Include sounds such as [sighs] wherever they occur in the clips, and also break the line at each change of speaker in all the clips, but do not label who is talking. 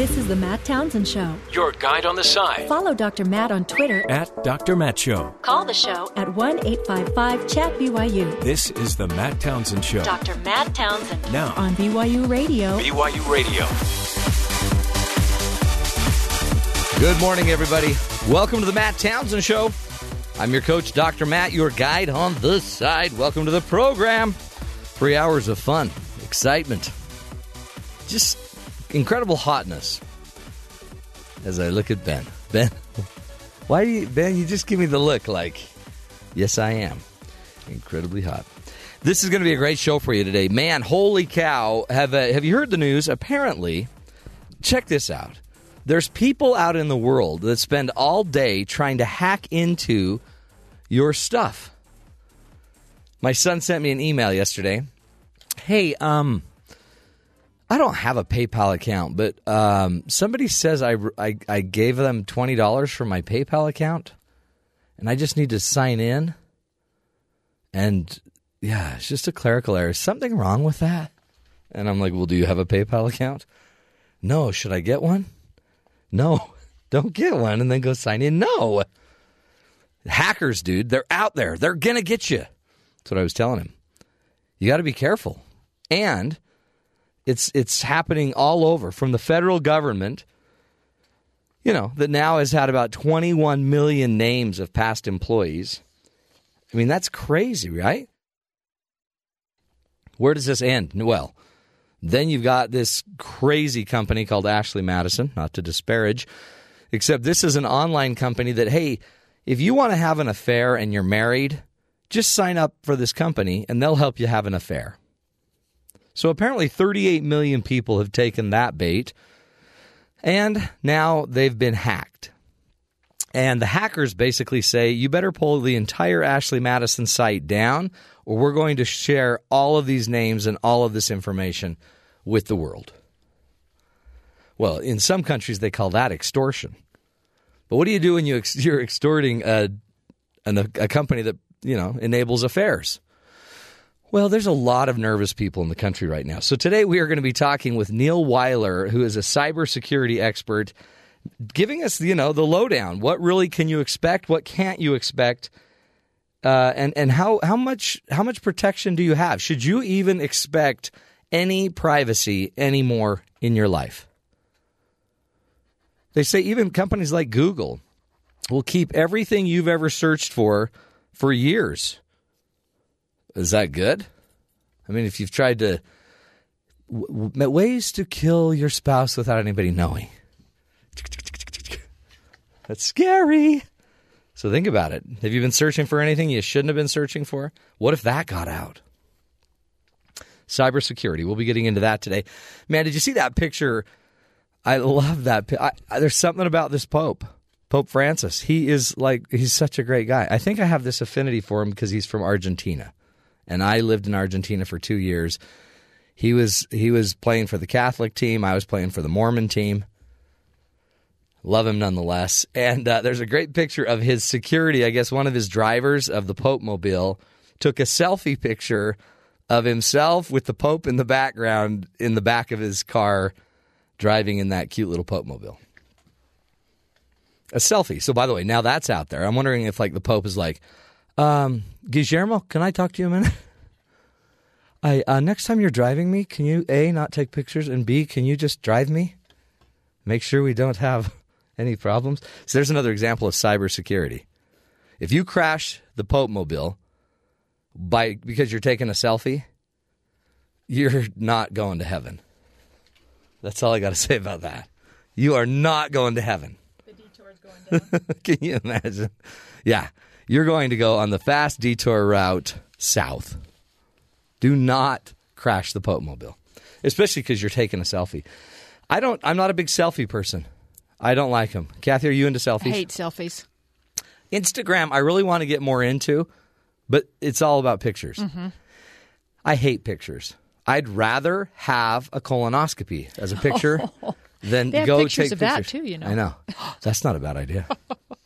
This is the Matt Townsend Show.
Your guide on the side.
Follow Dr. Matt on Twitter
At Dr. Matt Show.
Call the show at 1 855 Chat BYU.
This is the Matt Townsend Show.
Dr. Matt Townsend
Now,
on BYU Radio.
BYU Radio.
Good morning, everybody. Welcome to the Matt Townsend Show. I'm your coach, Dr. Matt, your guide on the side. Welcome to the program. Three hours of fun, excitement, just incredible hotness. As I look at Ben, Ben, why you, Ben? You just give me the look like, yes, I am, incredibly hot. This is going to be a great show for you today, man. Holy cow! Have uh, Have you heard the news? Apparently, check this out. There's people out in the world that spend all day trying to hack into your stuff. My son sent me an email yesterday. Hey, um, I don't have a PayPal account, but um, somebody says I, I, I gave them twenty dollars for my PayPal account, and I just need to sign in. And yeah, it's just a clerical error. Is something wrong with that? And I'm like, well, do you have a PayPal account? No. Should I get one? No. [laughs] Don't get one and then go sign in. No. Hackers, dude, they're out there. They're to get you. That's what I was telling him. You got to be careful. And it's it's happening all over from the federal government. You know, that now has had about 21 million names of past employees. I mean, that's crazy, right? Where does this end? Well, then you've got this crazy company called Ashley Madison, not to disparage, except this is an online company that, hey, if you want to have an affair and you're married, just sign up for this company and they'll help you have an affair. So apparently 38 million people have taken that bait and now they've been hacked. And the hackers basically say, you better pull the entire Ashley Madison site down, or we're going to share all of these names and all of this information with the world. Well, in some countries, they call that extortion. But what do you do when you ex- [laughs] you're extorting a, an, a company that you know enables affairs? Well, there's a lot of nervous people in the country right now. So today we are going to be talking with Neil Wyler, who is a cybersecurity expert, giving us you know the lowdown. What really can you expect? What can't you expect? Uh, and and how how much how much protection do you have? Should you even expect any privacy anymore in your life? They say even companies like Google will keep everything you've ever searched for for years. Is that good? I mean, if you've tried to w- w- ways to kill your spouse without anybody knowing, that's scary. So think about it. Have you been searching for anything you shouldn't have been searching for? What if that got out? Cybersecurity. We'll be getting into that today. Man, did you see that picture? I love that. I, there's something about this Pope, Pope Francis. He is like, he's such a great guy. I think I have this affinity for him because he's from Argentina. And I lived in Argentina for two years. He was he was playing for the Catholic team. I was playing for the Mormon team. Love him nonetheless. And uh, there's a great picture of his security. I guess one of his drivers of the Pope Mobile took a selfie picture of himself with the Pope in the background in the back of his car, driving in that cute little Pope Mobile. A selfie. So, by the way, now that's out there. I'm wondering if like the Pope is like, um, Guillermo, can I talk to you a minute? [laughs] I uh, next time you're driving me, can you a not take pictures and b can you just drive me? Make sure we don't have [laughs] any problems. So there's another example of cybersecurity. If you crash the Pope Mobile by because you're taking a selfie, you're not going to heaven. That's all I got to [laughs] say about that. You are not going to heaven.
The detour's going down.
Can you imagine? Yeah, you're going to go on the fast detour route south. Do not crash the Pope Mobile, especially because you're taking a selfie. I don't. I'm not a big selfie person. I don't like them. Kathy, are you into selfies?
I hate selfies.
Instagram, I really want to get more into, but it's all about pictures.
Mm-hmm.
I hate pictures. I'd rather have a colonoscopy as a picture [laughs] than go
pictures
take
of that, too, you know.
I know. [gasps] That's not a bad idea. [laughs]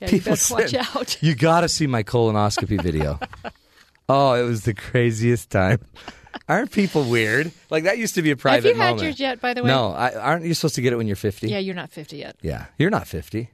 Yeah, you
People
better watch out.
You got to see my colonoscopy video. [laughs] oh, it was the craziest time. Aren't people weird? Like that used to be a private.
Have you had
moment.
yours yet, by the way?
No, I, aren't you supposed to get it when you're 50?
Yeah, you're not 50 yet.
Yeah. You're not 50.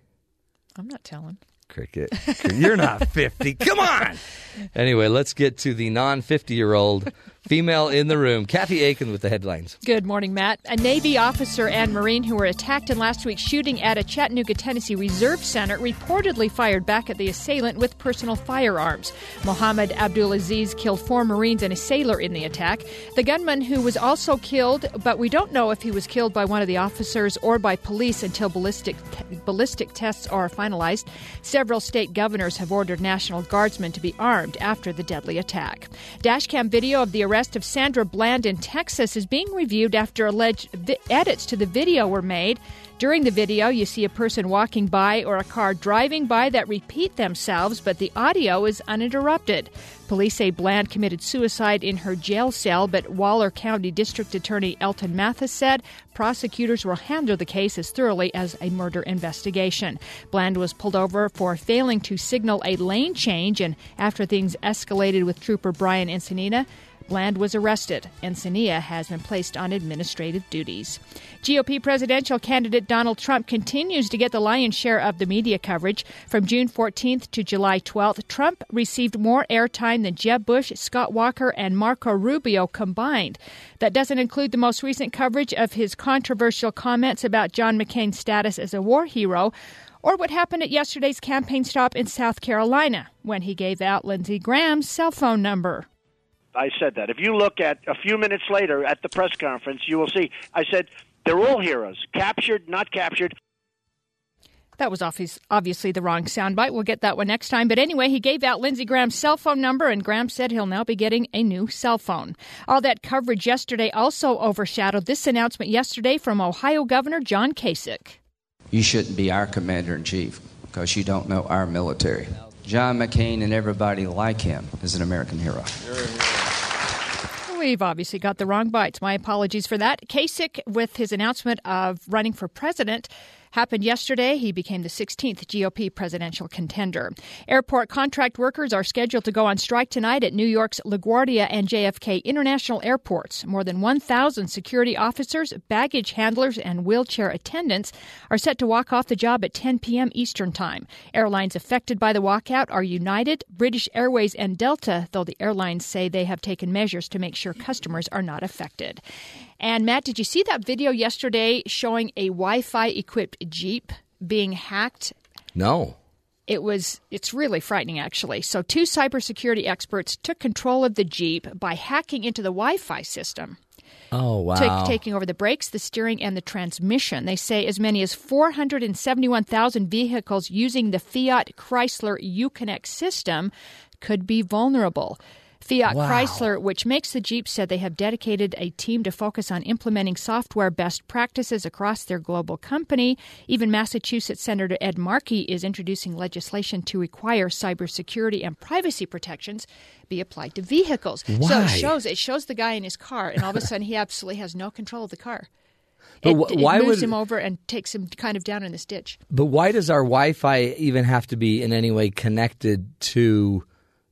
I'm not telling.
Cricket. You're not 50. Come on. [laughs] Anyway, let's get to the non 50 year old female in the room, Kathy Aiken with the headlines.
Good morning, Matt. A Navy officer and Marine who were attacked in last week's shooting at a Chattanooga, Tennessee Reserve Center reportedly fired back at the assailant with personal firearms. Mohammed Abdulazeez killed four Marines and a sailor in the attack. The gunman, who was also killed, but we don't know if he was killed by one of the officers or by police until ballistic ballistic tests are finalized. Several state governors have ordered National Guardsmen to be armed after the deadly attack. Dashcam video of the arrest of Sandra Bland in Texas is being reviewed after alleged vi- edits to the video were made. During the video, you see a person walking by or a car driving by that repeat themselves, but the audio is uninterrupted. Police say Bland committed suicide in her jail cell, but Waller County District Attorney Elton Mathis said prosecutors will handle the case as thoroughly as a murder investigation. Bland was pulled over for failing to signal a lane change, and after things escalated with Trooper Brian Encinia, Bland was arrested. Encinia has been placed on administrative duties. GOP presidential candidate Donald Trump continues to get the lion's share of the media coverage. From June 14th to July 12th, Trump received more airtime than Jeb Bush, Scott Walker, and Marco Rubio combined. That doesn't include the most recent coverage of his controversial comments about John McCain's status as a war hero or what happened at yesterday's campaign stop in South Carolina when he gave out Lindsey Graham's cell phone number.
I said that. If you look at a few minutes later at the press conference, you will see I said they're all heroes, captured, not captured.
That was obviously the wrong soundbite. We'll get that one next time. But anyway, he gave out Lindsey Graham's cell phone number, and Graham said he'll now be getting a new cell phone. All that coverage yesterday also overshadowed this announcement yesterday from Ohio Governor John Kasich.
You shouldn't be our commander in chief because you don't know our military. John McCain and everybody like him is an American hero.
We've obviously got the wrong bites. My apologies for that. Kasich, with his announcement of running for president, happened yesterday. He became the 16th GOP presidential contender. Airport contract workers are scheduled to go on strike tonight at New York's LaGuardia and JFK international airports. More than 1,000 security officers, baggage handlers, and wheelchair attendants are set to walk off the job at 10 p.m. Eastern Time. Airlines affected by the walkout are United, British Airways, and Delta, though the airlines say they have taken measures to make sure customers are not affected. And Matt, did you see that video yesterday showing a Wi-Fi equipped Jeep being hacked?
No.
It was it's really frightening actually. So two cybersecurity experts took control of the Jeep by hacking into the Wi-Fi system.
Oh, wow.
ta- taking over the brakes, the steering, and the transmission. They say as many as 471,000 vehicles using the Fiat Chrysler Uconnect system could be vulnerable. Fiat
Wow.
Chrysler, which makes the Jeep, said they have dedicated a team to focus on implementing software best practices across their global company. Even Massachusetts Senator Ed Markey is introducing legislation to require cybersecurity and privacy protections be applied to vehicles. So it shows it shows the guy in his car, and all of a sudden he absolutely has no control of the car.
But
it,
wh-
it
why
moves
would-
him over and takes him kind of down in this ditch.
But why does our Wi Fi even have to be in any way connected to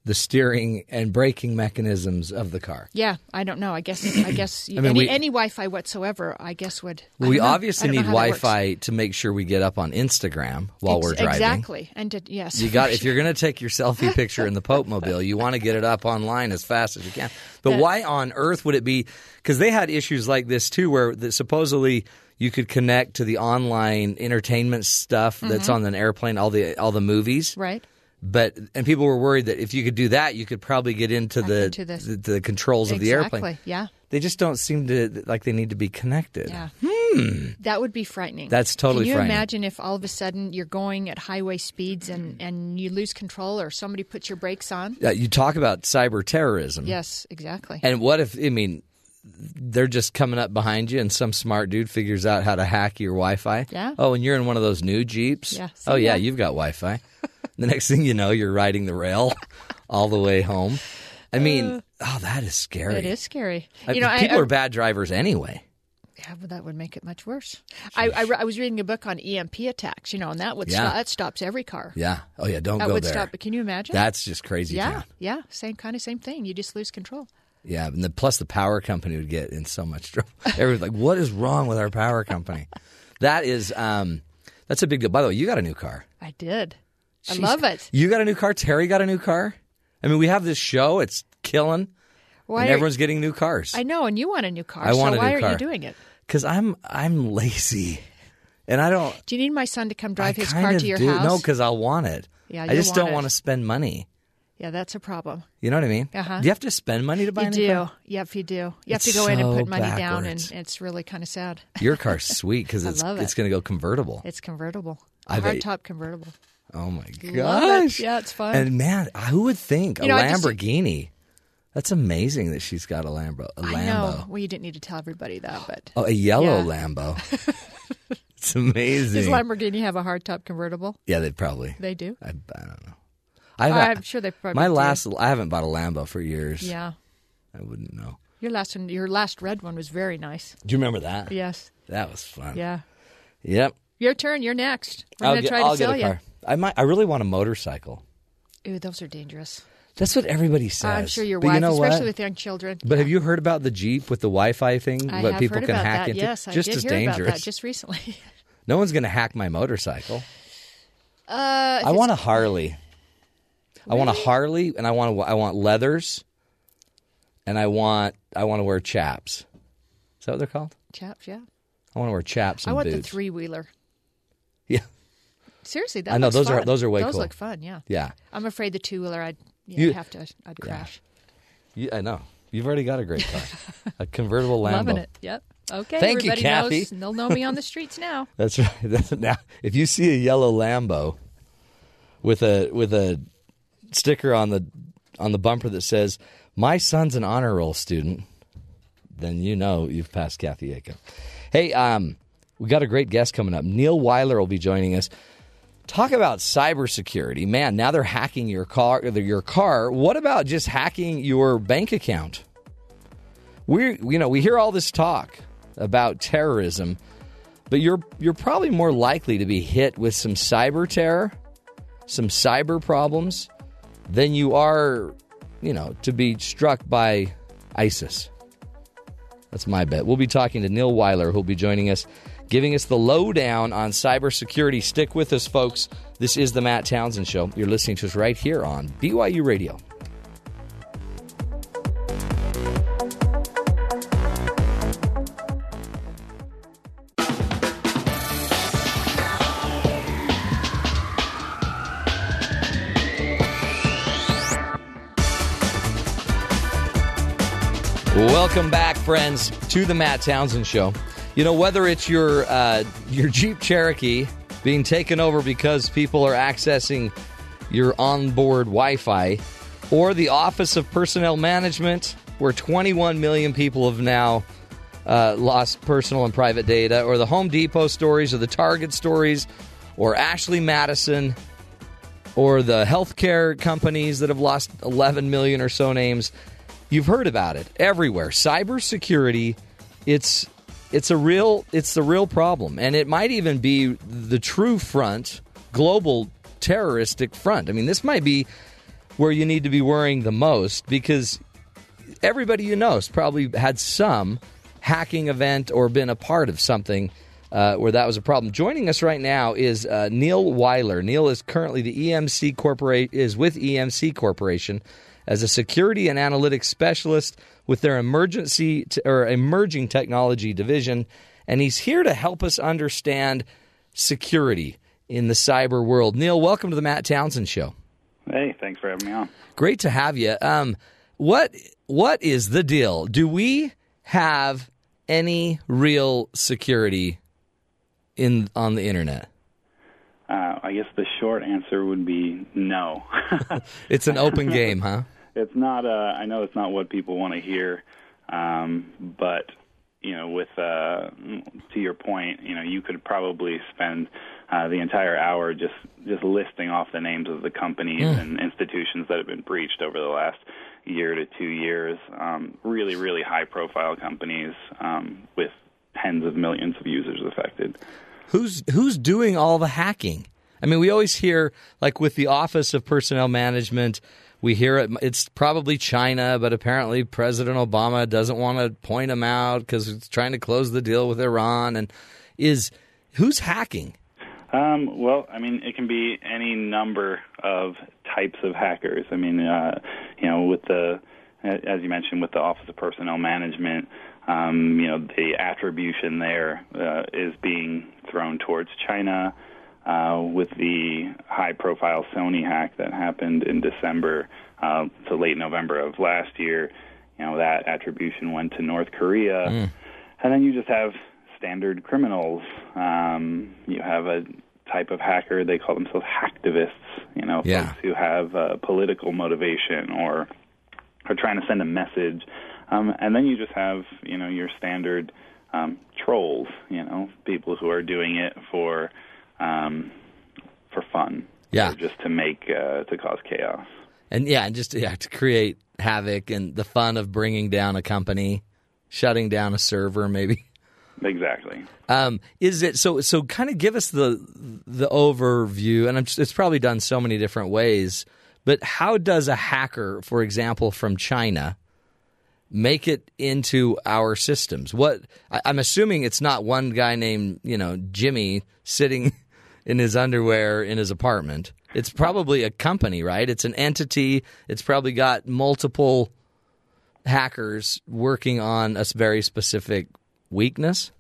the steering and braking mechanisms of the car?
Yeah, I don't know. I guess I guess [coughs]
mean,
any,
we-
any Wi-Fi whatsoever, I guess would. I
we obviously
I
need Wi-Fi to make sure we get up on Instagram while
Ex-
we're driving.
Exactly, and to, yes,
You got if [laughs] you're going to take your selfie picture in the Pope Mobile, you want to get it up online as fast as you can. But
That-
why on earth would it be? Because they had issues like this too, where the, supposedly you could connect to the online entertainment stuff that's on an airplane, all the all the movies,
Mm-hmm. right.
But and people were worried that if you could do that, you could probably get into the
into
the, the controls of the
Exactly.
airplane.
Yeah,
They just don't seem to like they need to be connected.
yeah. That would be frightening.
Hmm. That's totally
Can you
frightening.
imagine if all of a sudden you're going at highway speeds and and you lose control, or somebody puts your brakes on?
Uh, you talk about cyber terrorism.
Yes, exactly.
And what if I mean they're just coming up behind you and some smart dude figures out how to hack your Wi-Fi?
Yeah.
Oh, and you're in one of those new Jeeps?
Yeah,
Oh yeah,
ya.
you've got Wi-Fi. [laughs] [laughs] the next thing you know, you're riding the rail [laughs] all the way home. I mean, oh, that is scary.
Uh, it is scary.
I-
You know,
people
I,
are bad drivers anyway.
Yeah, but that would make it much worse. I, I, I was reading a book on EMP attacks, you know, and that would
Yeah.
stop, that stops every car.
Yeah. Oh yeah, don't go.
that
go
would
there.
stop. But can you imagine?
That's just crazy
yeah,
town.
yeah, same kind of same thing. You just lose control.
Yeah, and the, plus the power company would get in so much trouble. [laughs] Everyone's like, "What is wrong with our power company?" That is, um, that's a big deal. By the way, you got a new car.
I did. I love it.
You got a new car. Terry got a new car. I mean, we have this show. It's killing,
Why
and
are-
everyone's getting new cars.
I know, and you want a new car.
I want a
why
new
aren't
car.
you doing it?
Because I'm I'm lazy, and I don't.
Do you need my son to come drive
I
his car to your
do.
house?
No, because I'll want it.
Yeah,
I just
want
don't
it.
want to spend money.
yeah, that's a problem.
You know what I mean?
Uh-huh.
Do you have to spend money to buy
You
a new
do.
car?
Yep, you do. You have to go in and put money down, and it's really kind of sad.
Your car's [laughs] sweet because it's
it.
it's going to go convertible.
It's convertible.
I
Hardtop convertible.
Oh my
Love it.
gosh!
Yeah, it's fun.
And man, who would think
You
a
know, I just-
Lamborghini? That's amazing that she's got a Lambo. A Lambo.
I know. Well, you didn't need to tell everybody that, but
Oh, a yellow
Yeah.
Lambo. [laughs] it's amazing.
does Lamborghini have a hardtop convertible?
yeah, they probably.
They do.
I, I don't know. I've, oh,
I'm sure they probably
My
do.
last. I haven't bought a Lambo for years.
Yeah,
I wouldn't know.
your last one, your last red one was very nice.
Do you remember that?
Yes.
That was fun.
Yeah.
Yep.
Your turn. You're next. We're
I'll
gonna
get,
try
I'll
to
get
sell you.
car. I might. I really want a motorcycle.
Ooh, those are dangerous.
That's what everybody says.
I'm sure your
but
wife,
you know
especially
what?
with young children.
But have you heard about the Jeep with the Wi-Fi thing?
I
what people can hack
that.
into?
Yes, I
just
did
as
hear
dangerous.
about that just recently. [laughs]
no one's going to hack my motorcycle. [laughs]
Uh,
I want a Harley. I want a Harley, and I want to, I want leathers, and I want I want to wear chaps. Is that what they're called?
chaps. Yeah,
I want to wear chaps and
I want
boots.
the three wheeler.
Yeah,
Seriously, that
I know, those are-
fun.
those are way
Those
cool.
look fun. Yeah.
yeah.
I'm afraid the two wheeler. I'd yeah,
You-
have to. I'd crash.
You, I know. You've already got a great car, [laughs] a convertible Lambo.
Loving it. Yep. Okay.
Thank you,
everybody
Kathy.
knows. They'll know me on the [laughs] streets now.
That's right. [laughs] That's, now, if you see a yellow Lambo with a with a sticker on the on the bumper that says "My son's an honor roll student," then you know you've passed Kathy Aiken. Hey, um, we got a great guest coming up. Neil Wyler will be joining us. Talk about cybersecurity, man. Now they're hacking your car. Your car. What about just hacking your bank account? We, you know, we hear all this talk about terrorism but you're you're probably more likely to be hit with some cyber terror, some cyber problems, than you are, you know, to be struck by ISIS. That's my bet. We'll be talking to Neil Wyler, who'll be joining us, giving us the lowdown on cybersecurity. Stick with us, folks. This is the Matt Townsend Show. You're listening to us right here on BYU Radio. Welcome back, friends, to the Matt Townsend Show. You know, whether it's your uh, your Jeep Cherokee being taken over because people are accessing your onboard Wi-Fi, or the Office of Personnel Management, where 21 million people have now uh, lost personal and private data, or the Home Depot stories, or the Target stories, or Ashley Madison, or the healthcare companies that have lost 11 million or so names. You've heard about it everywhere. Cybersecurity, it's it's a real it's the real problem, and it might even be the true front, global terroristic front. I mean, this might be where you need to be worrying the most because everybody you know has probably had some hacking event or been a part of something uh, where that was a problem. Joining us right now is uh, Neil Wyler. Neil is currently the EMC corporate is with EMC Corporation as a security and analytics specialist with their emergency t- or emerging technology division, and he's here to help us understand security in the cyber world. Neil, welcome to the Matt Townsend Show.
Hey, thanks for having me on.
Great to have you. Um, what what is the deal? Do we have any real security in on the internet?
Uh, I guess the short answer would be no. [laughs]
It's an open [laughs] game, huh?
It's not. Uh, I know it's not what people want to hear, um, but you know, with uh, to your point, you know, you could probably spend uh, the entire hour just just listing off the names of the companies and institutions that have been breached over the last year to two years. Um, really, really high profile companies um, with tens of millions of users affected.
Who's who's doing all the hacking? I mean, we always hear like with the Office of Personnel Management, we hear it. It's probably China, but apparently President Obama doesn't want to point them out because he's trying to close the deal with Iran. And is who's hacking?
Um, well, I mean, it can be any number of types of hackers. I mean, uh, you know, with the as you mentioned, with the Office of Personnel Management, um, you know, the attribution there uh, is being thrown towards China. Uh, with the high-profile Sony hack that happened in December uh, to late November of last year, you know, that attribution went to North Korea.
Mm.
And then you just have standard criminals. Um, you have a type of hacker, they call themselves hacktivists, you know,
Yeah.
folks who have uh, political motivation or are trying to send a message. Um, and then you just have, you know, your standard um, trolls, you know, people who are doing it for um, for fun,
Yeah.
just to make uh, to cause chaos.
And yeah, and just yeah, to create havoc and the fun of bringing down a company, shutting down a server, maybe.
Exactly.
Um, is it so? So, kind of give us the the overview, and I'm, it's probably done so many different ways. But how does a hacker, for example, from China, make it into our systems? What I'm assuming it's not one guy named you know Jimmy sitting in his underwear in his apartment. It's probably a company, right? It's an entity. It's probably got multiple hackers working on a very specific weakness.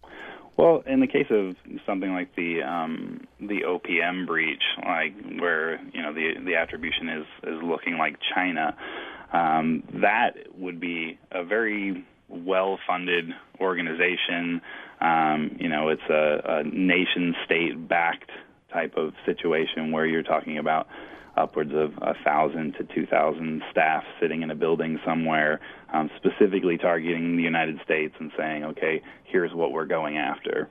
Well, in the case of something like the um, the OPM breach, like where you know the the attribution is is looking like China, um, that would be a very well funded organization. Um, you know, it's a, a nation state backed type of situation where you're talking about upwards of a thousand to two thousand staff sitting in a building somewhere, um, specifically targeting the United States and saying, "Okay, here's what we're going after."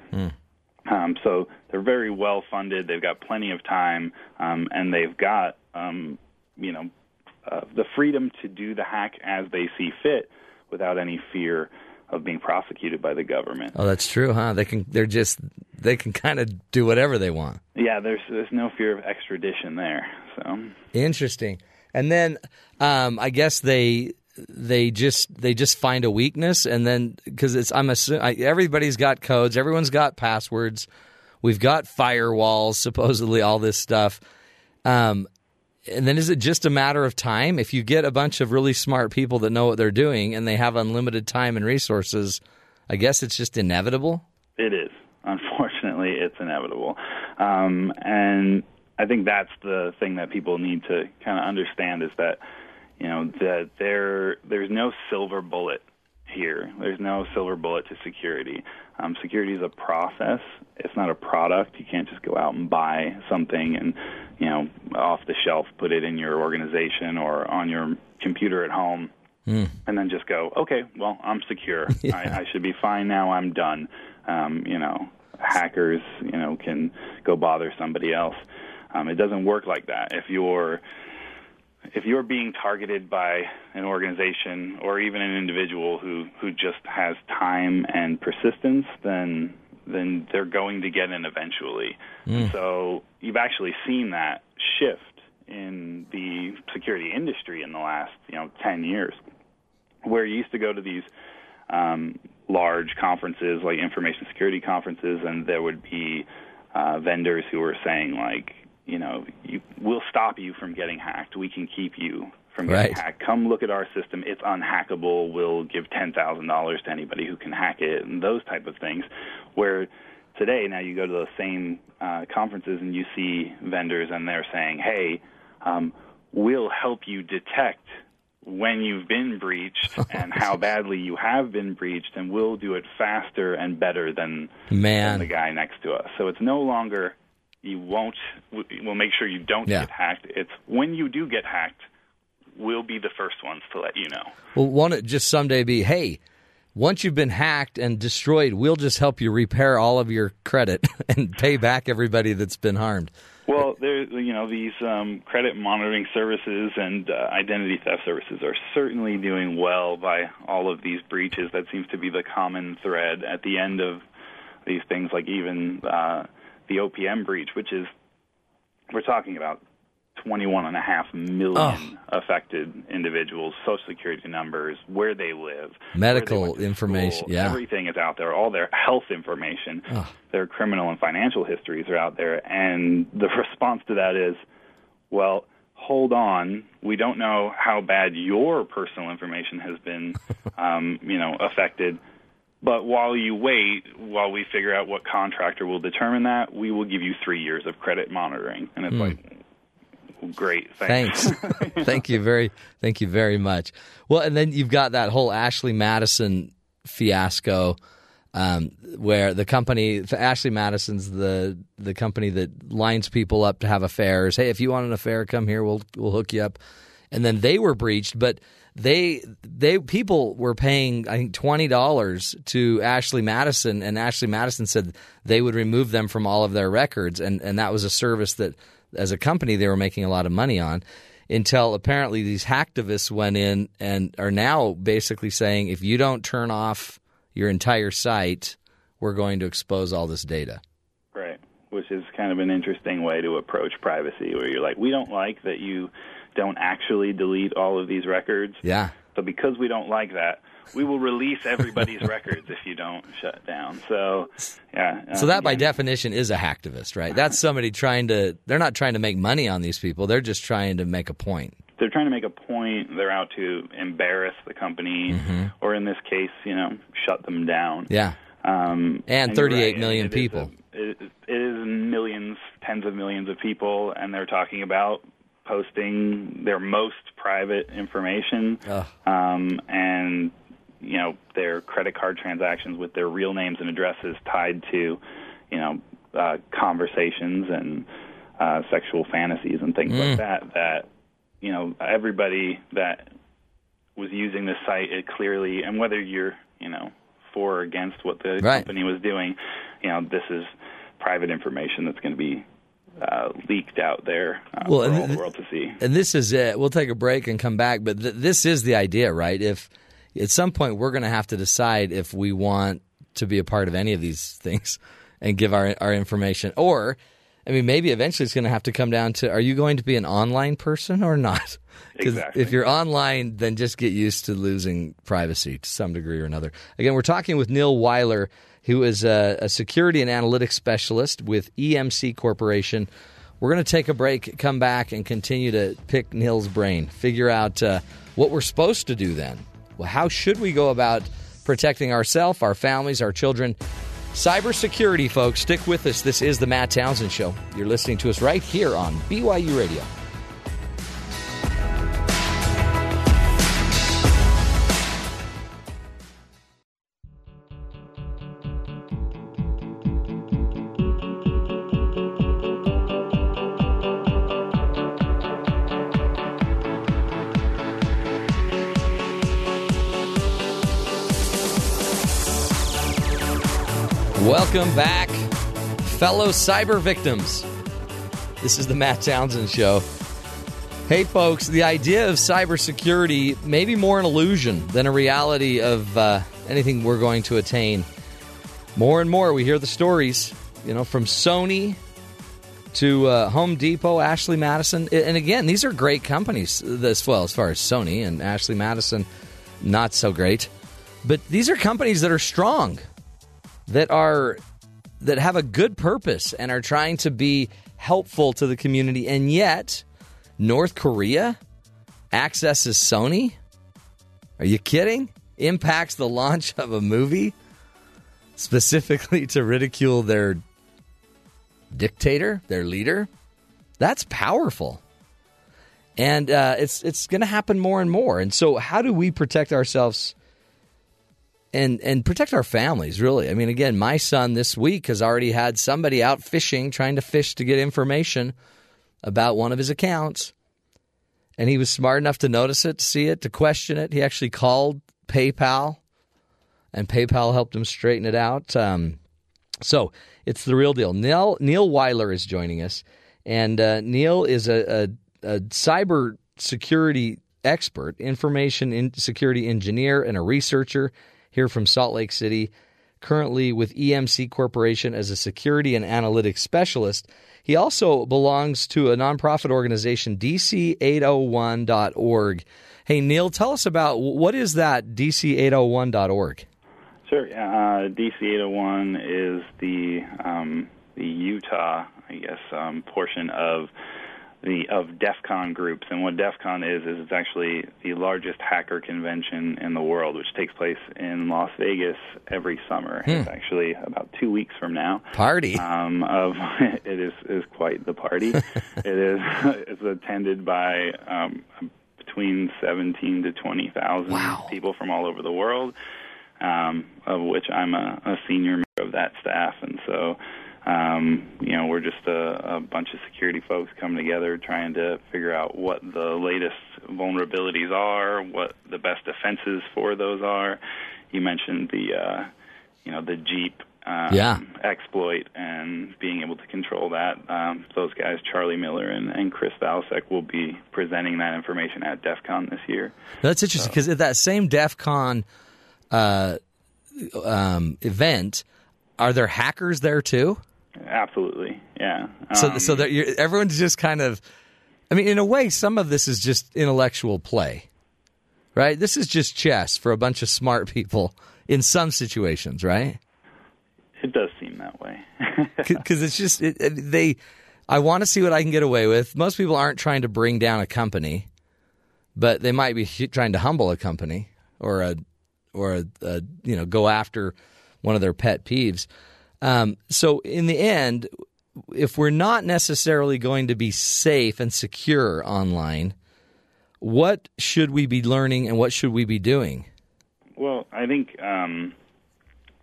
Um, so they're very well funded. They've got plenty of time, um, and they've got um, you know uh, the freedom to do the hack as they see fit without any fear of being prosecuted by the government.
Oh, that's true, huh? They can. They're just. They can kind of do whatever they want.
Yeah, there's there's no fear of extradition there. So
Interesting. And then, um, I guess they they just they just find a weakness, and then because it's I'm assuming everybody's got codes, everyone's got passwords, we've got firewalls, supposedly all this stuff. Um, and then is it just a matter of time if you get a bunch of really smart people that know what they're doing and they have unlimited time and resources? I guess it's just inevitable.
It is. Unfortunately, it's inevitable. Um, and I think that's the thing that people need to kind of understand is that, you know, that there there's no silver bullet here. There's no silver bullet to security. Um, security is a process. It's not a product. You can't just go out and buy something and, you know, off the shelf put it in your organization or on your computer at home and then just go, okay, well, I'm secure. [laughs] I, I should be fine now. I'm done. Um, you know, hackers, you know, can go bother somebody else. Um, it doesn't work like that. If you're if you're being targeted by an organization or even an individual who who just has time and persistence, then then they're going to get in eventually. So you've actually seen that shift in the security industry in the last you know 10 years where you used to go to these um, large conferences like information security conferences, and there would be uh, vendors who were saying like, you know, you, we'll stop you from getting hacked. We can keep you from getting
Right.
hacked. Come look at our system. It's unhackable. We'll give ten thousand dollars to anybody who can hack it, and those type of things. Where today, now you go to those same uh, conferences and you see vendors, and they're saying, hey. Um, we'll help you detect when you've been breached [laughs] and how badly you have been breached, and we'll do it faster and better than,
Man.
than the guy next to us. So it's no longer you won't. We'll make sure you don't
Yeah.
get hacked. It's when you do get hacked, we'll be the first ones to let you know.
Well, won't it just someday be, hey, once you've been hacked and destroyed, we'll just help you repair all of your credit [laughs] and pay back everybody that's been harmed.
Well, there, you know, these um, credit monitoring services and uh, identity theft services are certainly doing well by all of these breaches. That seems to be the common thread at the end of these things, like even uh, the OPM breach, which is we're talking about 21 and a half million
Oh.
affected individuals, social security numbers, where they live,
Medical
they
information,
school.
yeah.
everything is out there. All their health information, their criminal and financial histories are out there, and the [laughs] response to that is, well. Hold on, we don't know how bad your personal information has been, [laughs] um, you know, affected. But while you wait, while we figure out what contractor will determine that, we will give you three years of credit monitoring. And it's like, great, thanks.
Thanks. [laughs] thank you very thank you very much. Well, and then you've got that whole Ashley Madison fiasco um, where the company Ashley Madison's the the company that lines people up to have affairs. Hey, if you want an affair, come here. We'll we'll hook you up. And then they were breached, but they they people were paying I think twenty dollars to Ashley Madison, and Ashley Madison said they would remove them from all of their records, and and that was a service that as a company they were making a lot of money on. Until apparently these hacktivists went in and are now basically saying if you don't turn off your entire site, we're going to expose all this data.
Right. Which is kind of an interesting way to approach privacy, where you're like, we don't like that you don't actually delete all of these records.
Yeah.
So because we don't like that, we will release everybody's [laughs] records if you don't shut down. So, yeah.
So
um,
that by
yeah.
definition is a hacktivist, right? That's somebody trying to they're not trying to make money on these people. They're just trying to make a point.
they're trying to make a point. They're out to embarrass the company, or in this case, you know, shut them down.
Yeah.
Um,
And
you're
38
right.
million
It is
people.
a- it, it is millions, tens of millions of people, and they're talking about posting their most private information um, and you know their credit card transactions with their real names and addresses tied to you know uh, conversations and uh, sexual fantasies and things
Mm.
like that. That you know everybody that was using this site it clearly and whether you're you know for or against what the
Right.
company was doing you know this is private information that's going to be uh, leaked out there uh,
Well,
for
and
all the
th-
world to see
And this is it. We'll take a break and come back, but th- this is the idea, right? If at some point we're going to have to decide if we want to be a part of any of these things and give our our information or I mean maybe eventually it's going to have to come down to are you going to be an online person or not? [laughs] Because
Exactly.
if you're online, then just get used to losing privacy to some degree or another. Again, we're talking with Neil Wyler, who is a, a security and analytics specialist with EMC Corporation. We're going to take a break, come back, and continue to pick Neil's brain, figure out uh, what we're supposed to do then. Well, how should we go about protecting ourselves, our families, our children? Cybersecurity, folks. Stick with us. This is the Matt Townsend Show. You're listening to us right here on BYU Radio. Welcome back, fellow cyber victims. This is the Matt Townsend Show. Hey, folks, the idea of cybersecurity may be more an illusion than a reality of uh, anything we're going to attain. More and more, we hear the stories, you know, from Sony to uh, Home Depot, Ashley Madison. And again, these are great companies, as well, as far as Sony and Ashley Madison, not so great. But these are companies that are strong that are that have a good purpose and are trying to be helpful to the community and yet North Korea accesses Sony? Are you kidding? Impacts the launch of a movie specifically to ridicule their dictator, their leader? That's powerful. And uh, it's it's going to happen more and more. And so, how do we protect ourselves and and protect our families really. I mean again my son this week has already had somebody out phishing trying to phish to get information about one of his accounts. And he was smart enough to notice it to see it to question it. He actually called paypal and paypal helped him straighten it out. Um, so it's the real deal. Neil neil Wyler is joining us and uh, neil is a, a, a cyber security expert information in security engineer and a researcher here from Salt Lake City, currently with EMC Corporation as a security and analytics specialist. He also belongs to a nonprofit organization, DC801.org. Hey, Neil, tell us about what is that DC801.org?
Sure. Uh, DC801 is the um, the Utah, I guess, um, portion of the of DEF CON groups. And what DEF CON is is it's actually the largest hacker convention in the world, which takes place in Las Vegas every summer.
Hmm.
It's actually about two weeks from now.
Party.
Um, of [laughs] it is is quite the party. [laughs] it is [laughs] it's attended by um, between seventeen to twenty thousand
Wow.
people from all over the world. Um, of which I'm a, a senior member of that staff, and so um, you know, we're just a, a bunch of security folks coming together trying to figure out what the latest vulnerabilities are, what the best defenses for those are. You mentioned the, uh, you know, the Jeep um,
Yeah.
exploit and being able to control that. Um, those guys, Charlie Miller and, and Chris Valasek, will be presenting that information at DEF CON this year.
That's interesting because at that same DEF CON uh, um, event, are there hackers there too?
Absolutely, yeah.
So,
Um,
so that you're, everyone's just kind of, I mean, in a way, some of this is just intellectual play, right? This is just chess for a bunch of smart people in some situations, right?
it does seem that way. [laughs]
Because it's just it, it- they. I want to see what I can get away with. Most people aren't trying to bring down a company, but they might be trying to humble a company or a or a, a you know go after one of their pet peeves. Um, so in the end, if we're not necessarily going to be safe and secure online, what should we be learning and what should we be doing?
Well, I think um,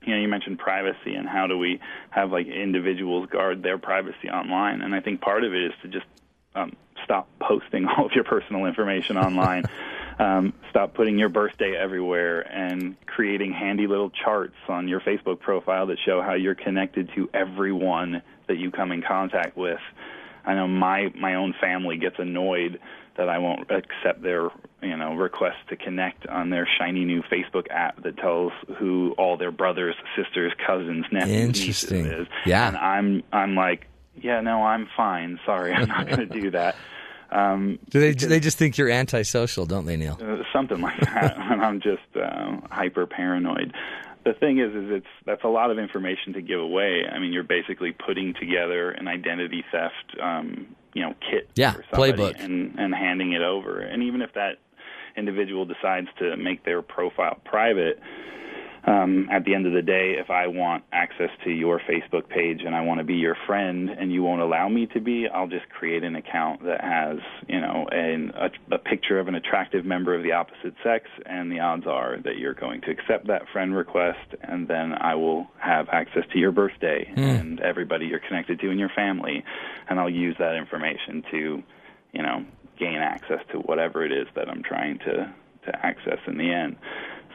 you know you mentioned privacy and how do we have like individuals guard their privacy online, and I think part of it is to just um, stop posting [laughs] all of your personal information online. [laughs] Um, stop putting your birthday everywhere and creating handy little charts on your Facebook profile that show how you're connected to everyone that you come in contact with. I know my my own family gets annoyed that I won't accept their you know request to connect on their shiny new Facebook app that tells who all their brothers, sisters, cousins, nephews,
Interesting.
nieces is.
Yeah.
and I'm I'm like, yeah, no, I'm fine. Sorry, I'm not going to do that. [laughs] Um,
Do they they just think you're antisocial, don't they, Neil?
uh, something like that, and [laughs] I'm just uh, hyper paranoid. The thing is, is it's that's a lot of information to give away. I mean, you're basically putting together an identity theft, um, you know, kit
Yeah, playbook.
and and handing it over. And even if that individual decides to make their profile private, um, at the end of the day, if I want access to your Facebook page and I want to be your friend and you won't allow me to be, I'll just create an account that has, you know, an, a, a picture of an attractive member of the opposite sex, and the odds are that you're going to accept that friend request, and then I will have access to your birthday and everybody you're connected to in your family, and I'll use that information to, you know, gain access to whatever it is that I'm trying to to access in the end.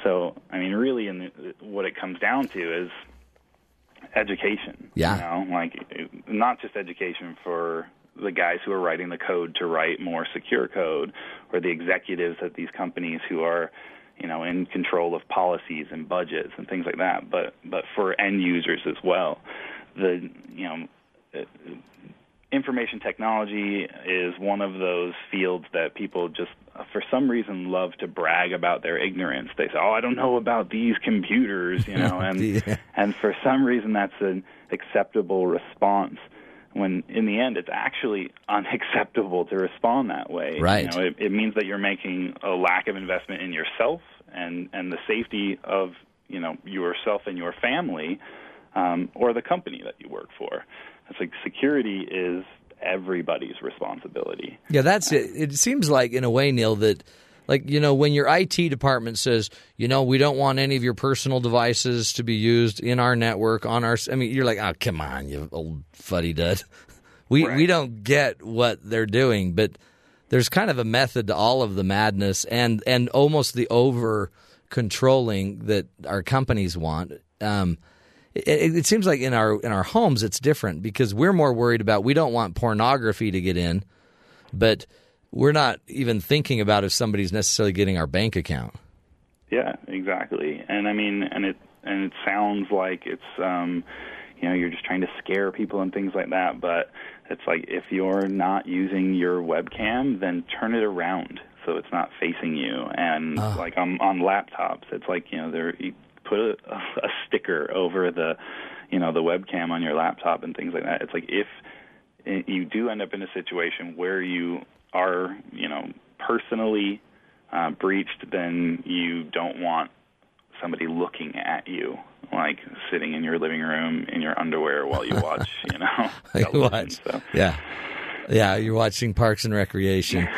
So, I mean, really, in the, what it comes down to is education.
Yeah.
You know, like not just education for the guys who are writing the code to write more secure code, or the executives at these companies who are, you know, in control of policies and budgets and things like that. But but for end users as well, the you know. Information technology is one of those fields that people just, for some reason, love to brag about their ignorance. They say, "Oh, I don't know about these computers," you know, [laughs] and
Yeah.
and for some reason that's an acceptable response when in the end it's actually unacceptable to respond that way
Right.
you know, it, it means that you're making a lack of investment in yourself and and the safety of you know yourself and your family um, or the company that you work for it's like security is everybody's responsibility
Yeah, that's it. It seems like, in a way, Neil, that like you know when your IT department says, you know, we don't want any of your personal devices to be used in our network on our. I mean, you're like, oh, come on, you old fuddy dud. [laughs] We we don't get what they're doing, but there's kind of a method to all of the madness and and almost the over controlling that our companies want. Um, it, it seems like in our in our homes it's different because we're more worried about we don't want pornography to get in, but we're not even thinking about if somebody's necessarily getting our bank account.
Yeah, exactly. And I mean, and it and it sounds like it's um, you know you're just trying to scare people and things like that. But it's like if you're not using your webcam, then turn it around so it's not facing you. And like on on laptops, it's like you know there you put a, a sticker over the you know the webcam on your laptop and things like that. It's like if you do end up in a situation where you are, you know, personally uh, breached, then you don't want somebody looking at you, like sitting in your living room in your underwear while you watch, [laughs] you know,
You watch.
So,
Yeah, yeah. You're watching Parks and Recreation. [laughs]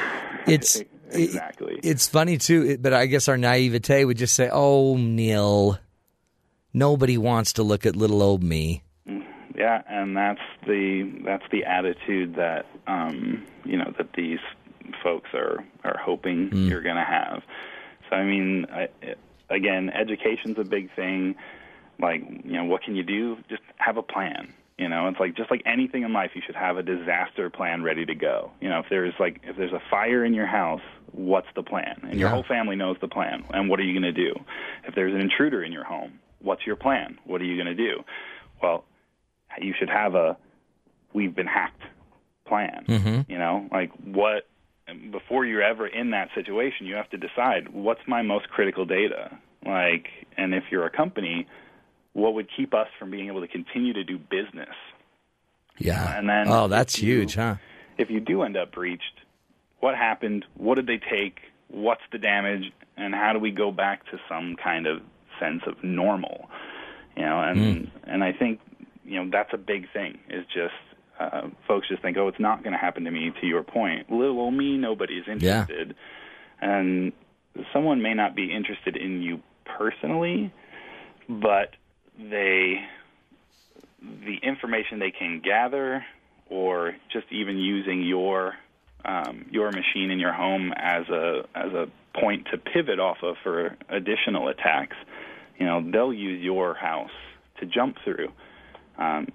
It's
exactly.
it- it's funny too, it- but I guess our naivete would just say, "Oh, Neil, nobody wants to look at little old me."
Yeah, and that's the that's the attitude that um, you know that these folks are are hoping you're going to have. So I mean, I, again, education's a big thing. Like, you know, what can you do? Just have a plan. You know, it's like just like anything in life, you should have a disaster plan ready to go. You know, if there's like if there's a fire in your house, what's the plan? And your whole family knows the plan. And what are you going to do? If there's an intruder in your home, what's your plan? What are you going to do? Well, you should have a we've been hacked plan. Mm-hmm. You know, like what before you're ever in that situation, you have to decide what's my most critical data. Like, and if you're a company, what would keep us from being able to continue to do business?
Yeah.
And then
oh, that's
you-
huge, huh?
If you do end up breached, what happened? What did they take? What's the damage? And how do we go back to some kind of sense of normal? You know, and and I think you know that's a big thing. Is just uh, folks just think, oh, it's not going to happen to me. To your point, little old me, nobody's interested, yeah. and someone may not be interested in you personally, but they the information they can gather, or just even using your um, your machine in your home as a as a point to pivot off of for additional attacks. You know, they'll use your house to jump through um,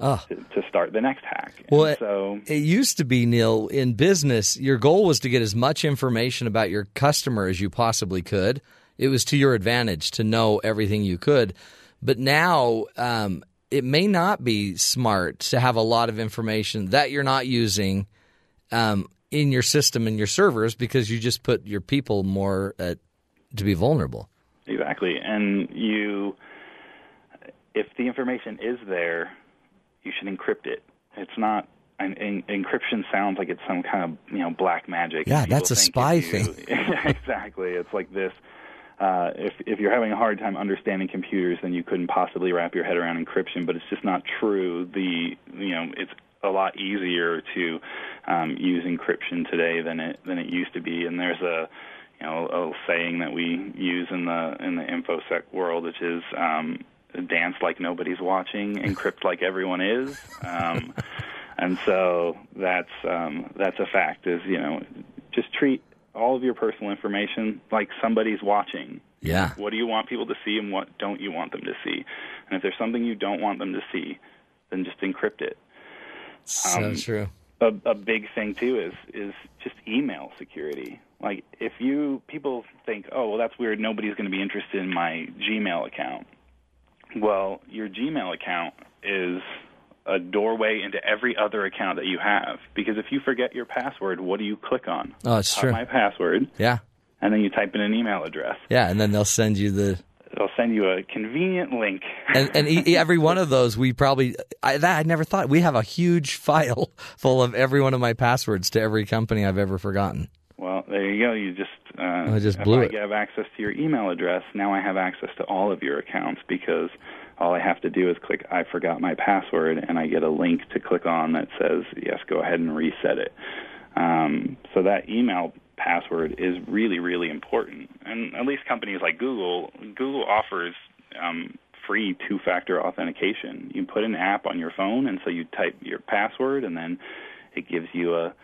Oh.
to, to start the next hack.
Well,
And
it-
so
It used to be, Neil, in business, your goal was to get as much information about your customer as you possibly could. It was to your advantage to know everything you could. But now, um, it may not be smart to have a lot of information that you're not using um, in your system and your servers because you just put your people more at, to be vulnerable.
Exactly. And you, if the information is there, you should encrypt it. It's not. Encryption sounds like it's some kind of you know black magic.
Yeah, that's a spy
you-
thing. [laughs]
exactly. It's like this. Uh, if if you're having a hard time understanding computers, then you couldn't possibly wrap your head around encryption. But it's just not true. The you know it's a lot easier to um, use encryption today than it than it used to be. And there's a you know a saying that we use in the in the infosec world, which is um, dance like nobody's watching, [laughs] encrypt like everyone is. Um, and so that's um, that's a fact. Is you know just treat all of your personal information like somebody's watching.
Yeah.
What do you want people to see, and what don't you want them to see? And if there's something you don't want them to see, then just encrypt it.
So
Um,
true.
A, a big thing too is is just email security. Like if you people think, oh well, that's weird. Nobody's going to be interested in my Gmail account. Well, your Gmail account is a doorway into every other account that you have. Because if you forget your password, what do you click on?
Oh, it's true.
My password,
Yeah.
and then you type in an email address.
Yeah. And then they'll send you the
It'll send you a convenient link.
and and e- every one of those we probably I, that I never thought we have a huge [laughs] file full of every one of my passwords to every company I've ever forgotten.
Well, there you go. You just uh,
I just
if
blew
I
it.
have access to your email address, now I have access to all of your accounts because all I have to do is click I forgot my password, and I get a link to click on that says yes, go ahead and reset it. Um, so that email password is really, really important. And at least companies like Google, Google offers um, free two-factor authentication. You put an app on your phone, and so you type your password, and then it gives you a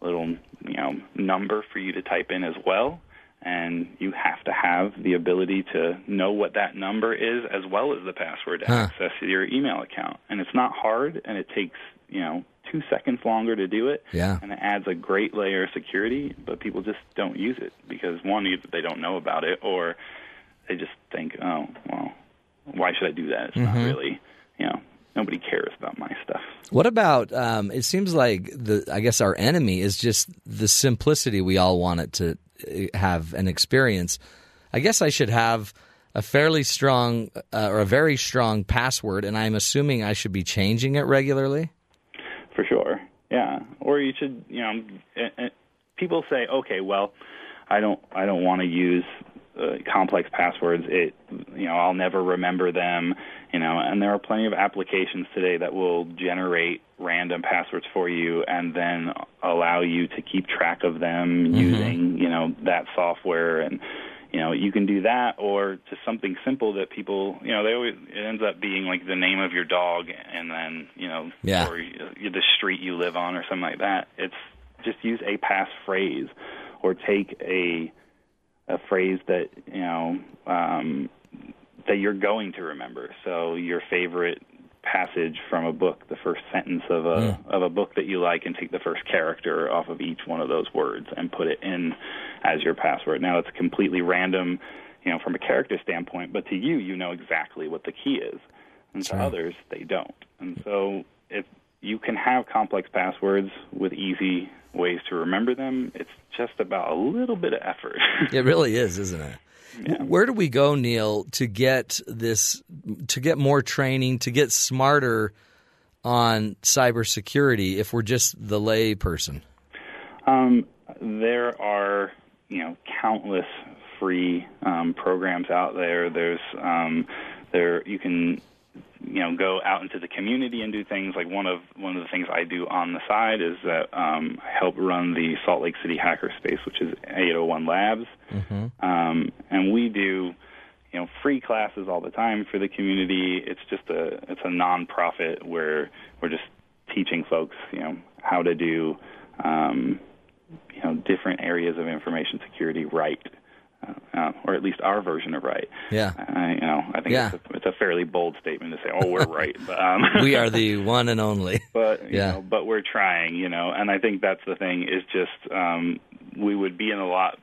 little you know number for you to type in as well and you have to have the ability to know what that number is as well as the password to
Huh.
access your email account and it's not hard and it takes you know two seconds longer to do it
Yeah.
and it adds a great layer of security but people just don't use it because one either they don't know about it or they just think oh well why should I do that? It's not really, you know, nobody cares about my stuff.
What about? Um, it seems like the. I guess our enemy is just the simplicity we all want it to uh, have an experience. I guess I should have a fairly strong uh, or a very strong password, and I'm assuming I should be changing it regularly.
Yeah. Or you should, you know, eh, eh, people say, okay, well, I don't, I don't want to use uh, complex passwords. It, you know, I'll never remember them. You know, and there are plenty of applications today that will generate random passwords for you and then allow you to keep track of them using, you know, that software and you know you can do that or just something simple that people you know they always it ends up being like the name of your dog and then you know
Yeah.
or the street you live on or something like that it's just use a passphrase or take a a phrase that you know um, that you're going to remember. So your favorite passage from a book, the first sentence of a hmm. of a book that you like, and take the first character off of each one of those words and put it in as your password. Now it's completely random, you know, from a character standpoint, but to you, you know exactly what the key is, and to others, they don't. And so if you can have complex passwords with easy ways to remember them, it's just about a little bit of effort. [laughs]
It really is, isn't it? Where do we go, Neil, to get this, to get more training, to get smarter on cybersecurity if we're just the lay person?
Um, there are, you know, countless free um, programs out there. There's um, there you can you know go out into the community and do things like one of one of the things I do on the side is that um, I help run the Salt Lake City Hackerspace, which is 801 Labs, um, and we do you know free classes all the time for the community. It's just a it's a nonprofit where we're just teaching folks you know how to do um, you know different areas of information security right. Uh, uh, or at least our version of right.
Yeah.
Uh, you know, I think
Yeah.
it's, a, it's a fairly bold statement to say, "Oh, we're [laughs] right," but, um,
We are the [laughs] one and only.
but you
Yeah.
know, but we're trying, you know, and I think that's the thing is just um, we would be in a lot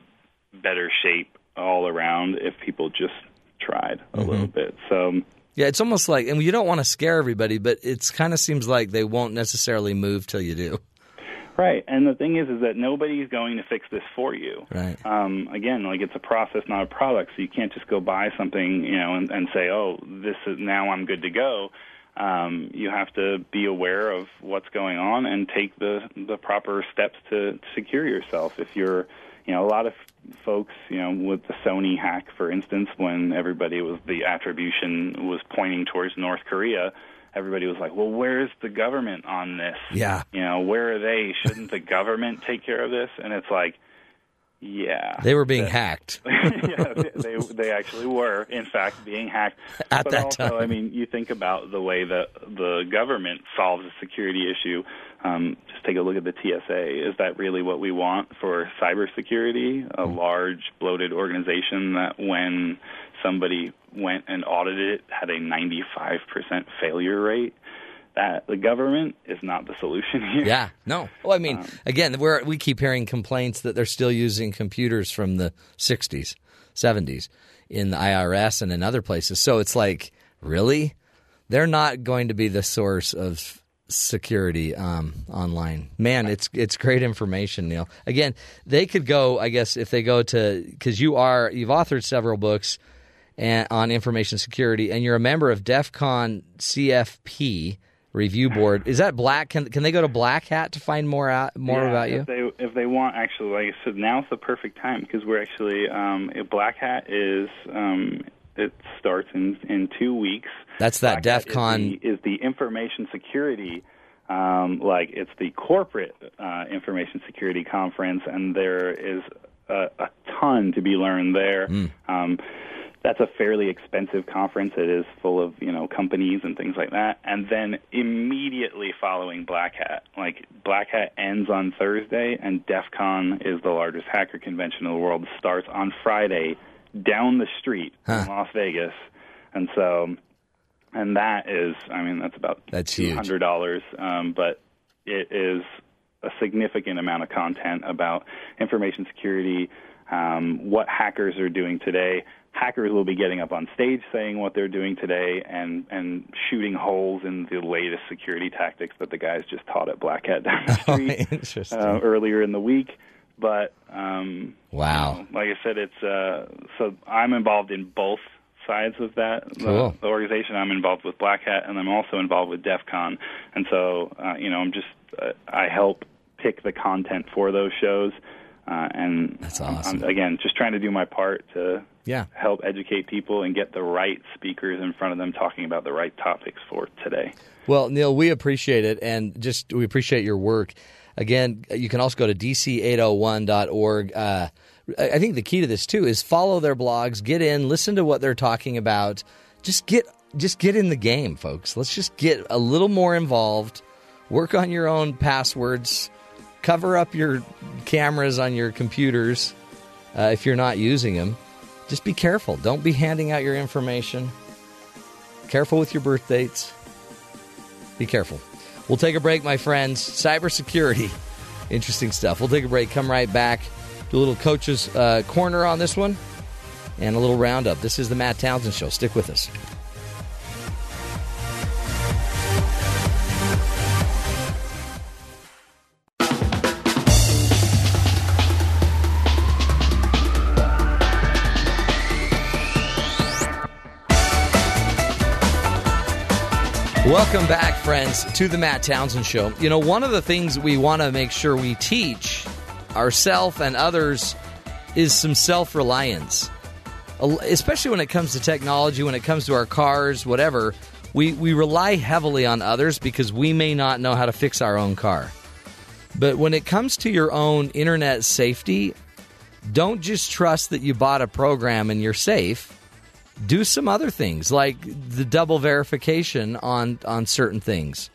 better shape all around if people just tried a
Mm-hmm.
little bit. So
Yeah, it's almost like, and you don't want to scare everybody, but it's kind of seems like they won't necessarily move till you do.
Right, and the thing is, is that nobody's going to fix this for you.
Right.
Um, again, like it's a process, not a product. So you can't just go buy something, you know, and, and say, "Oh, this is now I'm good to go." Um, you have to be aware of what's going on and take the the proper steps to secure yourself. If you're, you know, a lot of folks, you know, with the Sony hack, for instance, when everybody was the attribution was pointing towards North Korea, everybody was like, "Well, where's the government on this?"
Yeah.
You know, where are they? Shouldn't the government take care of this? And it's like, yeah,
They were being hacked. [laughs]
yeah, they they actually were, in fact, being hacked.
At
but
that
also,
time.
I mean, you think about the way that the government solves a security issue. Um, just take a look at the TSA. Is that really what we want for cybersecurity? A
Hmm.
large, bloated organization that, when somebody went and audited it, had a 95% failure rate. That the government is not the solution here.
Yeah, no. Well, I mean, again, we're, we keep hearing complaints that they're still using computers from the 60s, 70s in the IRS and in other places. So it's like, really? They're not going to be the source of security um, online. Man, it's it's great information, Neil. Again, they could go, I guess, if they go to because you are you've authored several books and, on information security, and you're a member of DEF CON CFP review board. Is that black? Can can they go to Black Hat to find more out more
Yeah,
about you?
If they if they want, actually, like I said, now's the perfect time because we're actually um, Black Hat is um, it starts in in two weeks.
That's that
Black
DEF CON.
is the, is the information security. Um, like it's the corporate uh, information security conference, and there is a, a ton to be learned there.
Hmm.
Um, that's a fairly expensive conference. It is full of you know companies and things like that. And then immediately following Black Hat, like Black Hat ends on Thursday, and DEF CON is the largest hacker convention in the world. Starts on Friday down the street in Las Vegas, and so and that is, I mean, that's about
That's
two hundred dollars, um, but it is a significant amount of content about information security, um, what hackers are doing today. Hackers will be getting up on stage saying what they're doing today and and shooting holes in the latest security tactics that the guys just taught at Black Hat down the [laughs] street
Interesting.
uh, earlier in the week. But um,
Wow.
you know, like I said, it's uh, so I'm involved in both sides of that. The-
Cool.
The, organization I'm involved with Black Hat, and I'm also involved with DEF CON. And so, uh, you know, I'm just uh, I help pick the content for those shows. Uh, and
That's
I'm-
awesome.
I'm, again, just trying to do my part to
Yeah.
help educate people and get the right speakers in front of them talking about the right topics for today.
Well, Neil, we appreciate it, and just we appreciate your work. Again, you can also go to dc801.org. Uh, I I think the key to this too is follow their blogs, get in, listen to what they're talking about. Just get just get in the game, folks. Let's just get a little more involved. Work on your own passwords. Cover up your cameras on your computers uh, if you're not using them. Just be careful. Don't be handing out your information. Careful with your birth dates. Be careful. We'll take a break, my friends. Cybersecurity. Interesting stuff. We'll take a break. Come right back. Do a little coach's uh, corner on this one and a little roundup. This is the Matt Townsend Show. Stick with us. Welcome back, friends, to the Matt Townsend Show. You know, one of the things we want to make sure we teach ourselves and others is some self reliance, especially when it comes to technology, when it comes to our cars, whatever. We, we rely heavily on others because we may not know how to fix our own car. But when it comes to your own internet safety, don't just trust that you bought a program and you're safe do some other things like the double verification on on certain things.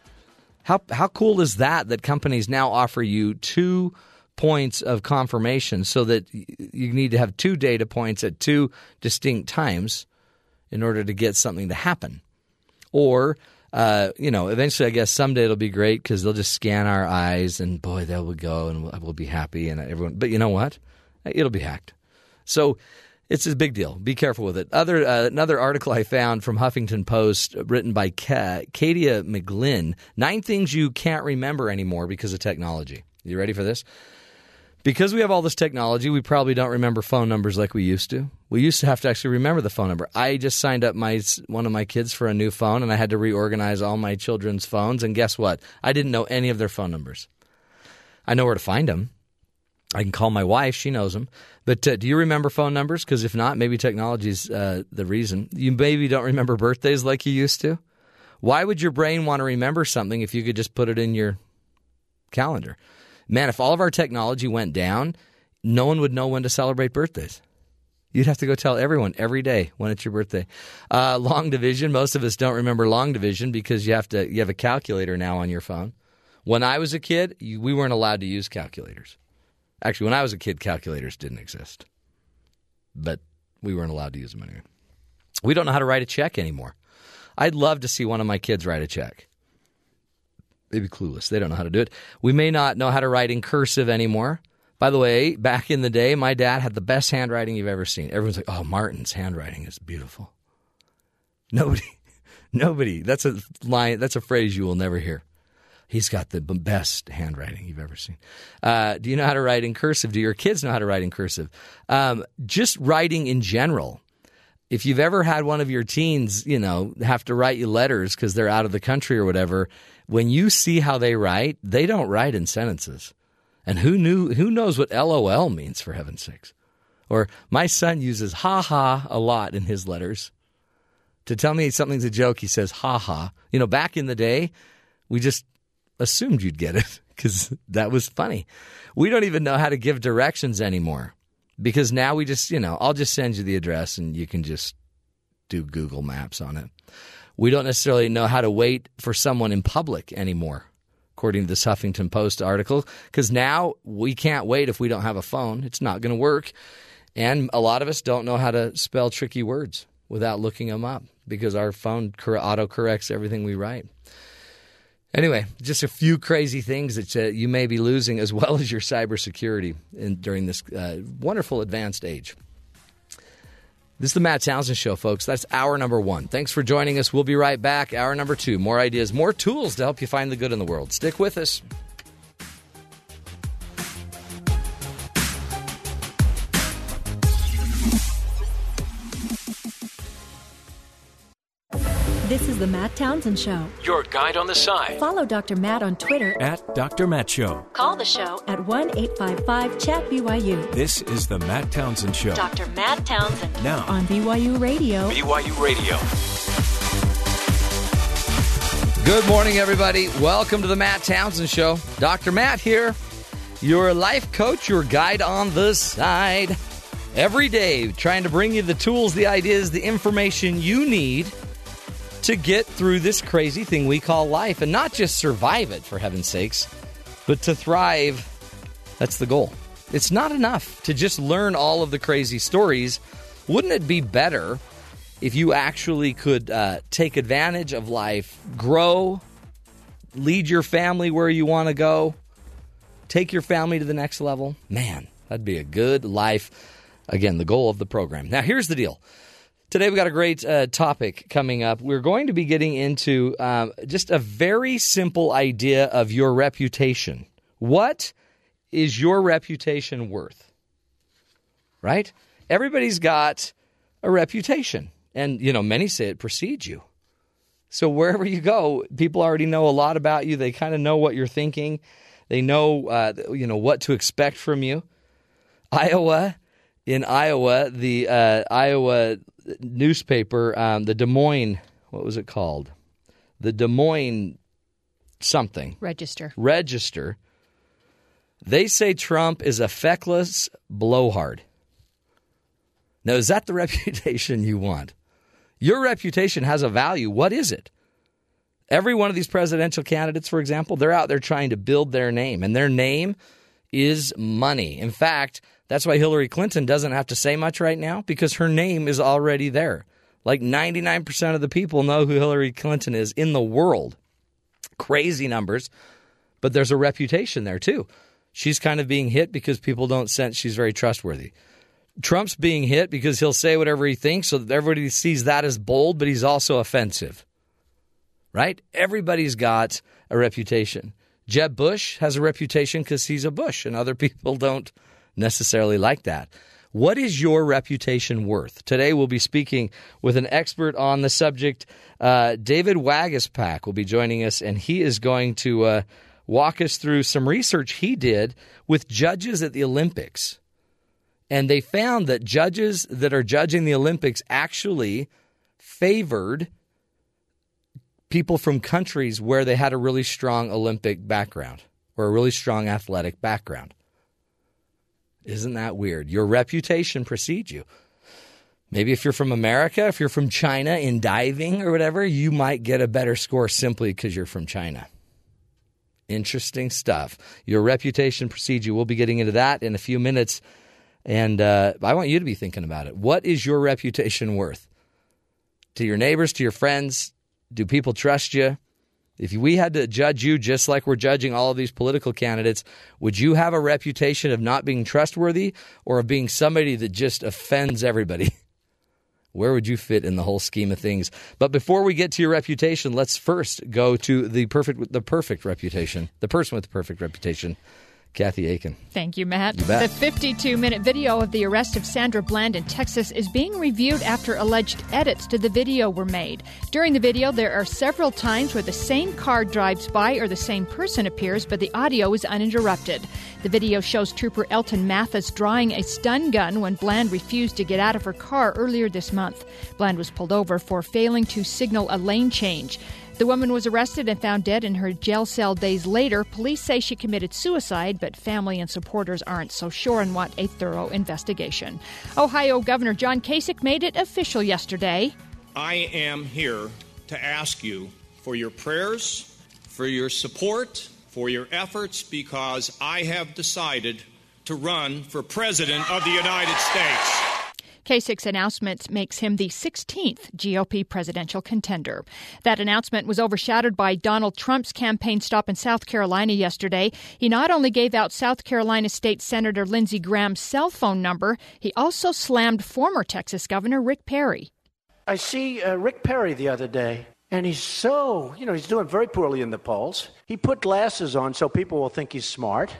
How how cool is that that companies now offer you two points of confirmation so that you need to have two data points at two distinct times in order to get something to happen. Or uh, you know, eventually, I guess someday it'll be great because they'll just scan our eyes, and boy, we go, and we'll, we'll be happy, and everyone. But you know what? It'll be hacked. So it's a big deal. Be careful with it. Other uh, another article I found from Huffington Post, written by Ka- Katla McGlynn: Nine things you can't remember anymore because of technology. You ready for this? Because we have all this technology, we probably don't remember phone numbers like we used to. We used to have to actually remember the phone number. I just signed up my one of my kids for a new phone, and I had to reorganize all my children's phones. And guess what? I didn't know any of their phone numbers. I know where to find them. I can call my wife; she knows them. But uh, do you remember phone numbers? Because if not, maybe technology's uh, the reason. You maybe don't remember [laughs] birthdays like you used to. Why would your brain want to remember something if you could just put it in your calendar? Man, if all of our technology went down, no one would know when to celebrate birthdays. You'd have to go tell everyone every day when it's your birthday. Uh, long division. Most of us don't remember long division because you have to. You have a calculator now on your phone. When I was a kid, you, we weren't allowed to use calculators. Actually, when I was a kid, calculators didn't exist, but we weren't allowed to use them anyway. We don't know how to write a check anymore. I'd love to see one of my kids write a check. Maybe clueless. They don't know how to do it. We may not know how to write in cursive anymore. By the way, back in the day, my dad had the best handwriting you've ever seen. Everyone's like, "Oh, Martin's handwriting is beautiful." Nobody, [laughs] nobody. That's a line. That's a phrase you will never hear. He's got the best handwriting you've ever seen. Uh, do you know how to write in cursive? Do your kids know how to write in cursive? Um, just writing in general. If you've ever had one of your teens, you know, have to write you letters because they're out of the country or whatever, when you see how they write, they don't write in sentences. And who knew? Who knows what LOL means? For heaven's sakes! Or my son uses ha ha a lot in his letters. To tell me something's a joke, he says ha ha. You know, back in the day, we just assumed you'd get it [laughs] because that was funny. We don't even know how to give directions anymore because now we just, you know, I'll just send you the address and you can just do Google Maps on it. We don't necessarily know how to wait for someone in public anymore, according to this Huffington Post article, because now we can't wait if we don't have a phone. It's not going to work. And a lot of us don't know how to spell tricky words without looking them up because our phone auto corrects everything we write. Anyway, just a few crazy things that uh, you may be losing, as well as your cybersecurity in, during this uh, wonderful advanced age. This is the Matt Townsend Show, folks. That's hour number one. Thanks for joining us. We'll be right back. Hour number two. More ideas, more tools to help you find the good in the world. Stick with us.
This is the Matt Townsend Show.
Your guide on the side.
Follow Dr. Matt on Twitter.
At Dr. Matt Show.
Call the show at 1 855 Chat BYU.
This is the Matt Townsend Show.
Dr. Matt Townsend
Now,
on BYU Radio.
BYU Radio.
Good morning, everybody. Welcome to the Matt Townsend Show. Dr. Matt here, your life coach, your guide on the side. Every day, trying to bring you the tools, the ideas, the information you need to get through this crazy thing we call life and not just survive it, for heaven's sakes, but to thrive. That's the goal. It's not enough to just learn all of the crazy stories. Wouldn't it be better if you actually could uh, take advantage of life, grow, lead your family where you want to go, take your family to the next level? Man, that'd be a good life. Again, the goal of the program. Now, here's the deal. Today, we've got a great uh, topic coming up. We're going to be getting into um, just a very simple idea of your reputation. What is your reputation worth? Right? Everybody's got a reputation. And, you know, many say it precedes you. So wherever you go, people already know a lot about you. They kind of know what you're thinking. They know, uh, you know, what to expect from you. Iowa, in Iowa, the uh, Iowa newspaper, um, the Des Moines, what was it called? The Des Moines something
Register.
register. They say Trump is a feckless blowhard. Now, is that the [laughs] reputation you want? Your reputation has a value. What is it? Every one of these presidential candidates, for example, they're out there trying to build their name, and their name is money. In fact, that's why Hillary Clinton doesn't have to say much right now because her name is already there. Like 99% of the people know who Hillary Clinton is in the world. Crazy numbers, but there's a reputation there too. She's kind of being hit because people don't sense she's very trustworthy. Trump's being hit because he'll say whatever he thinks, so that everybody sees that as bold, but he's also offensive. Right? Everybody's got a reputation. Jeb Bush has a reputation because he's a Bush, and other [laughs] people don't necessarily like that. What is your reputation worth? Today we'll be speaking with an expert on the subject. Uh, David Waguespack will be joining us, and he is going to uh, walk us through some research he did with judges at the Olympics. And they found that judges that are judging the Olympics actually favored people from countries where they had a really strong Olympic background or a really strong athletic background. Isn't that weird? Your reputation precedes you. Maybe if you're from America, if you're from China in diving or whatever, you might get a better score simply because you're from China. Interesting stuff. Your reputation precedes you. We'll be getting into that in a few minutes. And uh, I want you to be thinking about it. What is your reputation worth? To your neighbors, to your friends? Do people trust you? If we had to judge you just like we're judging all of these political candidates, would you have a reputation of not being trustworthy or of being somebody that just offends everybody? [laughs] Where would you fit in the whole scheme of things? But before we get to your reputation, let's first go to the perfect the perfect reputation, the person with the perfect reputation, Kathy Aiken.
Thank you, Matt.
You.
The 52 minute video of the arrest of Sandra Bland in Texas is being reviewed after alleged edits to the video were made. During the video, there are several times where the same car drives by or the same person appears, but the audio is uninterrupted. The video shows Trooper Elton Mathis drawing a stun gun when Bland refused to get out of her car earlier this month. Bland was pulled over for failing to signal a lane change. The woman was arrested and found dead in her jail cell days later. Police say she committed suicide, but family and supporters aren't so sure and want a thorough investigation. Ohio Governor John Kasich made it official yesterday.
I am here to ask you for your prayers, for your support, for your efforts, because I have decided to run for President of the United States.
Kasich's announcement makes him the 16th GOP presidential contender. That announcement was overshadowed by Donald Trump's campaign stop in South Carolina yesterday. He not only gave out South Carolina State Senator Lindsey Graham's cell phone number, he also slammed former Texas Governor Rick Perry.
I see uh, Rick Perry the other day, and he's so, you know, he's doing very poorly in the polls. He put glasses on so people will think he's smart,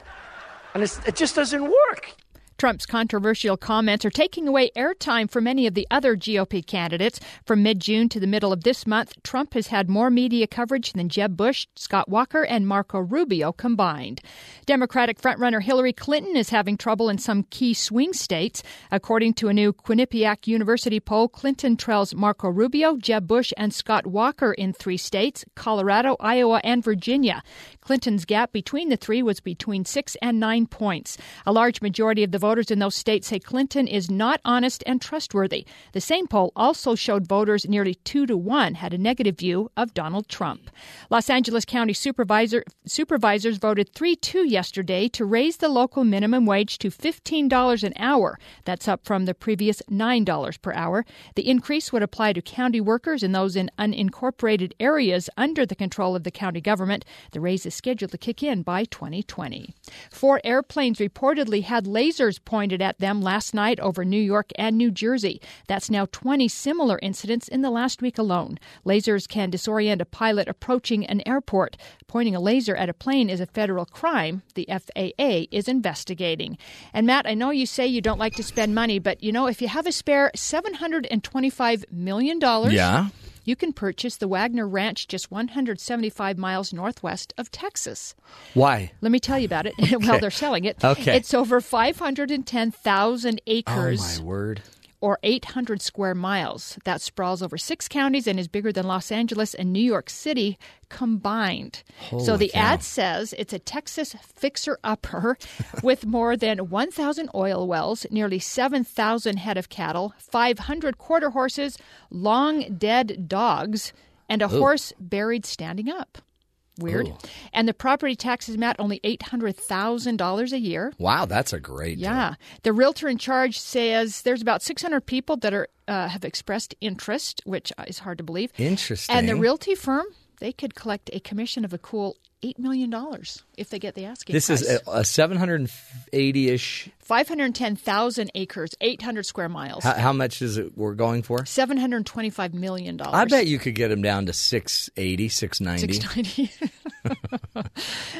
and it just doesn't work.
Trump's controversial comments are taking away airtime from many of the other GOP candidates. From mid June to the middle of this month, Trump has had more media coverage than Jeb Bush, Scott Walker, and Marco Rubio combined. Democratic frontrunner Hillary Clinton is having trouble in some key swing states. According to a new Quinnipiac University poll, Clinton trails Marco Rubio, Jeb Bush, and Scott Walker in three states Colorado, Iowa, and Virginia. Clinton's gap between the three was between six and nine points. A large majority of the voters in those states say Clinton is not honest and trustworthy. The same poll also showed voters nearly two to one had a negative view of Donald Trump. Los Angeles County supervisor, supervisors voted 3 2 yesterday to raise the local minimum wage to $15 an hour. That's up from the previous $9 per hour. The increase would apply to county workers and those in unincorporated areas under the control of the county government. The raise is scheduled to kick in by 2020. Four airplanes reportedly had lasers pointed at them last night over New York and New Jersey. That's now 20 similar incidents in the last week alone. Lasers can disorient a pilot approaching an airport. Pointing a laser at a plane is a federal crime. The FAA is investigating. And Matt, I know you say you don't like to spend money, but you know, if you have a spare $725 million,
Yeah.
You can purchase the Waggoner Ranch just 175 miles northwest of Texas.
Why?
Let me tell you about it. [laughs] well, they're selling it.
Okay.
It's over 510,000 acres.
Oh, my word.
Or 800 square miles. That sprawls over six counties and is bigger than Los Angeles and New York City combined. so the
cow.
ad says it's a Texas fixer upper [laughs] with more than 1,000 oil wells, nearly 7,000 head of cattle, 500 quarter horses, long dead dogs, and a horse buried standing up. Weird.
Ooh.
And the property taxes, Matt, only $800,000 a year.
Wow, that's a great deal.
Yeah, the realtor in charge says there's about 600 people that are uh, have expressed interest, which is hard to believe.
Interesting.
And the realty firm they could collect a commission of a cool eight million dollars if they get the asking
This
price.
is a, a 780 ish.
510,000 acres, 800 square miles,
How, how much is it we're going for?
725 million dollars.
I bet you could get them down to 680, 690.
690.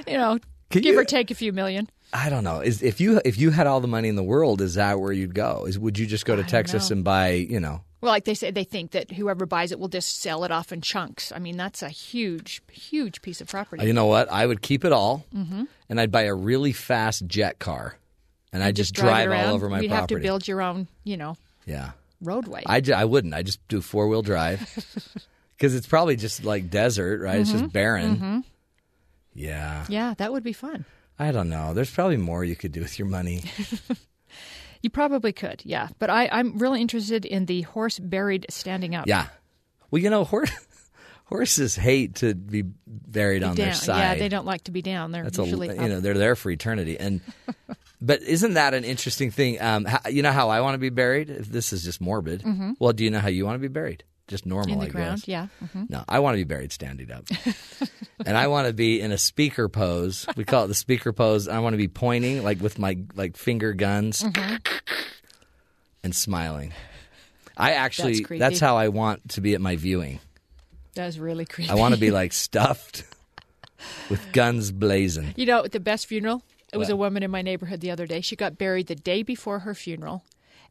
[laughs] you know,
Can
give
you-
or take a few million.
I don't know. Is if you if you had all the money in the world, is that where you'd go? Is would you just go to Texas
know.
and buy, you know,
Well, like they say, they think that whoever buys it will just sell it off in chunks. I mean, that's a huge, huge piece of property.
you know what? I would keep it all, mm-hmm. and I'd buy a really fast jet car, and I'd just, drive,
it
all over my
You'd
property.
have to build your own, you know,
yeah,
roadway.
I, I wouldn't. I just do four wheel drive [laughs] because it's probably just like desert, right? It's just mm-hmm. barren. Mm-hmm. Yeah,
yeah, that would be fun.
I don't know. There's probably more you could do with your money. [laughs]
You probably could, yeah. But I, I'm really interested in the horse buried standing up.
Yeah. Well, you know, horse, [laughs] horses hate to be buried on
down.
their side.
Yeah, they don't like to be down. They're
That's
usually
a you know they're there for eternity. And but isn't that an interesting thing? Um, how, you know how I want to be buried? If this is just morbid. Well, do you know how you want to be buried? Just normal,
Mm-hmm. in the
I
ground.
guess.
Yeah. hmm
No, I want to be buried standing up, [laughs] and I want to be in a speaker pose. We call it the speaker pose. I want to be pointing like with my like finger guns
Mm-hmm.
and smiling. I actually
That's
that's how I want to be at my viewing.
That's really creepy.
I want to be like [laughs] stuffed with guns blazing.
You know, the best funeral? It was
What?
a woman in my neighborhood the other day. She got buried the day before her funeral.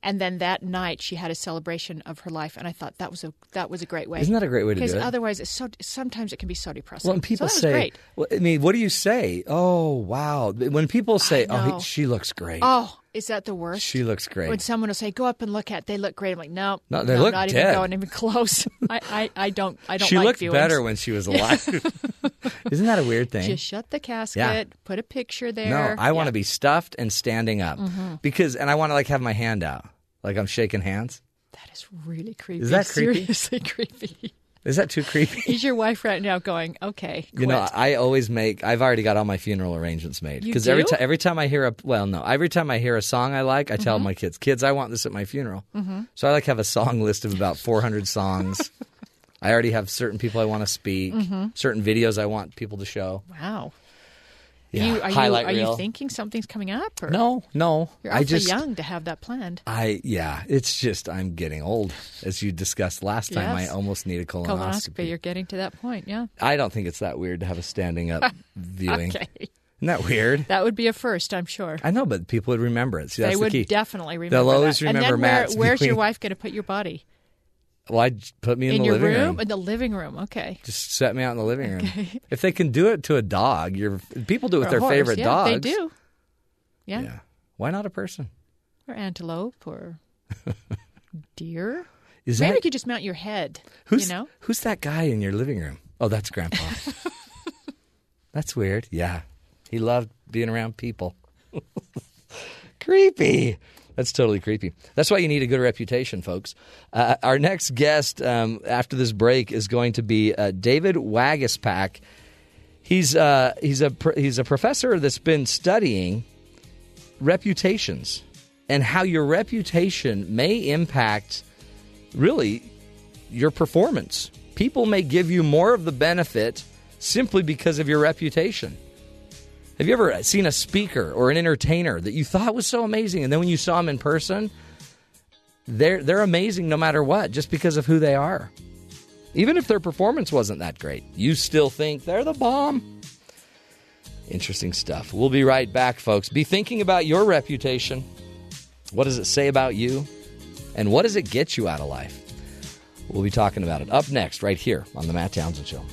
And then that night, she had a celebration of her life, and I thought that was a that was a great way.
Isn't that a great way to do it?
Because otherwise, it's so sometimes it can be so depressing.
Well, people
so
say,
great.
well, I mean, what do you say? Oh, wow. When people say, oh, she looks great.
"Oh, is that the worst?"
She looks great.
When someone will say, "Go up and look at," they look great. I'm like, "No,
No, they
no,
look
not
dead.
even going even close." [laughs] I, I, I don't, I don't
she
like
looked
viewings.
better when she was alive. [laughs] Isn't that a weird thing?
Just shut the casket, put a picture there.
no, I want to be stuffed and standing up mm-hmm. because, and I want to like have my hand out, like I'm shaking hands.
That is really creepy.
Is that creepy?
Seriously [laughs] creepy.
Is that too creepy?
Is your wife right now going, okay,
You know. I always make. I've already got all my funeral arrangements made
because
every time every time I hear a well, no, every time I hear a song I like, I
Mm-hmm.
tell my kids, kids, I want this at my funeral. So I like have a song list of about 400 songs. [laughs] I already have certain people I want to speak,
Mm-hmm.
certain videos I want people to show.
wow.
Yeah,
you, are
highlight
you, are
reel.
you thinking something's coming up? Or?
No, no,
You're
I just
young to have that planned.
I yeah, it's just I'm getting old. As you discussed last time,
Yes.
I almost need a colonoscopy.
Colonoscopy, you're getting to that point, yeah.
I don't think it's that weird to have a standing up [laughs] viewing.
Okay.
Isn't that weird?
That would be a first, I'm sure.
I know, but people would remember it. See, that's
they
the
would
key.
definitely remember
They'll always
that.
remember
and then where, where's your wife going to put your body?
Well, I'd put me in,
In
the
your
living
room?
room.
In the living room, okay.
Just set me out in the living room. [laughs] If they can do it to a dog, you're people do it with
Or
their
horse,
favorite
yeah,
dogs.
They do. Yeah.
Yeah. Why not a person?
Or antelope or [laughs] deer.
Is
Maybe
that
you could just mount your head.
who's
you know?
who's that guy in your living room? Oh, that's Grandpa. [laughs] that's weird. Yeah, he loved being around people. creepy. That's totally creepy. That's why you need a good reputation, folks. Uh, our next guest um, after this break is going to be uh, David Waguespack. He's uh, he's a he's a professor that's been studying reputations and how your reputation may impact really your performance. People may give you more of the benefit simply because of your reputation. Have you ever seen a speaker or an entertainer that you thought was so amazing, and then when you saw them in person, they're they're amazing no matter what, just because of who they are. Even if their performance wasn't that great, you still think they're the bomb. Interesting stuff. We'll be right back, folks. Be thinking about your reputation. What does it say about you? And what does it get you out of life? We'll be talking about it up next, right here on The Matt Townsend Show.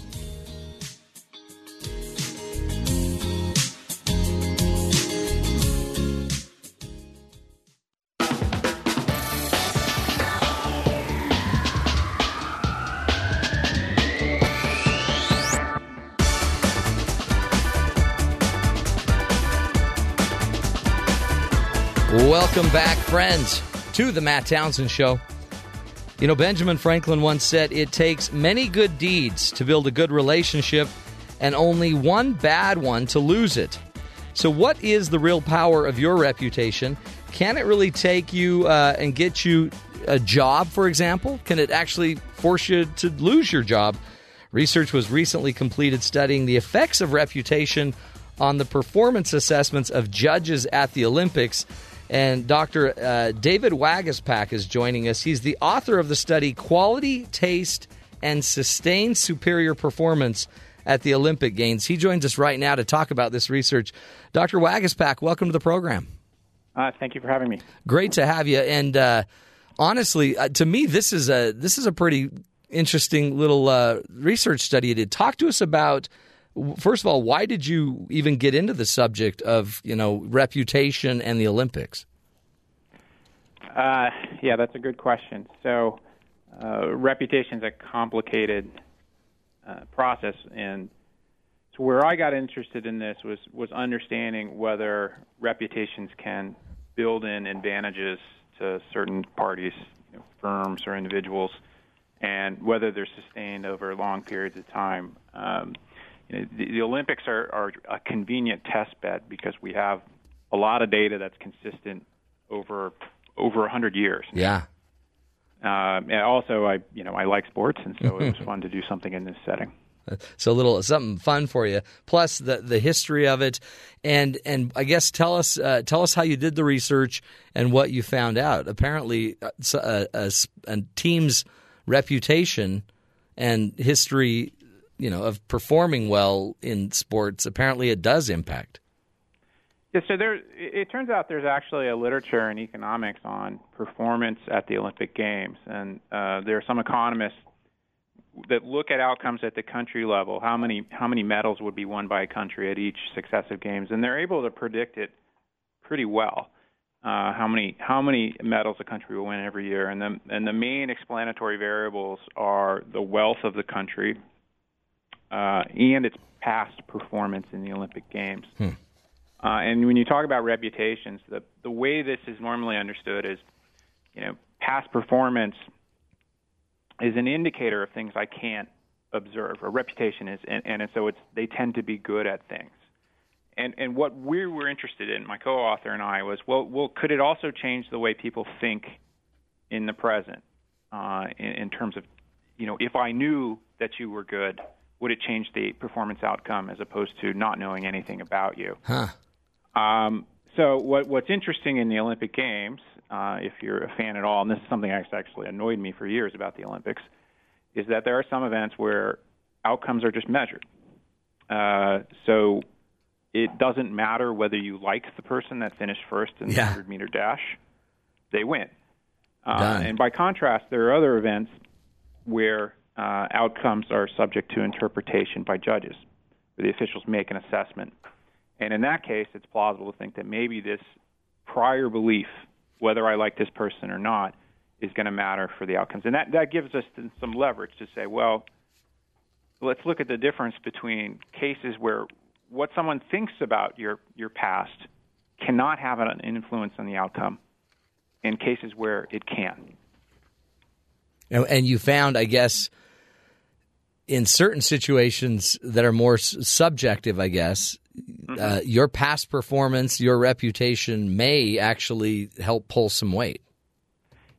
Welcome back, friends, to the Matt Townsend Show. You know, Benjamin Franklin once said, It takes many good deeds to build a good relationship and only one bad one to lose it. So, what is the real power of your reputation? Can it really take you uh, and get you a job, for example? Can it actually force you to lose your job? Research was recently completed studying the effects of reputation on the performance assessments of judges at the Olympics. And Dr. Uh, David Waguespack is joining us. He's the author of the study Quality, Taste, and Sustained Superior Performance at the Olympic Games. He joins us right now to talk about this research. Dr. Waguespack, welcome to the program.
Uh, thank you for having me.
Great to have you. And uh, honestly, uh, to me, this is a this is a pretty interesting little uh, research study you did. Talk to us about first of all, why did you even get into the subject of you know reputation and the Olympics?
Uh, yeah, that's a good question. So, uh, reputation is a complicated uh, process, and so where I got interested in this was was understanding whether reputations can build in advantages to certain parties, you know, firms or individuals, and whether they're sustained over long periods of time. Um, the, the Olympics are, are a convenient test bed because we have a lot of data that's consistent over over 100 years.
Yeah.
Um, and also, I you know I like sports, and so it was [laughs] fun to do something in this setting.
So a little something fun for you. Plus the the history of it, and and I guess tell us uh, tell us how you did the research and what you found out. Apparently, a s- a, a a team's reputation and history, you know, of performing well in sports. Apparently, it does impact.
Yeah, so there. It turns out there's actually a literature in economics on performance at the Olympic Games, and uh, there are some economists that look at outcomes at the country level. How many how many medals would be won by a country at each successive games, and they're able to predict it pretty well. Uh, how many how many medals a country will win every year, and the and the main explanatory variables are the wealth of the country uh, and its past performance in the Olympic Games. Uh, and when you talk about reputations, the the way this is normally understood is, you know, past performance is an indicator of things I can't observe. A reputation is, and, and so it's they tend to be good at things. And and what we were interested in, my co-author and I, was well, well, could it also change the way people think in the present, uh, in, in terms of, you know, if I knew that you were good, would it change the performance outcome as opposed to not knowing anything about you?
Huh.
Um, so what, what's interesting in the Olympic Games, uh, if you're a fan at all, and this is something that's actually annoyed me for years about the Olympics, is that there are some events where outcomes are just measured. Uh, so it doesn't matter whether you like the person that finished first in the
Yeah.
100 meter dash, they win. Uh, and by contrast, there are other events where uh, outcomes are subject to interpretation by judges, where the officials make an assessment. And in that case, it's plausible to think that maybe this prior belief, whether I like this person or not, is going to matter for the outcomes. And that, that gives us some leverage to say, well, let's look at the difference between cases where what someone thinks about your, your past cannot have an influence on the outcome and cases where it can.
And you found, I guess, in certain situations that are more subjective, I guess, uh, your past performance, your reputation may actually help pull some weight.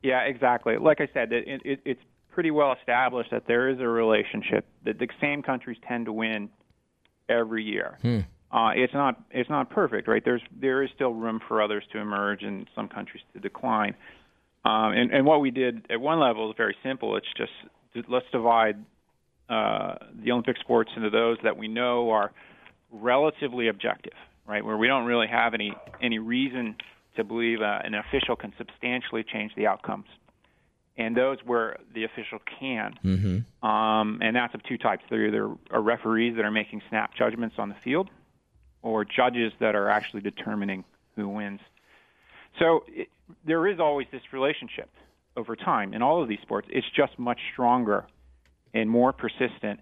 Yeah, exactly. Like I said, it, it, it's pretty well established that there is a relationship that the same countries tend to win every year.
Hmm.
Uh, it's not it's not perfect, right? There's there is still room for others to emerge and some countries to decline. Um, and, and what we did at one level is very simple. It's just let's divide uh, the Olympic sports into those that we know are relatively objective, right? Where we don't really have any any reason to believe uh, an official can substantially change the outcomes, and those where the official can.
Mm-hmm.
Um, and that's of two types. There either are referees that are making snap judgments on the field, or judges that are actually determining who wins. So it, there is always this relationship over time in all of these sports. It's just much stronger and more persistent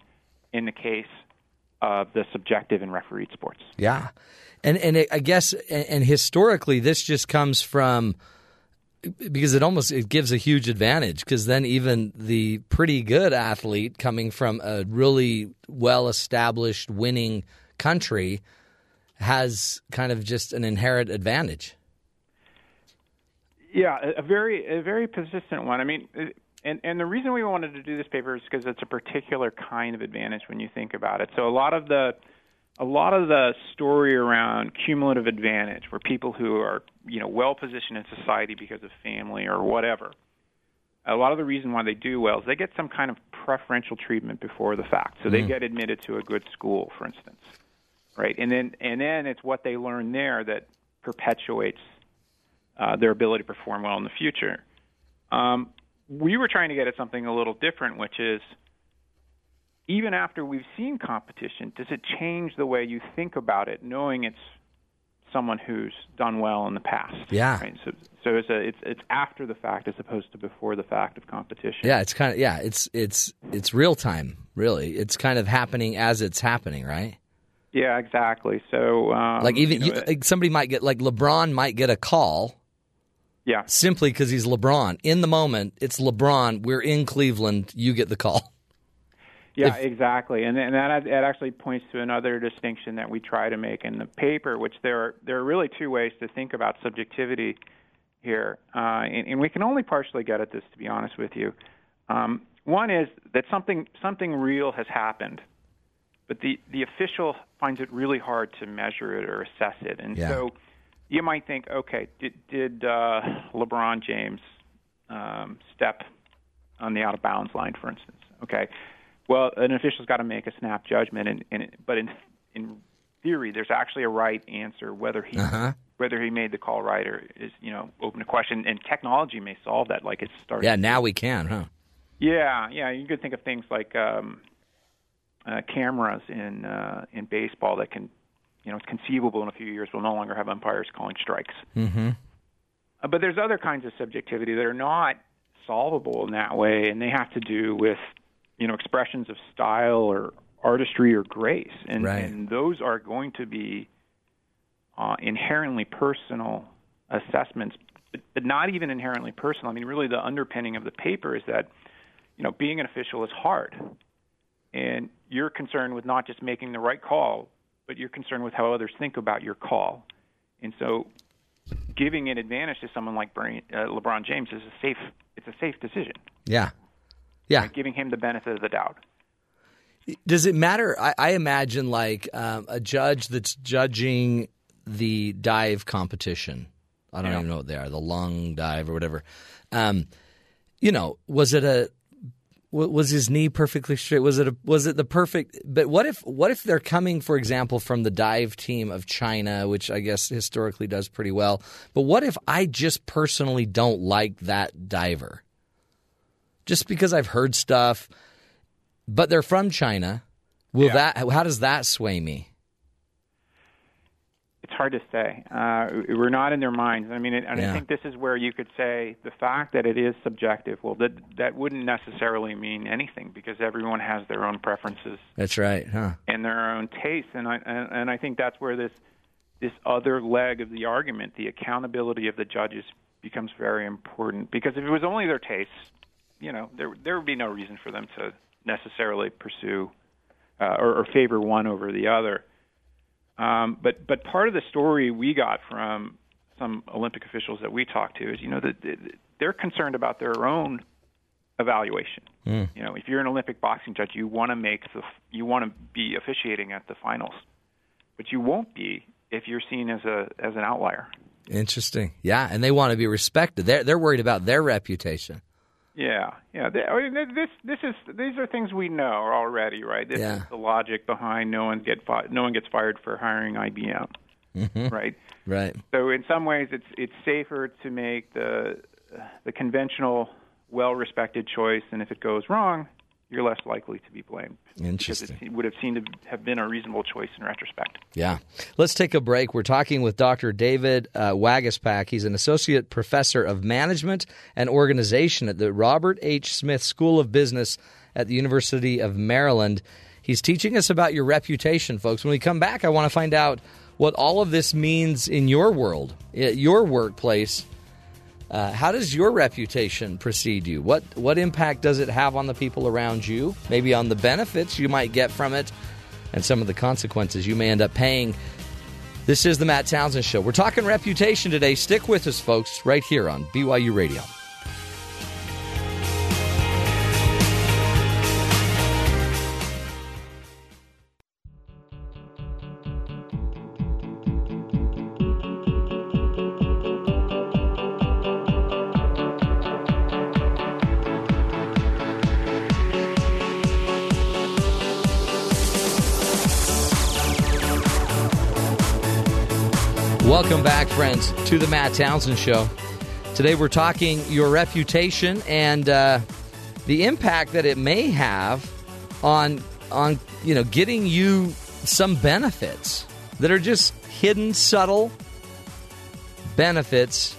in the case of the subjective and refereed sports.
Yeah, and and it, I guess and, and historically this just comes from because it almost it gives a huge advantage because then even the pretty good athlete coming from a really well established winning country has kind of just an inherent advantage.
Yeah, a, very a very persistent one. I mean, and and the reason we wanted to do this paper is because it's a particular kind of advantage when you think about it. So a lot of the a lot of the story around cumulative advantage, where people who are you know well positioned in society because of family or whatever, a lot of the reason why they do well is they get some kind of preferential treatment before the fact. So they
Mm.
get admitted to a good school, for instance, right? And then and then it's what they learn there that perpetuates uh, their ability to perform well in the future. Um, we were trying to get at something a little different, which is even after we've seen competition, does it change the way you think about it, knowing it's someone who's done well in the past?
Yeah.
Right? So, so it's a, it's it's after the fact as opposed to before the fact of competition.
Yeah, it's kind of yeah, it's it's it's real time, really. It's kind of happening as it's happening, right?
Yeah, exactly. So um,
like even
you know,
you, like somebody might get like LeBron might get a call
yeah,
simply because he's LeBron. In the moment, it's LeBron. We're in Cleveland. You get the call.
Yeah, exactly, and and that that actually points to another distinction that we try to make in the paper, which there are there are really two ways to think about subjectivity here, uh, and, and we can only partially get at this, to be honest with you. Um, one is that something something real has happened, but the the official finds it really hard to measure it or assess it, and
Yeah.
so you might think, okay, did did uh, LeBron James um, step on the out of bounds line, for instance? Okay. Well, an official's got to make a snap judgment, and, and but in in theory, there's actually a right answer whether he
Uh-huh.
whether he made the call right or is you know open to question. And technology may solve that, like it's starting.
Yeah, now we can, huh?
Yeah, yeah. You could think of things like um, uh, cameras in uh, in baseball that can, you know, it's conceivable in a few years we'll no longer have umpires calling strikes.
Mm-hmm.
Uh, but there's other kinds of subjectivity that are not solvable in that way, and they have to do with you know expressions of style or artistry or grace, and,
Right.
and those are going to be uh, inherently personal assessments, but, but not even inherently personal. I mean, really, the underpinning of the paper is that you know, being an official is hard, and you're concerned with not just making the right call, but you're concerned with how others think about your call, and so giving an advantage to someone like uh, LeBron James is a safe. It's a safe decision.
Yeah, yeah.
Right? Giving him the benefit of the doubt.
Does it matter? I, I imagine like um, a judge that's judging the dive competition. I don't
Yeah.
even know what they are, the long dive or whatever. Um, you know, was it a was his knee perfectly straight? Was it a, was it the perfect? But what if what if they're coming, for example, from the dive team of China, which I guess historically does pretty well. But what if I just personally don't like that diver? Just because I've heard stuff, but they're from China. Will that? How does that sway me?
It's hard to say. Uh, we're not in their minds. I mean, and
Yeah.
I think this is where you could say the fact that it is subjective. Well, that that wouldn't necessarily mean anything because everyone has their own preferences
That's right, huh?
and their own tastes, and I and, and I think that's where this this other leg of the argument, the accountability of the judges, becomes very important. Because if it was only their tastes, you know, there there would be no reason for them to necessarily pursue uh, or, or favor one over the other. Um, but but part of the story we got from some Olympic officials that we talked to is, you know, that they're concerned about their own evaluation.
Hmm.
You know, if you're an Olympic boxing judge, you want to make the you want to be officiating at the finals, but you won't be if you're seen as a as an outlier.
Interesting. Yeah, and they want to be respected. They're they're worried about their reputation.
Yeah, yeah. They, I mean, this this is these are things we know already, right? This
Yeah.
is the logic behind no one get fi- no one gets fired for hiring IBM,
Mhm.
right?
Right.
So in some ways, it's it's safer to make the the conventional, well-respected choice, and if it goes wrong, you're less likely to be blamed.
Interesting.
Because it would have seemed to have been a reasonable choice in retrospect.
Yeah. Let's take a break. We're talking with Dr. David uh, Waguespack. He's an associate professor of management and organization at the Robert H. Smith School of Business at the University of Maryland. He's teaching us about your reputation, folks. When we come back, I want to find out what all of this means in your world, your workplace. Uh, how does your reputation precede you? What what impact does it have on the people around you? Maybe on the benefits you might get from it, and some of the consequences you may end up paying. This is the Matt Townsend Show. We're talking reputation today. Stick with us, folks, right here on BYU Radio. Welcome back, friends, to the Matt Townsend Show. Today we're talking your reputation and uh, the impact that it may have on on you know getting you some benefits that are just hidden, subtle benefits,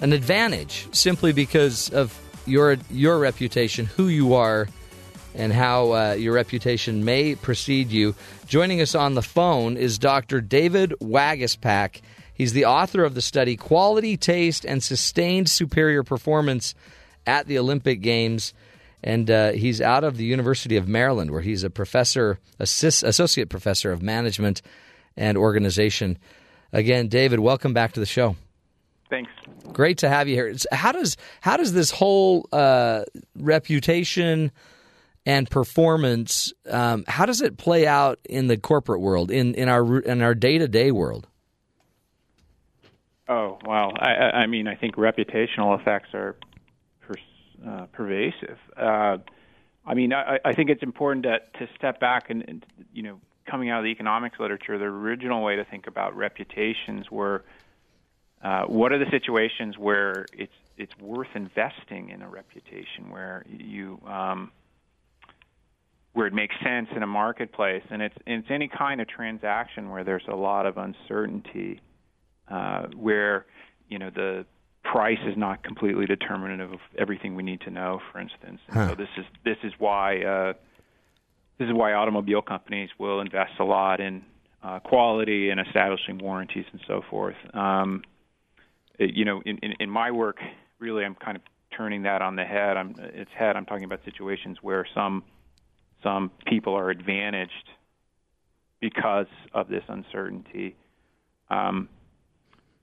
an advantage simply because of your your reputation, who you are, and how uh, your reputation may precede you. Joining us on the phone is Dr. David Waguespack. He's the author of the study Quality, Taste, and Sustained Superior Performance at the Olympic Games. And uh, he's out of the University of Maryland, where he's a professor, assist, associate professor of management and organization. Again, David, welcome back to the show.
Thanks.
Great to have you here. How does how does this whole uh, reputation and performance um, how does it play out in the corporate world in in our in our day to day world?
Oh well, I, I I mean, I think reputational effects are per, uh, pervasive. Uh, I mean, I, I think it's important to, to step back and, and, you know, coming out of the economics literature, the original way to think about reputations were uh, what are the situations where it's it's worth investing in a reputation, where you um, where it makes sense in a marketplace, and it's it's any kind of transaction where there's a lot of uncertainty uh, where you know the price is not completely determinative of everything we need to know. For instance,
Huh.
so this is this is why uh, this is why automobile companies will invest a lot in uh, quality and establishing warranties and so forth. Um, it- you know, in, in, in my work, really, I'm kind of turning that on the head. I'm its head. I'm talking about situations where some some people are advantaged because of this uncertainty. Um,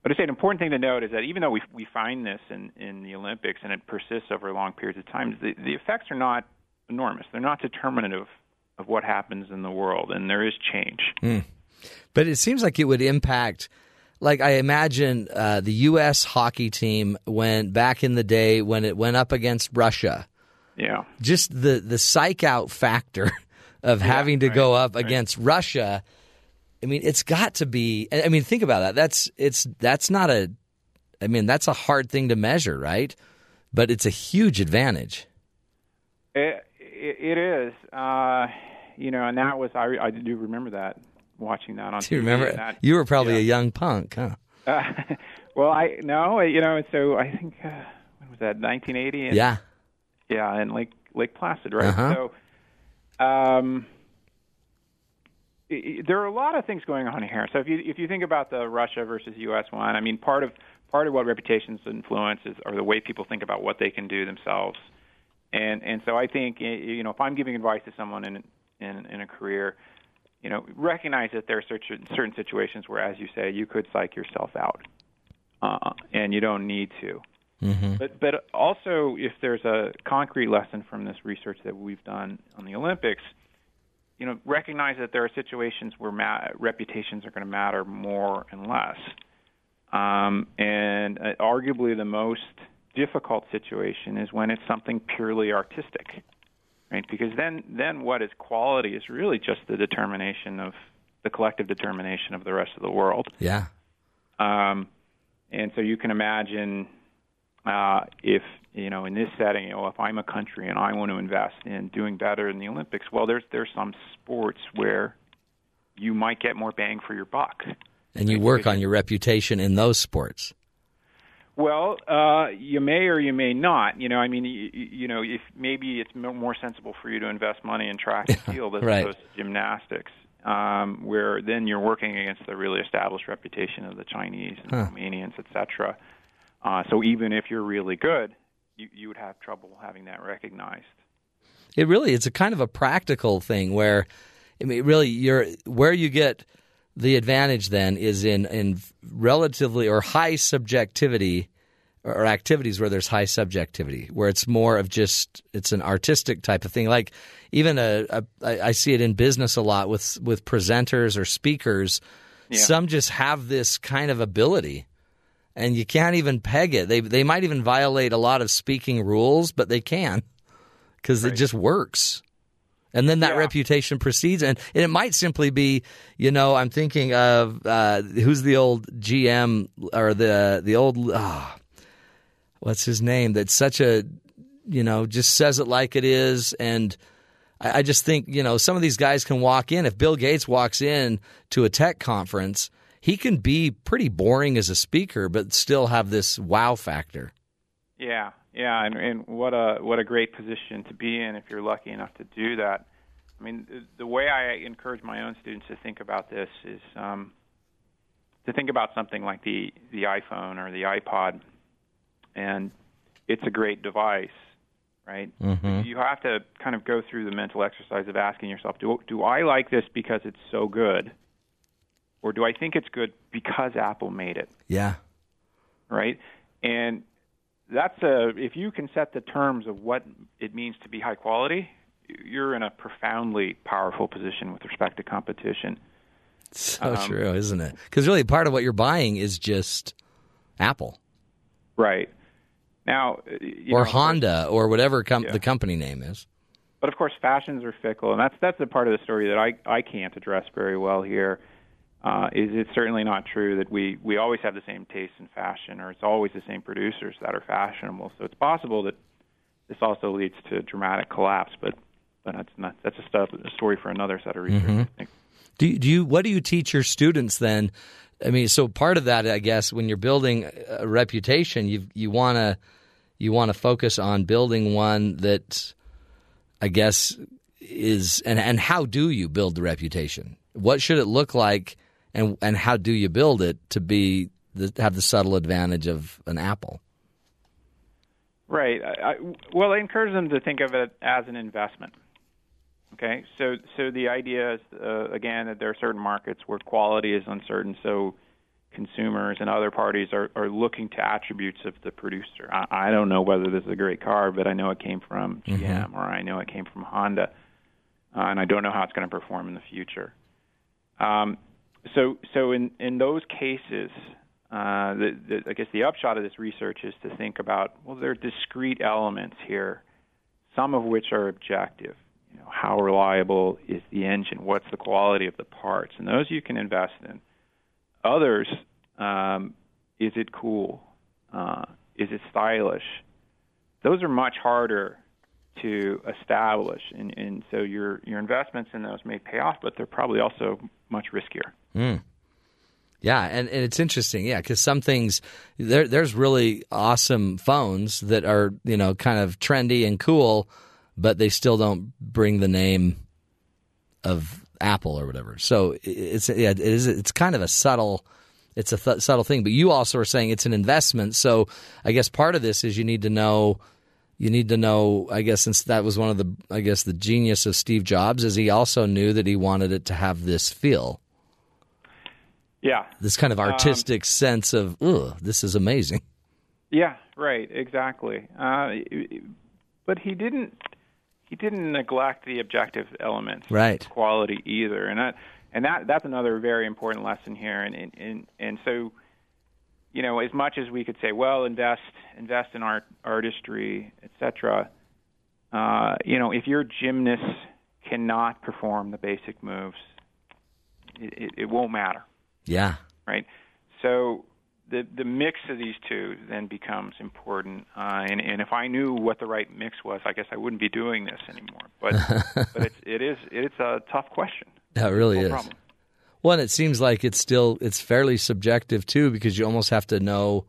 but I say an important thing to note is that even though we we find this in in the Olympics and it persists over long periods of time, the, the effects are not enormous. They're not determinative of what happens in the world, and there is change.
Mm. But it seems like it would impact. Like I imagine uh, the U.S. hockey team when back in the day when it went up against Russia.
Yeah.
Just the the psych out factor [laughs] of
Yeah,
having to
right,
go up
right.
against Russia. I mean, it's got to be. I mean, think about that. That's it's that's not a. I mean, that's a hard thing to measure, right? But it's a huge advantage.
It, it, is, uh, you know, and that was I, I do remember that watching that on.
Do you
TV,
remember?
that-
you were probably a young punk, huh?
Uh, [laughs] well, I no, you know, so I think uh, when was that? 1980. And,
Yeah.
Yeah, in Lake Lake Placid, right?
Uh-huh.
So, um, there are a lot of things going on here. So if you if you think about the Russia versus U.S. one, I mean, part of part of what reputations influence is are the way people think about what they can do themselves. And and so I think you know if I'm giving advice to someone in in, in a career, you know, recognize that there are certain certain situations where, as you say, you could psych yourself out, uh, and you don't need to.
Mm-hmm.
But but also, if there's a concrete lesson from this research that we've done on the Olympics, you know, recognize that there are situations where ma- reputations are going to matter more and less. Um, and uh, arguably, the most difficult situation is when it's something purely artistic, right? Because then then what is quality is really just the determination of the collective determination of the rest of the world.
Yeah.
Um, and so you can imagine uh, if you know in this setting, you know, if I'm a country and I want to invest in doing better in the Olympics, well, there's there's some sports where you might get more bang for your buck.
And you work on your reputation in those sports.
Well, uh, you may or you may not. You know, I mean, you, you know, if maybe it's more sensible for you to invest money in track and [laughs] field as
Right.
opposed to gymnastics, um, where then you're working against the really established reputation of the Chinese and
Huh.
Romanians, et cetera. Uh, so even if you're really good, you, you would have trouble having that recognized.
It really it's a kind of a practical thing where I mean really you're where you get the advantage then is in in relatively or high subjectivity or activities where there's high subjectivity where it's more of just it's an artistic type of thing like even a, a I see it in business a lot with with presenters or speakers
Yeah.
some just have this kind of ability and you can't even peg it they they might even violate a lot of speaking rules but they can because it just works. And then that reputation precedes, and, and it might simply be, you know, I'm thinking of uh, who's the old GM or the the old, ah, what's his name? That's such a, you know, just says it like it is, and I, I just think, you know, some of these guys can walk in. If Bill Gates walks in to a tech conference, he can be pretty boring as a speaker, but still have this wow factor.
Yeah, yeah, and, and what a what a great position to be in if you're lucky enough to do that. I mean, the, the way I encourage my own students to think about this is um, to think about something like the the iPhone or the iPod, and it's a great device, right?
Mhm.
You have to kind of go through the mental exercise of asking yourself, do do I like this because it's so good, or do I think it's good because Apple made it?
Yeah.
right? And that's a if you can set the terms of what it means to be high quality, you're in a profoundly powerful position with respect to competition.
So
Um,
true, isn't it? Because really, part of what you're buying is just Apple
Right. Now,
or
know, of course-
Honda or whatever com-
Yeah.
the company name is.
but of course, fashions are fickle, and that's that's the part of the story that I I can't address very well here. Uh, is it's certainly not true that we we always have the same taste in fashion, or it's always the same producers that are fashionable. So it's possible that this also leads to dramatic collapse, but but that's not that's a stuff a story for another set of research.
Mhm. Do you, do you what do you teach your students then? I mean, so part of that, I guess, when you're building a reputation, you you want to you want to focus on building one that, I guess, is and and how do you build the reputation? What should it look like, and and how do you build it to be the, have the subtle advantage of an Apple?
Right. I, I, well, I encourage them to think of it as an investment. Okay. So, so the idea is uh, again that there are certain markets where quality is uncertain. So, consumers and other parties are, are looking to attributes of the producer. I, I don't know whether this is a great car, but I know it came from GM
Mhm.
or I know it came from Honda, uh, and I don't know how it's going to perform in the future. Um, so, so in in those cases, uh, the, the, I guess the upshot of this research is to think about well, there are discrete elements here, some of which are objective. You know, how reliable is the engine? What's the quality of the parts? And those you can invest in. Others, um, is it cool? Uh, is it stylish? Those are much harder to establish, and, and so your your investments in those may pay off, but they're probably also much riskier.
Mm. Yeah, and, and it's interesting, yeah, because some things there there's really awesome phones that are you know kind of trendy and cool, but they still don't bring the name of Apple or whatever. So it's yeah, it is it's kind of a subtle it's a th- subtle thing. But you also are saying it's an investment. So I guess part of this is you need to know you need to know i guess since that was one of the i guess the genius of steve jobs is he also knew that he wanted it to have this feel
Yeah.
this kind of
Um,
artistic sense of ugh this is amazing
Yeah, right, exactly. Uh, but he didn't he didn't neglect the objective elements,
Right.
of quality either, and that and that that's another very important lesson here. And and and, and so, you know, as much as we could say, well, invest invest in art artistry, etc. Uh, you know, if your gymnast cannot perform the basic moves, it, it, it won't matter
yeah
right? So the the mix of these two then becomes important. Uh, and and if I knew what the right mix was, I guess I wouldn't be doing this anymore. But [laughs] but it's it is it's a tough question.
that really
No
is
problem.
well and it seems like it's still it's fairly subjective too because you almost have to know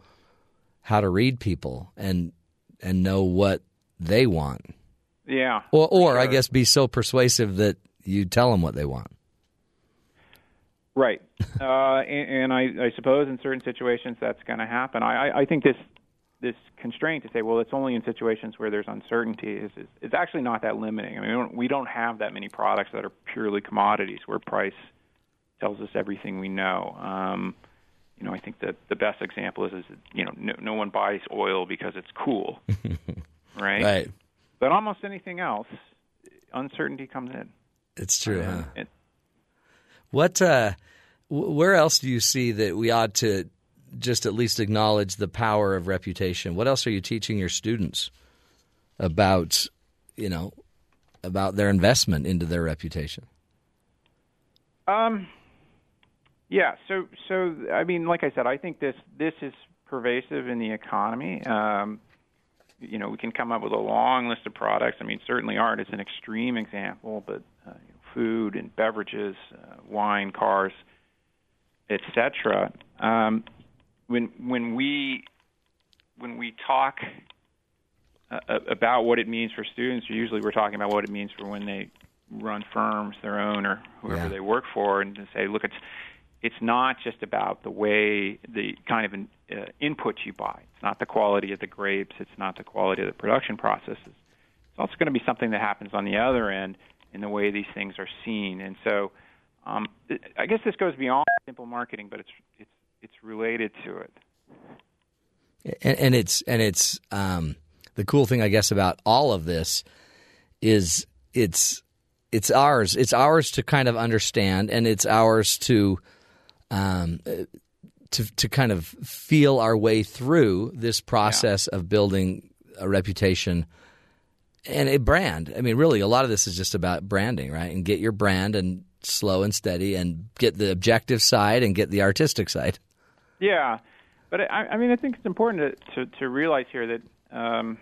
how to read people and and know what they want
Yeah.
or or i guess be so persuasive that you tell them what they want
Right. [laughs] Uh, and, and I, I suppose in certain situations that's going to happen. I, I, I think this this constraint to say, well, it's only in situations where there's uncertainty is, is, is actually not that limiting. I mean, we don't, we don't have that many products that are purely commodities where price tells us everything we know. Um, you know, I think that the best example is, is you know, no, no one buys oil because it's cool, [laughs] right?
right
But almost anything else, uncertainty comes in.
it's true huh?
And-
What, uh, where else do you see that we ought to just at least acknowledge the power of reputation? What else are you teaching your students about, you know, about their investment into their reputation?
Um, yeah. So, so I mean, like I said, I think this this is pervasive in the economy. Um, you know, we can come up with a long list of products. I mean, certainly art is an extreme example, but uh, food and beverages, uh, wine, cars, etc. Um, when when we when we talk uh, about what it means for students, usually we're talking about what it means for when they run firms, their own, or whoever
Yeah.
they work for, and to say, look, it's it's not just about the way the kind of uh, inputs you buy. It's not the quality of the grapes. It's not the quality of the production processes. It's also going to be something that happens on the other end in the way these things are seen. And so, um, I guess this goes beyond simple marketing, but it's it's it's related to it.
and, and it's and it's um, the cool thing, I guess, about all of this is it's it's ours. It's ours to kind of understand, and it's ours to um, to to kind of feel our way through this process of building a reputation and a brand. I mean, really, a lot of this is just about branding, right? And get your brand and slow and steady, and get the objective side and get the artistic side.
Yeah, but I, I mean, I think it's important to to, to realize here that um,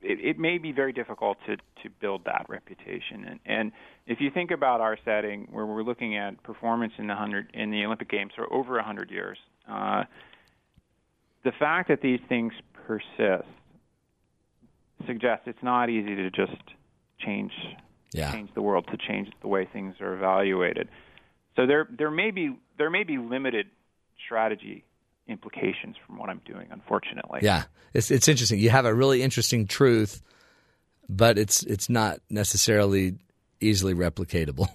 it, it may be very difficult to to build that reputation. And, and if you think about our setting, where we're looking at performance in the hundred in the Olympic Games for over hundred years, uh, the fact that these things persist suggests it's not easy to just change
Yeah.
change the world to change the way things are evaluated. So there there may be there may be limited strategy implications from what I'm doing. Unfortunately,
Yeah, it's it's interesting. You have a really interesting truth, but it's it's not necessarily easily replicatable.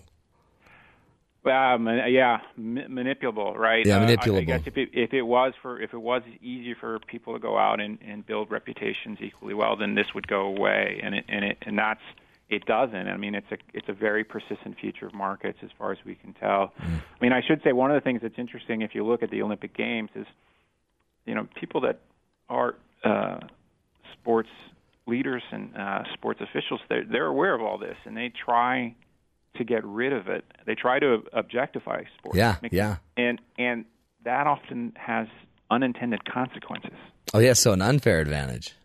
Um, yeah, ma- manipulable, right?
Yeah,
Uh, I- I,
manipulable.
guess if it, if it was for if it was easy for people to go out and, and build reputations equally well, then this would go away, and it and it and that's it doesn't. I mean, it's a it's a very persistent feature of markets as far as we can tell.
Mm.
I mean, I should say one of the things that's interesting if you look at the Olympic Games is, you know, people that are uh, sports leaders and uh, sports officials, they're, they're aware of all this, and they try to get rid of it. They try to objectify sports.
Yeah,
Make-
yeah.
And and that often has unintended consequences.
Oh yeah, so an unfair advantage.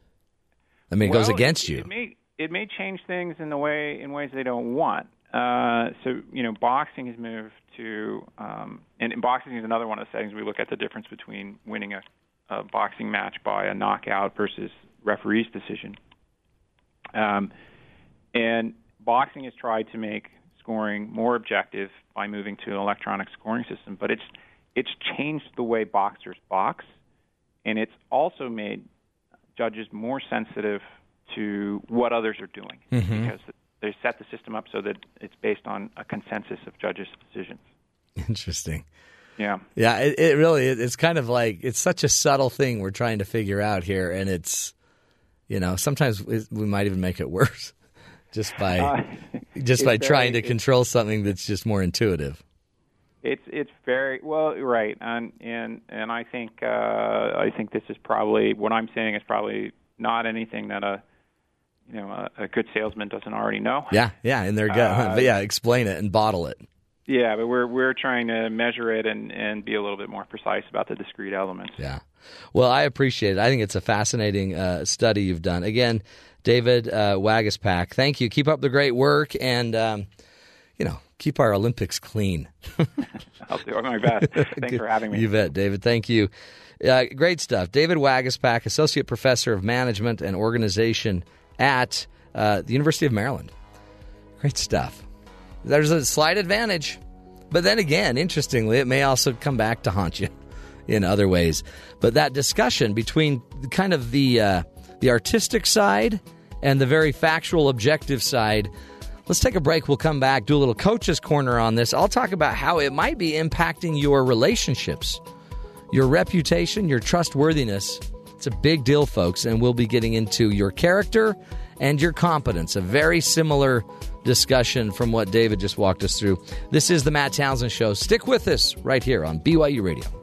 I mean, it goes against you.
It may it may change things in the way in ways they don't want. Uh, so you know, boxing has moved to, um, and boxing is another one of the settings we look at the difference between winning a, a boxing match by a knockout versus referee's decision. Um, and boxing has tried to make scoring more objective by moving to an electronic scoring system, but it's it's changed the way boxers box, and it's also made judges more sensitive to what others are doing
Mhm.
because they set the system up so that it's based on a consensus of judges' decisions.
Interesting.
Yeah.
Yeah, it, it really it- it's kind of like it's such a subtle thing we're trying to figure out here, and it's you know sometimes we might even make it worse just by
Uh, [laughs]
just by trying to control something that's just more intuitive.
It's it's very well right, and and and I think uh, I think this is probably what I'm saying is probably not anything that a you know a, a good salesman doesn't already know.
Yeah, yeah, and they're good.
Uh,
but [laughs] yeah, explain it and bottle it.
Yeah, but we're we're trying to measure it and and be a little bit more precise about the discrete elements.
Yeah. Well, I appreciate it. I think it's a fascinating uh, study you've done. Again, David uh, Waguespack, thank you. Keep up the great work, and um, you know, keep our Olympics clean. [laughs]
I'll do my best. Thanks for having me.
You bet, David. Thank you. Uh, great stuff. David Waguespack, Associate Professor of Management and Organization at uh, the University of Maryland. Great stuff. There's a slight advantage, but then again, interestingly, it may also come back to haunt you [laughs] in other ways. But that discussion between kind of the uh, the artistic side and the very factual, objective side. Let's take a break. We'll come back, do a little coach's corner on this. I'll talk about how it might be impacting your relationships, your reputation, your trustworthiness. It's a big deal, folks, and we'll be getting into your character and your competence. A very similar discussion from what David just walked us through. This is the Matt Townsend Show. Stick with us right here on BYU Radio.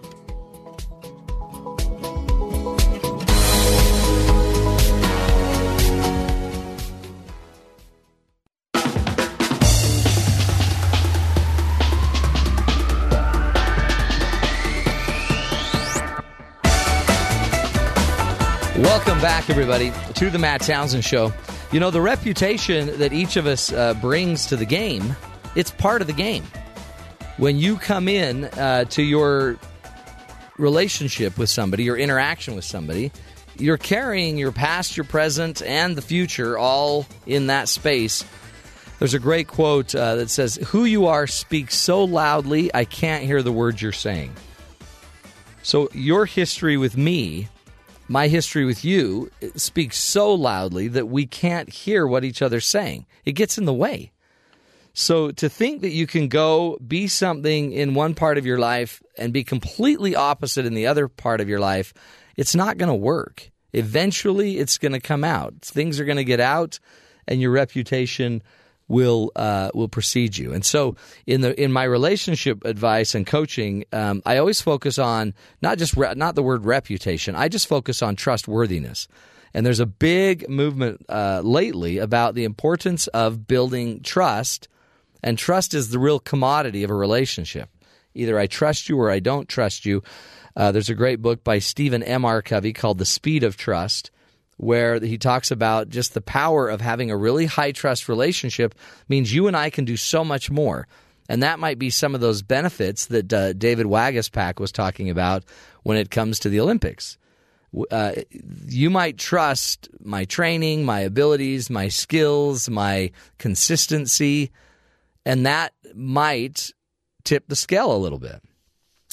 Back, everybody, to the Matt Townsend Show. You know, the reputation that each of us uh, brings to the game, it's part of the game. When you come in uh, to your relationship with somebody, your interaction with somebody, you're carrying your past, your present, and the future all in that space. There's a great quote uh, that says, Who you are speaks so loudly, I can't hear the words you're saying. So, your history with me my history with you speaks so loudly that we can't hear what each other's saying. It gets in the way. So to think that you can go be something in one part of your life and be completely opposite in the other part of your life, it's not going to work. Eventually, it's going to come out. Things are going to get out, and your reputation will uh, will precede you. And so, in the in my relationship advice and coaching, um, I always focus on not just re- not the word reputation. I just focus on trustworthiness. And there's a big movement uh, lately about the importance of building trust, and trust is the real commodity of a relationship. Either I trust you or I don't trust you. Uh, there's a great book by Stephen M. R. Covey called The Speed of Trust where he talks about just the power of having a really high trust relationship means you and I can do so much more. And that might be some of those benefits that uh, David Waguespack was talking about when it comes to the Olympics. Uh, you might trust my training, my abilities, my skills, my consistency, and that might tip the scale a little bit.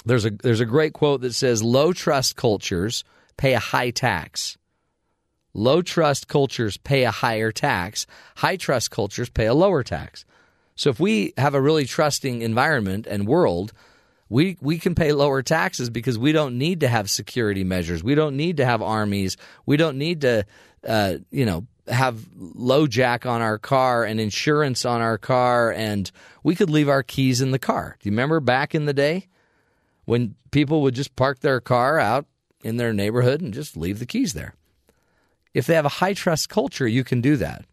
There's a there's a great quote that says low trust cultures pay a high tax. Low trust cultures pay a higher tax. High trust cultures pay a lower tax. So if we have a really trusting environment and world, we we can pay lower taxes because we don't need to have security measures. We don't need to have armies. We don't need to uh, you know have LoJack on our car and insurance on our car and we could leave our keys in the car. Do you remember back in the day when people would just park their car out in their neighborhood and just leave the keys there? If they have a high trust culture, you can do that.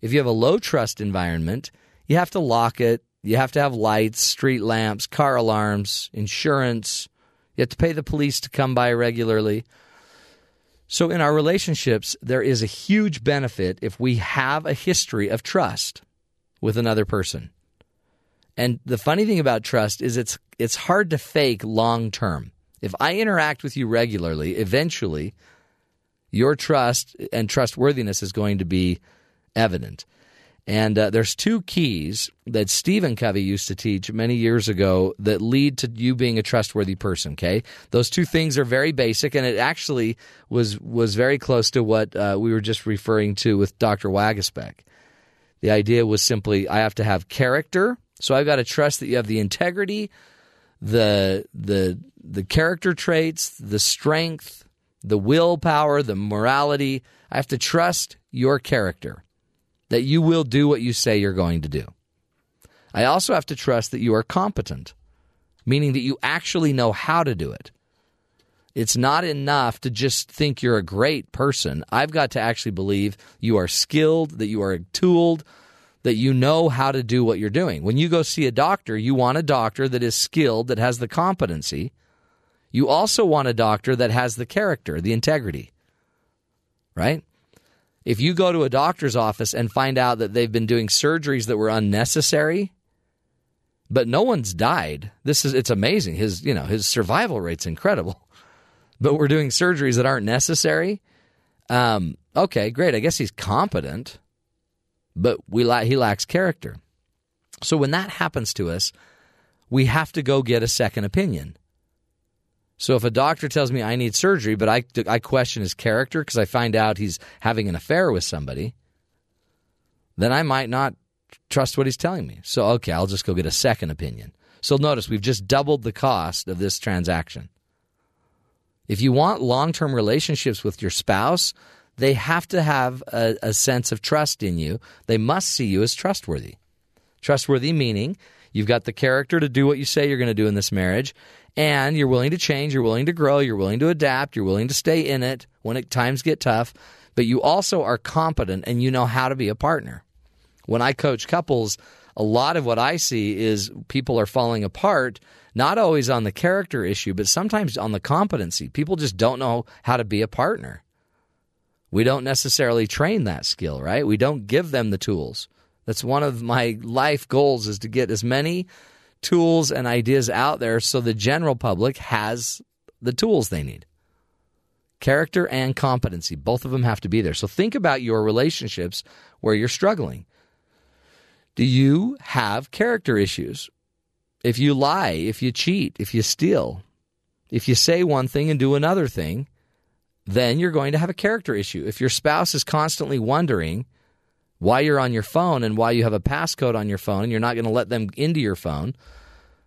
If you have a low trust environment, you have to lock it. You have to have lights, street lamps, car alarms, insurance. You have to pay the police to come by regularly. So, in our relationships, there is a huge benefit if we have a history of trust with another person. And the funny thing about trust is it's it's hard to fake long term. If I interact with you regularly, eventually your trust and trustworthiness is going to be evident. And uh, there's two keys that Stephen Covey used to teach many years ago that lead to you being a trustworthy person. Okay, those two things are very basic, and it actually was was very close to what uh, we were just referring to with Dr. Waguespack. The idea was simply I have to have character, so I've got to trust that you have the integrity, the the the character traits, the strength, the willpower, the morality. I have to trust your character that you will do what you say you're going to do. I also have to trust that you are competent, meaning that you actually know how to do it. It's not enough to just think you're a great person. I've got to actually believe you are skilled, that you are tooled, that you know how to do what you're doing. When you go see a doctor, you want a doctor that is skilled, that has the competency. You also want a doctor that has the character, the integrity. Right? If you go to a doctor's office and find out that they've been doing surgeries that were unnecessary, but no one's died, this is it's amazing. His you know his survival rate's incredible, [laughs] but we're doing surgeries that aren't necessary. Um, okay, great. I guess he's competent, but we la- he lacks character. So when that happens to us, we have to go get a second opinion. So if a doctor tells me I need surgery, but I, I question his character because I find out he's having an affair with somebody, then I might not trust what he's telling me. So, okay, I'll just go get a second opinion. So notice we've just doubled the cost of this transaction. If you want long term relationships with your spouse, they have to have a, a sense of trust in you. They must see you as trustworthy. Trustworthy meaning you've got the character to do what you say you're going to do in this marriage, and you're willing to change, you're willing to grow, you're willing to adapt, you're willing to stay in it when it, times get tough, but you also are competent and you know how to be a partner. When I coach couples, a lot of what I see is people are falling apart, not always on the character issue, but sometimes on the competency. People just don't know how to be a partner. We don't necessarily train that skill, right? We don't give them the tools. That's one of my life goals is to get as many tools and ideas out there so the general public has the tools they need. Character and competency, both of them have to be there. So think about your relationships where you're struggling. Do you have character issues? If you lie, if you cheat, if you steal, if you say one thing and do another thing, then you're going to have a character issue. If your spouse is constantly wondering why you're on your phone and why you have a passcode on your phone and you're not going to let them into your phone,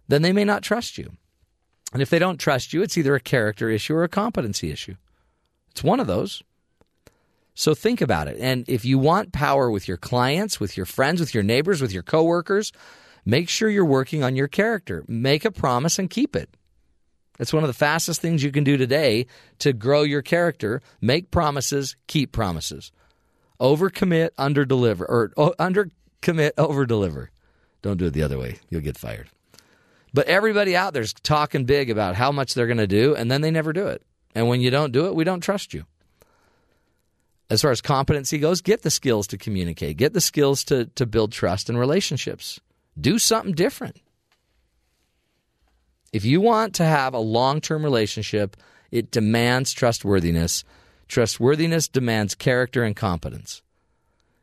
then they may not trust you. And if they don't trust you, it's either a character issue or a competency issue. It's one of those. So think about it. And if you want power with your clients, with your friends, with your neighbors, with your coworkers, make sure you're working on your character. Make a promise and keep it. That's one of the fastest things you can do today to grow your character. Make promises, keep promises. Overcommit, underdeliver, or oh, undercommit, overdeliver. Don't do it the other way. You'll get fired. But everybody out there's talking big about how much they're going to do, and then they never do it. And when you don't do it, we don't trust you. As far as competency goes, get the skills to communicate, get the skills to, to build trust and relationships. Do something different. If you want to have a long term relationship, it demands trustworthiness. Trustworthiness demands character and competence.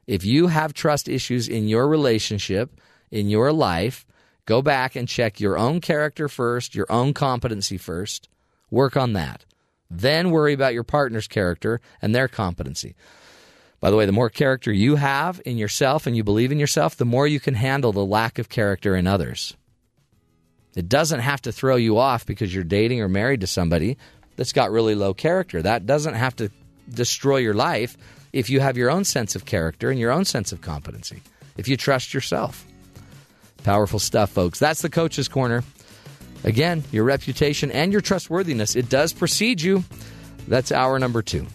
If you have trust issues in your relationship, in your life, Go back and check your own character first, your own competency first. Work on that. Then worry about your partner's character and their competency. By the way, the more character you have in yourself and you believe in yourself, the more you can handle the lack of character in others. It doesn't have to throw you off because you're dating or married to somebody that's got really low character. That doesn't have to destroy your life if you have your own sense of character and your own sense of competency, if you trust yourself. Powerful stuff, folks. That's the coach's corner. Again, your reputation and your trustworthiness, it does precede you. That's hour number two.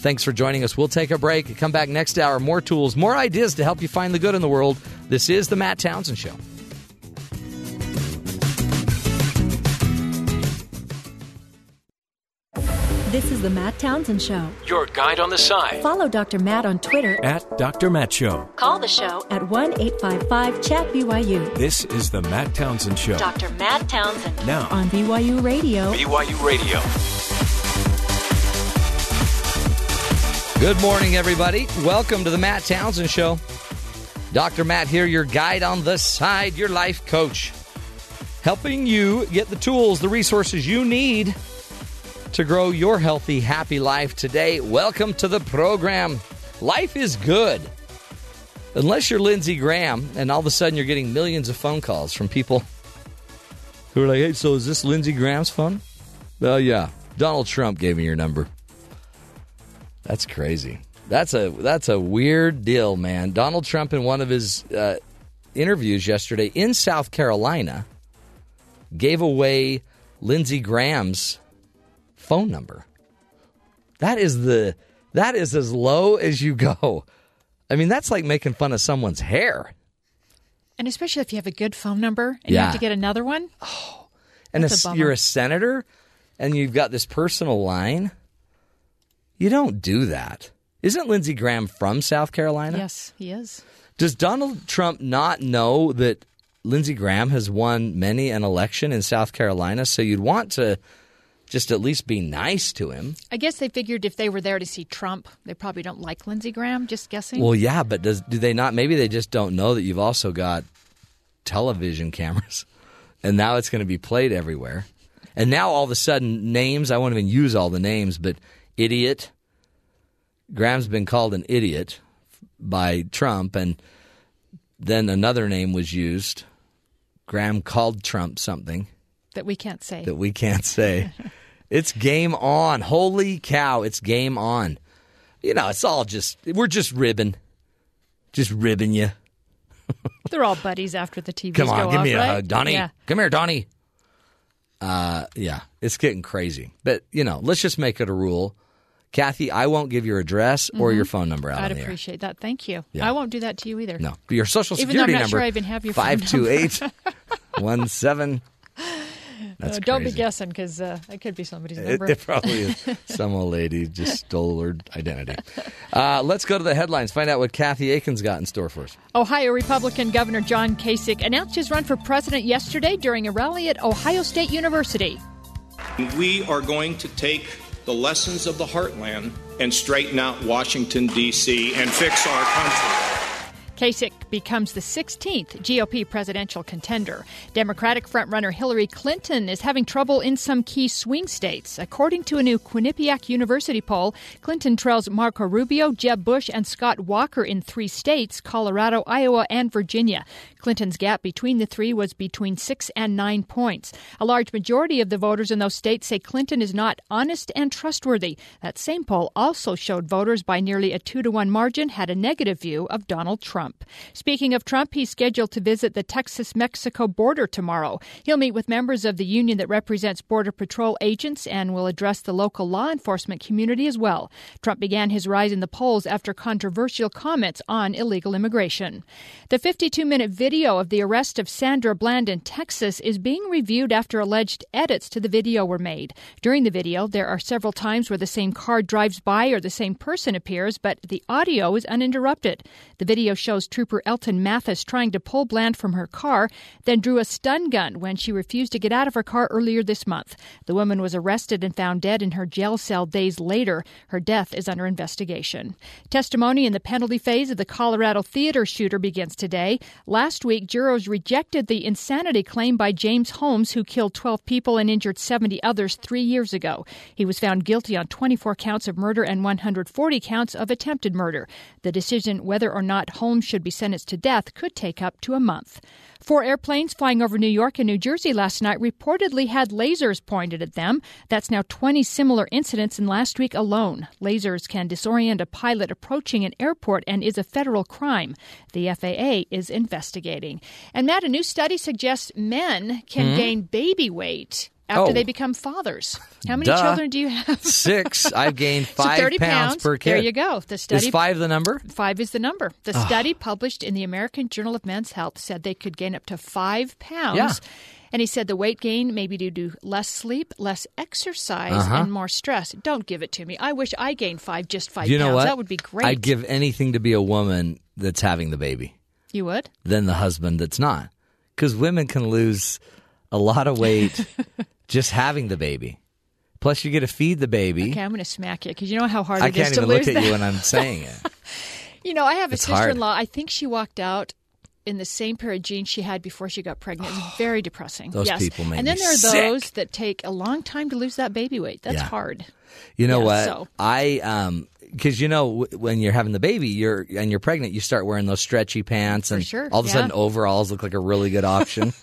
Thanks for joining us. We'll take a break. Come back next hour. More tools, more ideas to help you find the good in the world. This is The Matt Townsend Show.
This is the Matt Townsend Show.
Your guide on the side.
Follow Dr. Matt on Twitter
At Dr. Matt Show.
Call the show at 1 855 Chat BYU.
This is the Matt Townsend Show.
Dr. Matt Townsend
Now,
on BYU Radio.
BYU Radio.
Good morning, everybody. Welcome to the Matt Townsend Show. Dr. Matt here, your guide on the side, your life coach, helping you get the tools, the resources you need to grow your healthy, happy life today. Welcome to the program. Life is good. Unless you're Lindsey Graham and all of a sudden you're getting millions of phone calls from people who are like, hey, so is this Lindsey Graham's phone? Well, yeah. Donald Trump gave me your number. That's crazy. That's a that's a weird deal, man. Donald Trump in one of his uh, interviews yesterday in South Carolina gave away Lindsey Graham's phone number. That is the that is as low as you go. I mean, that's like making fun of someone's hair.
And especially if you have a good phone number and you have to get another one.
Oh.
And a
a- you're a senator and you've got this personal line. You don't do that. Isn't Lindsey Graham from South Carolina?
Yes, he is.
Does Donald Trump not know that Lindsey Graham has won many an election in South Carolina? So you'd want to just at least be nice to him.
I guess they figured if they were there to see Trump, they probably don't like Lindsey Graham. Just guessing.
Well, yeah, but does do they not? Maybe they just don't know that you've also got television cameras, [laughs] and now it's going to be played everywhere. And now all of a sudden, names I won't even use all the names, but idiot. Graham's been called an idiot by Trump, and then another name was used. Graham called Trump something
that we can't say.
that we can't say. [laughs] it's game on. Holy cow, it's game on. You know, it's all just, we're just ribbing. Just ribbing you. [laughs]
They're all buddies after the TV.
Come on, give
off,
me a
right?
hug. Donnie,
Yeah.
come here, Donnie. Uh, yeah, it's getting crazy. But, you know, let's just make it a rule. Kathy, I won't give your address or your phone number out
Mm-hmm. I'd
the air.
appreciate that. Thank you.
Yeah.
I won't do that to you either.
No, your social
Even though I'm not
number.
sure I even have your phone
five two eight one seven. [laughs] That's
Uh, don't be guessing because uh, it could be somebody's
It,
number.
it [laughs] probably is. Some old lady just stole her identity. Uh, let's go to the headlines. Find out what Kathy Aiken's got in store for us.
Ohio Republican Governor John Kasich announced his run for president yesterday during a rally at Ohio State University.
We are going to take the lessons of the heartland and straighten out Washington, D.C., and fix our country.
Kasich becomes the 16th GOP presidential contender. Democratic frontrunner Hillary Clinton is having trouble in some key swing states. According to a new Quinnipiac University poll, Clinton trails Marco Rubio, Jeb Bush, and Scott Walker in three states Colorado, Iowa, and Virginia. Clinton's gap between the three was between six and nine points. A large majority of the voters in those states say Clinton is not honest and trustworthy. That same poll also showed voters by nearly a two to one margin had a negative view of Donald Trump. Speaking of Trump, he's scheduled to visit the Texas Mexico border tomorrow. He'll meet with members of the union that represents Border Patrol agents and will address the local law enforcement community as well. Trump began his rise in the polls after controversial comments on illegal immigration. The 52 minute video of the arrest of Sandra Bland in Texas is being reviewed after alleged edits to the video were made. During the video, there are several times where the same car drives by or the same person appears, but the audio is uninterrupted. The video shows trooper Elton Mathis trying to pull Bland from her car, then drew a stun gun when she refused to get out of her car earlier this month. The woman was arrested and found dead in her jail cell days later. Her death is under investigation. Testimony in the penalty phase of the Colorado theater shooter begins today. Last week, jurors rejected the insanity claim by James Holmes, who killed 12 people and injured 70 others three years ago. He was found guilty on 24 counts of murder and 140 counts of attempted murder. The decision whether or not Holmes should be sentenced to death could take up to a month. Four airplanes flying over New York and New Jersey last night reportedly had lasers pointed at them. That's now 20 similar incidents in last week alone. Lasers can disorient a pilot approaching an airport and is a federal crime. The FAA is investigating. And Matt, a new study suggests men can
Hmm?
gain baby weight after
Oh.
they become fathers. How many
Duh.
children do you have?
Six. I've gained [laughs]
So
five
30
pounds, per kid.
There you go. The study
Is five the number?
Five is the number. The study published in the American Journal of Men's Health said they could gain up to five pounds.
Yeah.
And he said the weight gain may be due to less sleep, less exercise,
Uh-huh.
and more stress. Don't give it to me. I wish I gained five, just five
you know
pounds.
what?
That would be great.
I'd give anything to be a woman that's having the baby
you would?
than the husband that's not. Because women can lose a lot of weight [laughs] just having the baby. Plus, you get to feed the baby.
Okay, I'm going to smack you because you know how hard
I
it is
can't
to
even
lose
look at
that.
you when I'm [laughs] saying it.
You know, I have a
It's
sister in law. I think she walked out in the same pair of jeans she had before she got pregnant. It's [sighs] very depressing.
Those
yes.
people make
And then there are
sick.
those that take a long time to lose that baby weight. That's
Yeah.
hard.
You know
Yeah,
what?
so-
I um because you know when you're having the baby, you're and you're pregnant, you start wearing those stretchy pants, and
sure,
all of a
yeah.
sudden overalls look like a really good option. [laughs]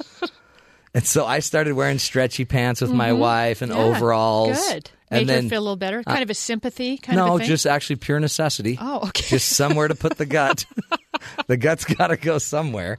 and so I started wearing stretchy pants with my wife and
Mm-hmm. Yeah,
overalls.
Good.
And
Made her
then
feel a little better. Kind of a sympathy kind
no,
of thing.
just actually pure necessity.
Oh, okay.
Just somewhere to put the gut. [laughs] the gut's got to go somewhere.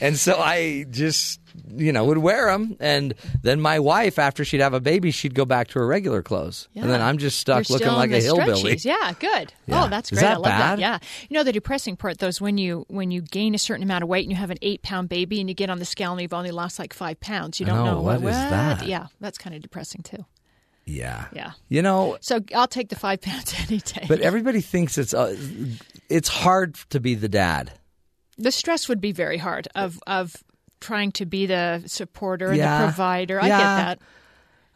And so I just, you know, would wear them. And then my wife, after she'd have a baby, she'd go back to her regular clothes. And then I'm just stuck
You're
looking like a hillbilly.
stretchies. Yeah, good.
Yeah.
Oh, that's
Is
great.
that
I love
bad?
that. Yeah. You know the depressing part though is when you when you gain a certain amount of weight and you have an eight pound baby and you get on the scale and you've only lost like five pounds. You don't
know,
know
what is that?
Yeah, that's kind of depressing too.
Yeah.
Yeah.
You know,
So I'll take the five [laughs] pounds any day.
but everybody thinks it's uh, it's hard to be the dad.
the stress would be very hard of of trying to be the supporter and
Yeah.
the provider. I
Yeah.
get that.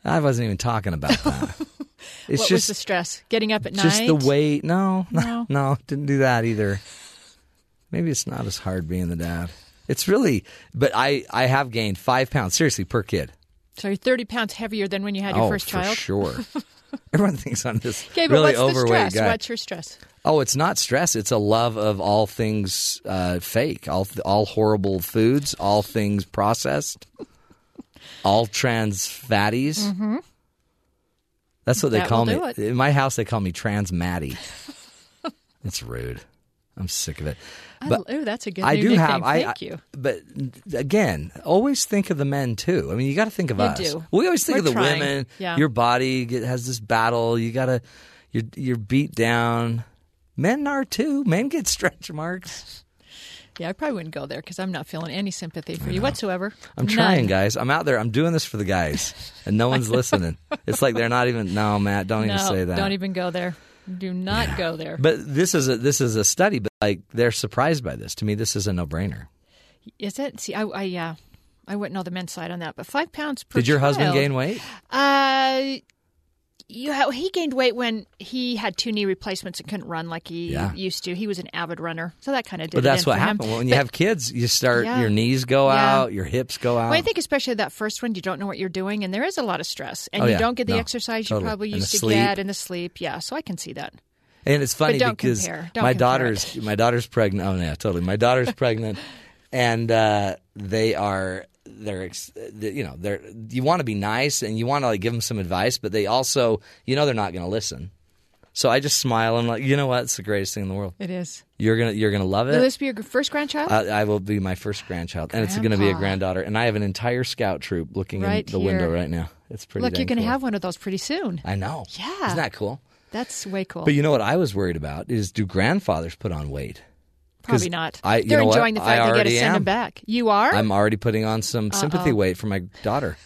I wasn't even talking about [laughs] that. It's
what
just
was the stress? Getting up at
just
night.
Just the weight. No, no,
No? [laughs]
no, didn't do that either. Maybe it's not as hard being the dad. It's really, but I I have gained five pounds seriously per kid.
So you're 30 pounds heavier than when you had your
oh,
first child.
sure. [laughs] [laughs] Everyone thinks I'm this
Okay, but
really
what's the
overweight
stress?
guy.
What's your stress?
Oh, it's not stress. It's a love of all things uh, fake, all all horrible foods, all things processed, all trans fatties. Mm-hmm. That's what they
That
call me. In my house, they call me trans Maddie. it's rude. I'm sick of it.
I
But
ooh, that's a good
I do
nickname.
have. I,
Thank
I-
you.
But again, always think of the men too. I mean, you got to think of
You
us.
do.
We always think
We're
of the
trying.
women.
Yeah.
Your body has this battle. You got to. You're you're beat down. Men are too. Men get stretch marks.
Yeah, I probably wouldn't go there because I'm not feeling any sympathy for you whatsoever.
I'm trying, guys. I'm out there. I'm doing this for the guys, and no one's [laughs] listening. It's like they're not even. No, Matt, don't
No,
even say that.
don't even go there. Do not go there.
But this is a this is a study. But like they're surprised by this. To me, this is a no brainer.
Is it? See, I, I yeah, I wouldn't know the men's side on that. But five pounds per.
Did your husband gain weight?
Uh, you ha- he gained weight when he had two knee replacements and couldn't run like he
Yeah.
used to. He was an avid runner, so that kind of did.
But that's what
for him.
happened when you
But-
have kids. You start
Yeah.
your knees go
Yeah.
out, your hips go out.
Well, I think especially that first one, you don't know what you're doing, and there is a lot of stress, and
Oh,
you don't get the
No,
exercise
totally.
you probably used to
sleep.
get, and the sleep. Yeah, so I can see that.
And it's funny because my daughter's my daughter's pregnant. Oh yeah, totally. My daughter's [laughs] pregnant, and uh, they are they're you know they're you want to be nice and you want to like give them some advice, but they also you know they're not going to listen. So I just smile and like you know what? It's the greatest thing in the world.
It is.
You're gonna you're gonna love it.
Will this be your first grandchild?
I, I will be my first grandchild, and it's going to be a granddaughter. And I have an entire scout troop looking
Right
in the window right now. It's pretty.
Look, you're going to
cool.
have one of those pretty soon.
I know.
Yeah.
Isn't that cool?
That's way cool.
But you know what I was worried about is do grandfathers put on weight?
Probably not.
I- you
They're
know what?
enjoying the fact
I
they get to send
am.
them back. You are?
I'm already putting on some sympathy
Uh-oh.
weight for my daughter.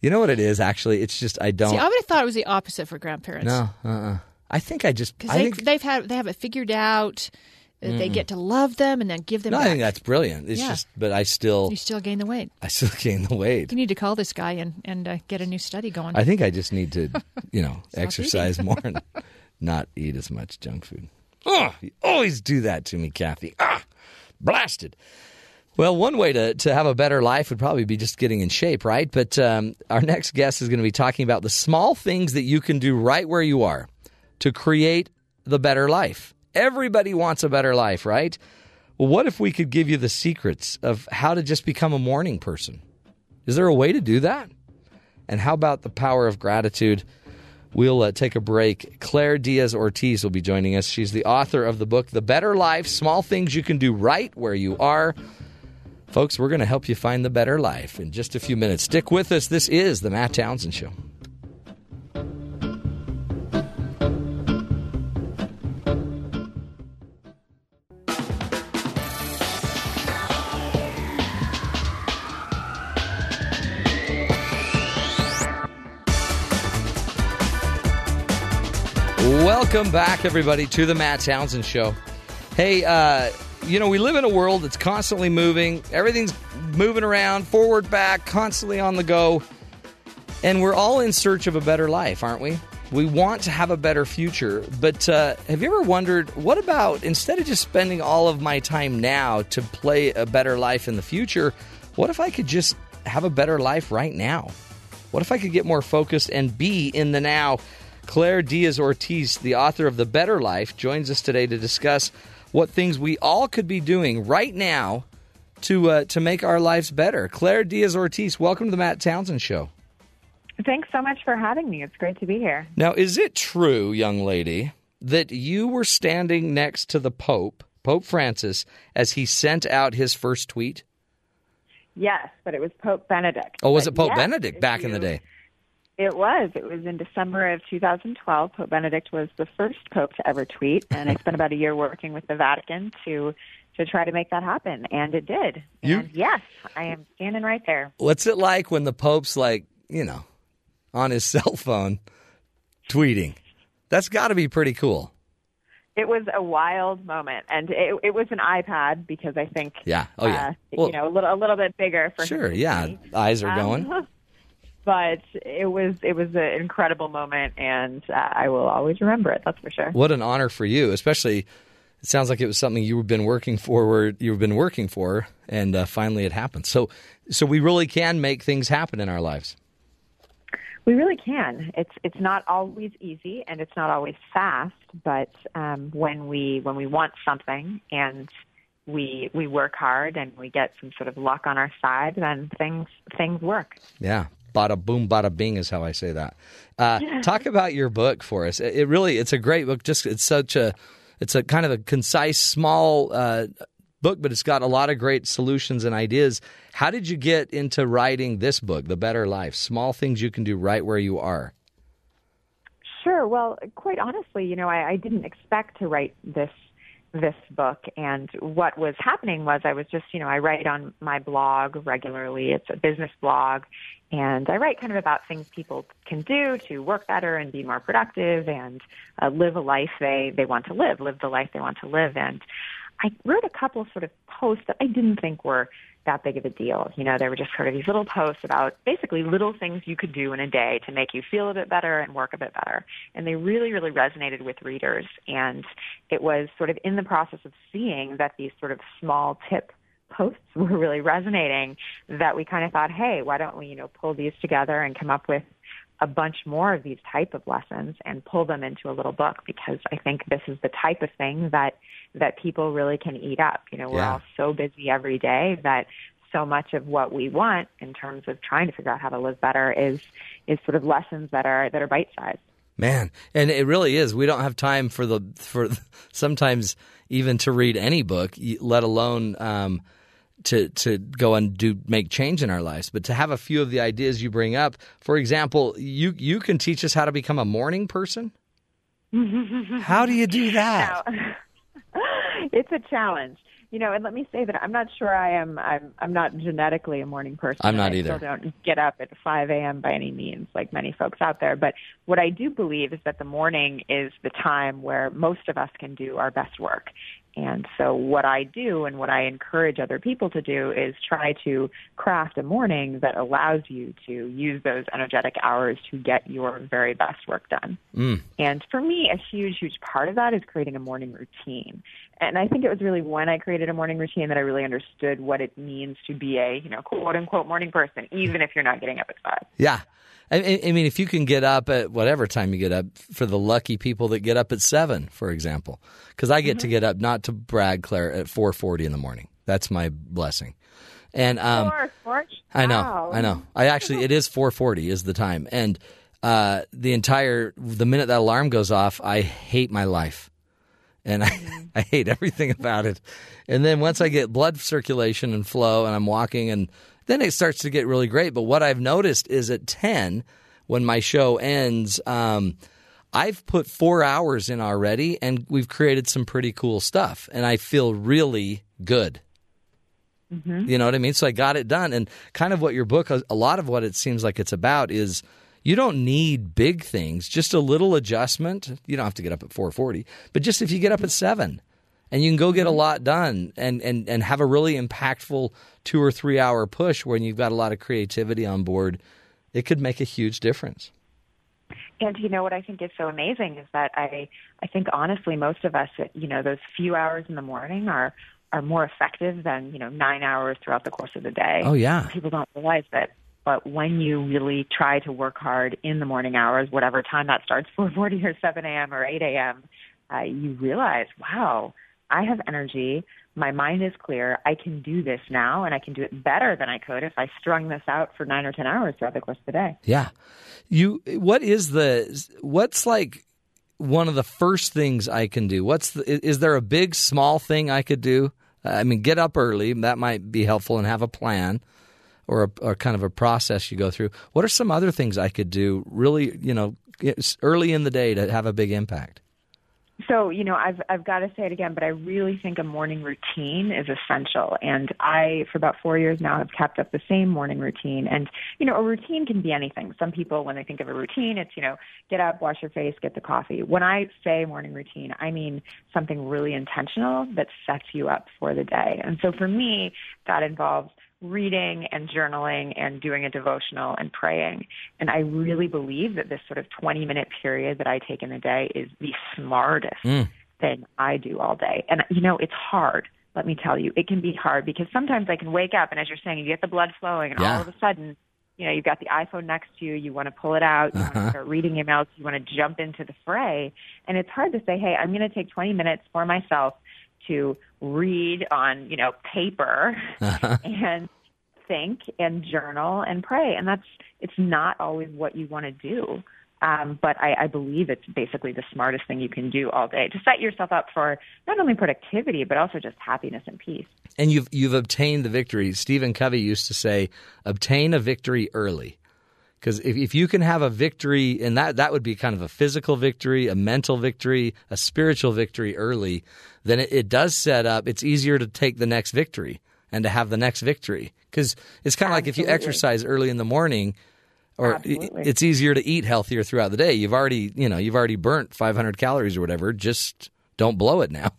You know what it is actually? It's just I don't
See, I would have thought it was the opposite for grandparents.
No, uh-uh. I think I just
because they,
think
they've had they have it figured out. that they
Mm-mm.
get to love them and then give them
No, I think that's brilliant. It's
Yeah.
just, but I still,
you still gain the weight.
I still [laughs] gain the weight.
You need to call this guy and and uh, get a new study going.
I think I just need to, you know, [laughs] exercise more [laughs] and not eat as much junk food. Oh, you always do that to me, Kathy. Ah, blasted. Well, one way to, to have a better life would probably be just getting in shape, right? But um, our next guest is going to be talking about the small things that you can do right where you are to create the better life. Everybody wants a better life, right? Well, what if we could give you the secrets of how to just become a morning person? Is there a way to do that? And how about the power of gratitude? We'll uh, take a break. Claire Diaz Ortiz will be joining us. She's the author of the book, The Better Life Small Things You Can Do Right Where You Are. Folks, we're going to help you find the better life in just a few minutes. Stick with us. This is The Matt Townsend Show. Welcome back, everybody, to the Matt Townsend Show. Hey, uh, you know, we live in a world that's constantly moving. Everything's moving around, forward, back, constantly on the go. And we're all in search of a better life, aren't we? We want to have a better future. But uh, have you ever wondered what about instead of just spending all of my time now to play a better life in the future, what if I could just have a better life right now? What if I could get more focused and be in the now? Claire Diaz Ortiz, the author of The Better Life, joins us today to discuss what things we all could be doing right now to uh, to make our lives better. Claire Diaz Ortiz, welcome to the Matt Townsend Show.
Thanks so much for having me. It's great to be here.
Now, is it true, young lady, that you were standing next to the Pope, Pope Francis, as he sent out his first tweet?
Yes, but it was Pope Benedict.
Oh, was
But
it Pope
yes,
Benedict back in the day?
It was. It was in December of 2012. Pope Benedict was the first pope to ever tweet, and I spent about a year working with the Vatican to to try to make that happen, and it did.
You-
And yes, I am standing right there.
What's it like when the Pope's like, you know, on his [laughs] cell phone tweeting? That's got to be pretty cool.
It was a wild moment, and it, it was an iPad because I think,
Yeah. Oh, yeah.
uh,
Well-
you know, a little a little bit bigger for
Sure. Yeah. Eyes are
Um,
going. [laughs]
but it was it was an incredible moment, and uh, I will always remember it. That's for sure.
What an honor for you, especially. It sounds like it was something you've been working forward. You've been working for, and uh, finally it happened. So, so we really can make things happen in our lives.
We really can. It's it's not always easy, and it's not always fast. But um, when we when we want something and we we work hard and we get some sort of luck on our side, then things things work.
Yeah. Bada boom, bada bing is how I say that. Uh, talk about your book for us. It, it really, it's a great book. Just it's such a, it's a kind of a concise, small uh, book, but it's got a lot of great solutions and ideas. How did you get into writing this book, The Better Life? Small things you can do right where you are.
Sure. Well, quite honestly, you know, I, I didn't expect to write this this book and what was happening was I was just, you know, I write on my blog regularly. It's a business blog and I write kind of about things people can do to work better and be more productive and uh, live a life they they want to live, live the life they want to live and I wrote a couple sort of posts that I didn't think were that big of a deal. You know, they were just sort of these little posts about basically little things you could do in a day to make you feel a bit better and work a bit better. And they really, really resonated with readers. And it was sort of in the process of seeing that these sort of small tip posts were really resonating that we kind of thought, hey, why don't we, you know, pull these together and come up with a bunch more of these type of lessons and pull them into a little book because I think this is the type of thing that that people really can eat up. You know, we're
Yeah.
all so busy every day that so much of what we want in terms of trying to figure out how to live better is is sort of lessons that are that are bite sized.
Man, and it really is. We don't have time for the for [laughs] sometimes even to read any book, let alone um, to to go and do make change in our lives. But to have a few of the ideas you bring up, for example, you you can teach us how to become a morning person. [laughs] How do you do that?
Now, [laughs] it's a challenge. You know, and let me say that I'm not sure I am. I'm. I'm not genetically a morning person.
I'm not
I
either.
Still don't get up at 5 a.m. by any means, like many folks out there. But what I do believe is that the morning is the time where most of us can do our best work, And so what I do and what I encourage other people to do is try to craft a morning that allows you to use those energetic hours to get your very best work done.
Mm.
And for me, a huge, huge part of that is creating a morning routine. And I think it was really when I created a morning routine that I really understood what it means to be a, you know, quote unquote morning person, even if you're not getting up at five.
Yeah. I, I mean, if you can get up at whatever time you get up, for the lucky people that get up at seven, for example, because I get to get up not to brag, Claire, at four forty in the morning. That's my blessing. And um,
Four, four,
I know. I know. I actually, it is four forty is the time, and uh, the entire the minute that alarm goes off, I hate my life, and I, [laughs] I hate everything about it. And then once I get blood circulation and flow, and I'm walking, and then it starts to get really great. But what I've noticed is at ten, when my show ends. Um, I've put four hours in already, and we've created some pretty cool stuff, and I feel really good.
Mm-hmm.
You know what I mean? So I got it done. And kind of what your book, a lot of what it seems like it's about is you don't need big things, just a little adjustment. You don't have to get up at 440, but just if you get up at 7 and you can go get a mm-hmm. lot done and, and, and have a really impactful two or three hour push when you've got a lot of creativity on board, it could make a huge difference.
And you know what I think is so amazing is that I I think honestly most of us you know those few hours in the morning are are more effective than you know nine hours throughout the course of the day.
Oh, yeah.
people don't realize that. But when you really try to work hard in the morning hours, whatever time that starts, [laughs] 4:40 or 7 a.m. or 8 a.m., uh, you realize, wow, I have energy. My mind is clear. I can do this now, and I can do it better than I could if I strung this out for nine or ten hours throughout the course of the day.
Yeah. You what is the what's like one of the first things I can do? What's the, is there a big small thing I could do? I mean, get up early, that might be helpful and have a plan or a or kind of a process you go through. What are some other things I could do really, you know, early in the day to have a big impact?
So, you know, I've I've got to say it again, but I really think a morning routine is essential. And I, for about four years now, have kept up the same morning routine. And you know, a routine can be anything. Some people, when they think of a routine, it's you know, get up, wash your face, get the coffee. When I say morning routine, I mean something really intentional that sets you up for the day. And so, for me, that involves reading and journaling and doing a devotional and praying. And I really believe that this sort of 20 minute period that I take in the day is the smartest
Mm.
thing I do all day. And you know, it's hard. Let me tell you, it can be hard because sometimes I can wake up and as you're saying, you get the blood flowing and
Yeah.
all of a sudden, you know, you've got the iPhone next to you, you want to pull it out, you want
Uh-huh.
to start reading emails, you want to jump into the fray. And it's hard to say, hey, I'm going to take 20 minutes for myself to read on, you know, paper [laughs] and think and journal and pray. And that's, it's not always what you want to do. Um, but I, I believe it's basically the smartest thing you can do all day to set yourself up for not only productivity, but also just happiness and peace.
And you've you've obtained the victory. Stephen Covey used to say, "Obtain a victory early." Because if, if you can have a victory, and that, that would be kind of a physical victory, a mental victory, a spiritual victory early, then it, it does set up, it's easier to take the next victory and to have the next victory. Because it's kind of like if you exercise early in the morning, or
Absolutely.
it's easier to eat healthier throughout the day. You've already, you know, you've already burnt 500 calories or whatever. Just don't blow it now.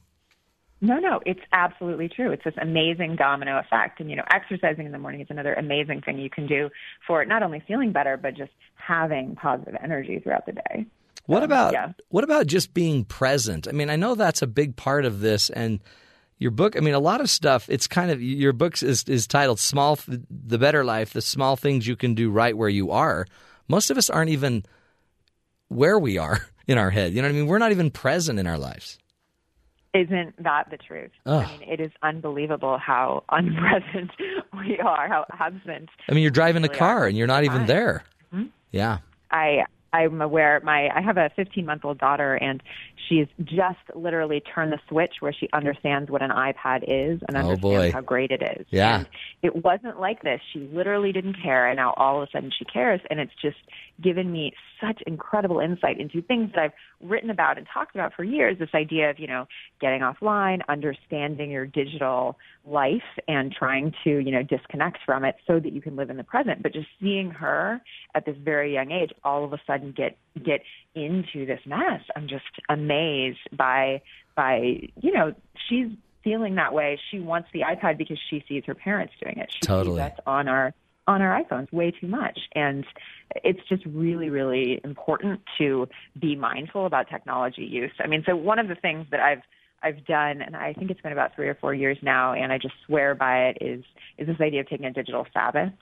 No, no, it's absolutely true. It's this amazing domino effect. And, you know, exercising in the morning is another amazing thing you can do for not only feeling better, but just having positive energy throughout the day.
What about
yeah.
what about just being present? I mean, I know that's a big part of this, and your book. I mean, a lot of stuff. It's kind of your book is is titled "Small, the Better Life: The Small Things You Can Do Right Where You Are." Most of us aren't even where we are [laughs] in our head. You know what I mean? We're not even present in our lives.
Isn't that the truth?
Ugh.
I mean, it is unbelievable how [laughs] unpresent we are, how absent.
I mean, you're driving the
really
car and you're not even there.
Mhm.
Yeah.
I I'm aware my I have a 15 month old daughter and she's just literally turned the switch where she understands what an iPad is and
Oh,
understands
boy.
how great it is.
Yeah.
And it wasn't like this. She literally didn't care and now all of a sudden she cares and it's just given me such incredible insight into things that I've written about and talked about for years. This idea of, you know, getting offline, understanding your digital life and trying to, you know, disconnect from it so that you can live in the present. But just seeing her at this very young age all of a sudden get get into this mess. I'm just amazed by by you know she's feeling that way. She wants the iPad because she sees her parents doing it. She
Totally.
sees us on our on our iPhones way too much. And it's just really, really important to be mindful about technology use. I mean, so one of the things that I've I've done, and I think it's been about three or four years now, and I just swear by it, is is this idea of taking a digital Sabbath.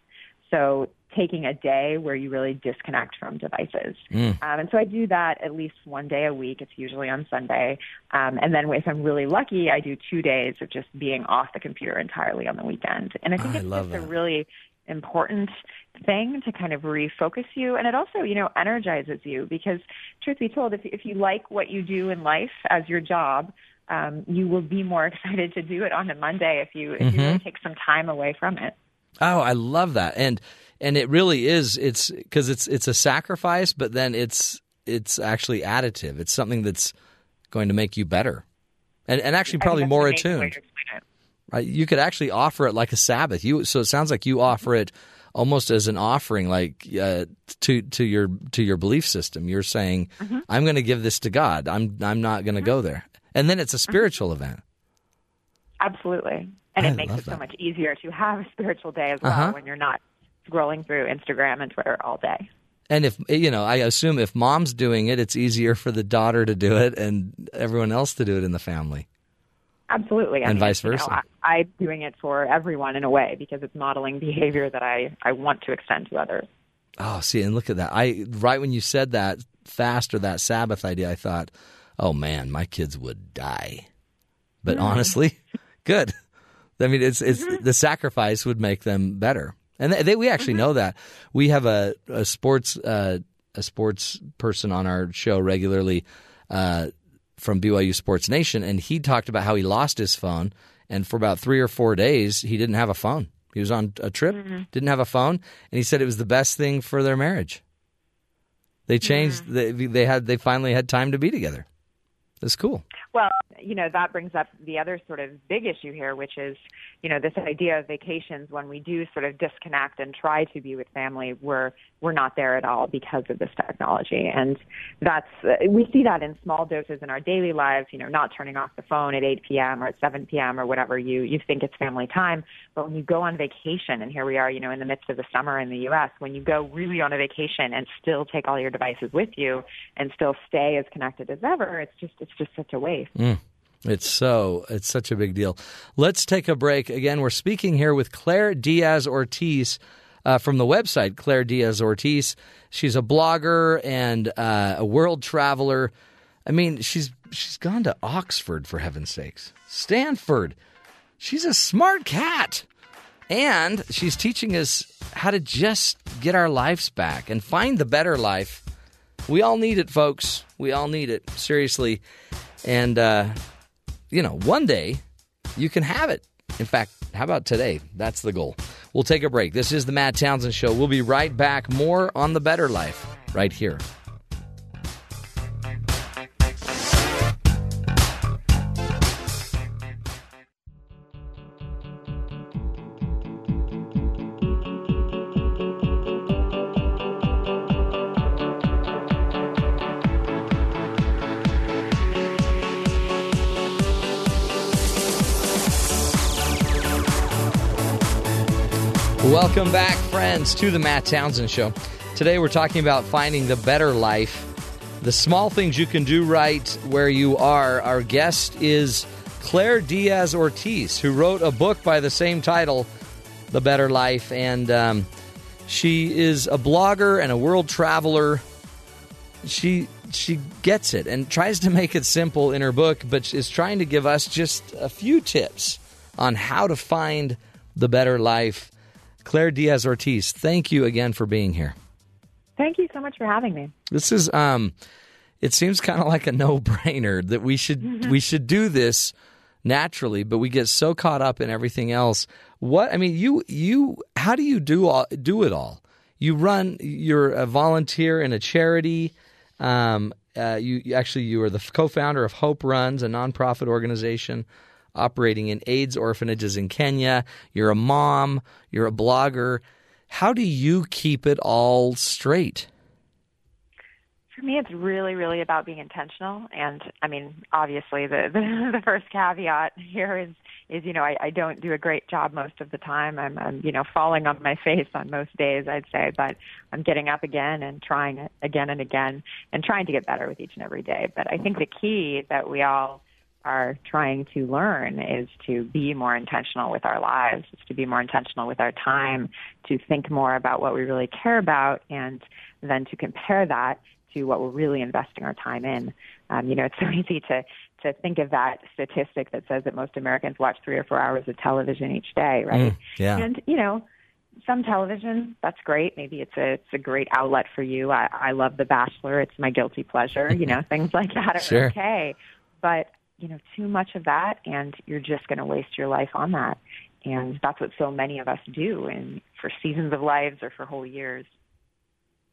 So taking a day where you really disconnect from devices.
Mm.
Um, and so I do that at least one day a week. It's usually on Sunday. Um, and then if I'm really lucky, I do two days of just being off the computer entirely on the weekend. And I think
I
it's just a really important thing to kind of refocus you and it also you know energizes you because truth be told if if you like what you do in life as your job um, you will be more [laughs] excited to do it on a Monday if you if you really
Mhm.
take some time away from it.
Oh, I love that, and and it really is. It's because it's it's a sacrifice, but then it's it's actually additive. It's something that's going to make you better, and and actually probably more
an amazing way
attuned.
to explain it.
Right? You could actually offer it like a Sabbath. You so it sounds like you offer it almost as an offering, like uh, to to your to your belief system. You're saying,
Mm-hmm.
"I'm going to give this to God. I'm I'm not going to go there," and then it's a spiritual event.
Absolutely. And
I
it makes it so
that.
much easier to have a spiritual day as well
Uh-huh.
when you're not scrolling through Instagram and Twitter all day.
And if you know, I assume if mom's doing it, it's easier for the daughter to do it and everyone else to do it in the family.
Absolutely. I
And
mean,
vice
you know,
versa.
I, I'm doing it for everyone in a way because it's modeling behavior that I, I want to extend to others.
Oh, see, and look at that. I right when you said that fast or that Sabbath idea, I thought, oh man, my kids would die. But honestly, [laughs] good. I mean, it's it's the sacrifice would make them better, and they, they we actually know that. We have a a sports uh, a sports person on our show regularly uh, from BYU Sports Nation, and he talked about how he lost his phone, and for about three or four days he didn't have a phone. He was on a trip, didn't have a phone, and he said it was the best thing for their marriage. They changed. They, they had. They finally had time to be together. That's cool.
Well, you know, that brings up the other sort of big issue here, which is, you know, this idea of vacations when we do sort of disconnect and try to be with family, we're we're not there at all because of this technology. And that's uh, we see that in small doses in our daily lives, you know, not turning off the phone at 8 p.m. or at 7 p.m. or whatever you you think it's family time, but when you go on vacation and here we are, you know, in the midst of the summer in the US, when you go really on a vacation and still take all your devices with you and still stay as connected as ever, it's just it's just such a waste.
Mm. It's so it's such a big deal. Let's take a break. Again, we're speaking here with Claire Diaz Ortiz uh, from the website Claire Diaz Ortiz. She's a blogger and uh, a world traveler. I mean, she's she's gone to Oxford for heaven's sakes, Stanford. She's a smart cat. And she's teaching us how to just get our lives back and find the better life. We all need it, folks. We all need it. Seriously. And, uh, you know, one day you can have it. In fact, how about today? That's the goal. We'll take a break. This is the Matt Townsend Show. We'll be right back. More on the better life right here. Welcome back, friends, to the Matt Townsend Show. Today we're talking about finding the better life, the small things you can do right where you are. Our guest is Claire Diaz Ortiz, who wrote a book by the same title, The Better Life, and um, she is a blogger and a world traveler. She she gets it and tries to make it simple in her book, but is trying to give us just a few tips on how to find the better life. Claire Diaz Ortiz, thank you again for being here.
Thank you so much for having me.
This is um it seems kind of like a no-brainer that we should [laughs] we should do this naturally, but we get so caught up in everything else. What I mean, you you how do you do all, do it all? You run you're a volunteer in a charity. Um uh, you you- actually you are the co-founder of Hope Runs, a nonprofit organization operating in AIDS orphanages in Kenya. You're a mom, you're a blogger. How do you keep it all straight?
For me, it's really, really about being intentional. And I mean, obviously, the [laughs] the, the first caveat here is is you know I, I don't do a great job most of the time. I'm, I'm you know falling on my face on most days, I'd say, but I'm getting up again and trying it again and again and trying to get better with each and every day. But I think the key that we all are trying to learn is to be more intentional with our lives, is to be more intentional with our time, to think more about what we really care about, and then to compare that to what we're really investing our time in. Um, you know, it's [laughs] so easy to to think of that statistic that says that most Americans watch three or four hours of television each day, right?
Mm, yeah.
And you know, some television that's great. Maybe it's a it's a great outlet for you. I, I love The Bachelor. It's my guilty pleasure. You [laughs] know, things like that are
Sure.
okay. But you know, too much of that, and you're just going to waste your life on that. And that's what so many of us do, and for seasons of lives or for whole years.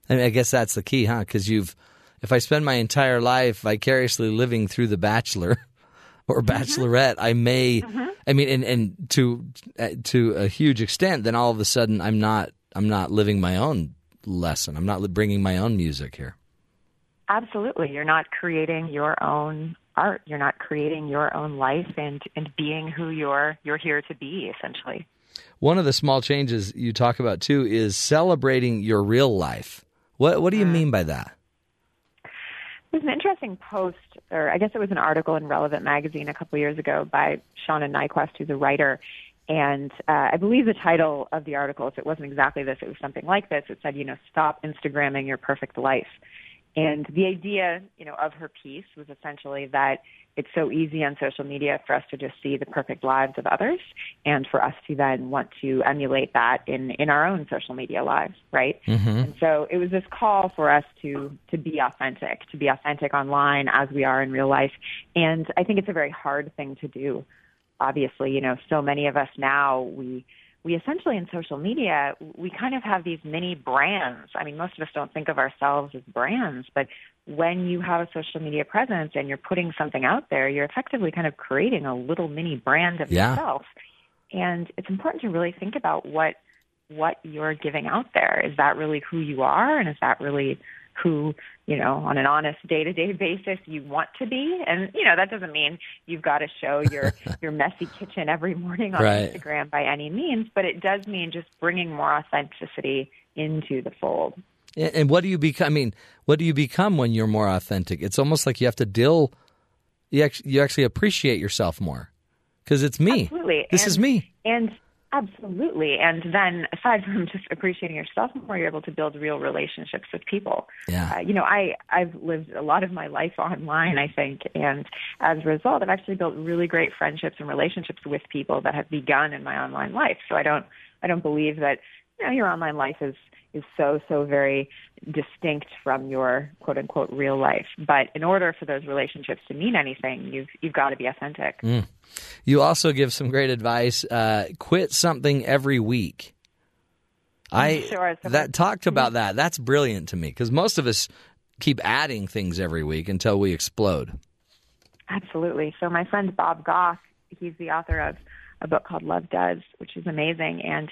I mean, I guess that's the key, huh? Because you've, if I spend my entire life vicariously living through The Bachelor [laughs] or Bachelorette, I may, I mean, and, and to uh, to a huge extent, then all of a sudden I'm not I'm not living my own lesson. I'm not bringing my own music here.
Absolutely. You're not creating your own art. You're not creating your own life and, and being who you're you're here to be essentially.
One of the small changes you talk about too is celebrating your real life. What what do you mean by that?
There's an interesting post, or I guess it was an article in Relevant magazine a couple years ago by Shauna Niequist, who's a writer. And uh, I believe the title of the article, if it wasn't exactly this, it was something like this. It said, you know, stop Instagramming your perfect life. And the idea, you know, of her piece was essentially that it's so easy on social media for us to just see the perfect lives of others and for us to then want to emulate that in, in our own social media lives, right? Mm-hmm. And so it was this call for us to to be authentic, to be authentic online as we are in real life. And I think it's a very hard thing to do. Obviously, you know, so many of us now we we essentially in social media we kind of have these mini brands. I mean, most of us don't think of ourselves as brands, but when you have a social media presence and you're putting something out there, you're effectively kind of creating a little mini brand of
Yeah.
yourself. And it's important to really think about what what you're giving out there. Is that really who you are and is that really who, you know, on an honest day-to-day [laughs] basis you want to be? And you know, that doesn't mean you've got to show your [laughs] your messy kitchen every morning on
Right.
Instagram by any means, but it does mean just bringing more authenticity into the fold.
And and what do you become? I mean, what do you become when you're more authentic? It's almost like you have to deal. You actually, you actually appreciate yourself more because it's me.
Absolutely.
This
and,
is me.
And absolutely. And then aside from [laughs] just appreciating yourself more, you're able to build real relationships with people.
Yeah.
Uh, you know, I, I've lived a lot of my life online, I think, and as a result, I've actually built really great friendships and relationships with people that have begun in my online life. So I don't, I don't believe that, you know, your online life is, is so, so very distinct from your quote unquote real life. But in order for those relationships to mean anything, you've, you've got to be authentic.
Mm. You also give some great advice. Uh, quit something every week. I [laughs]
Sure, so
that talked about that. That's brilliant to me because most of us keep adding things every week until we explode.
Absolutely. So my friend Bob Goff, he's the author of a book called Love Does, which is amazing. And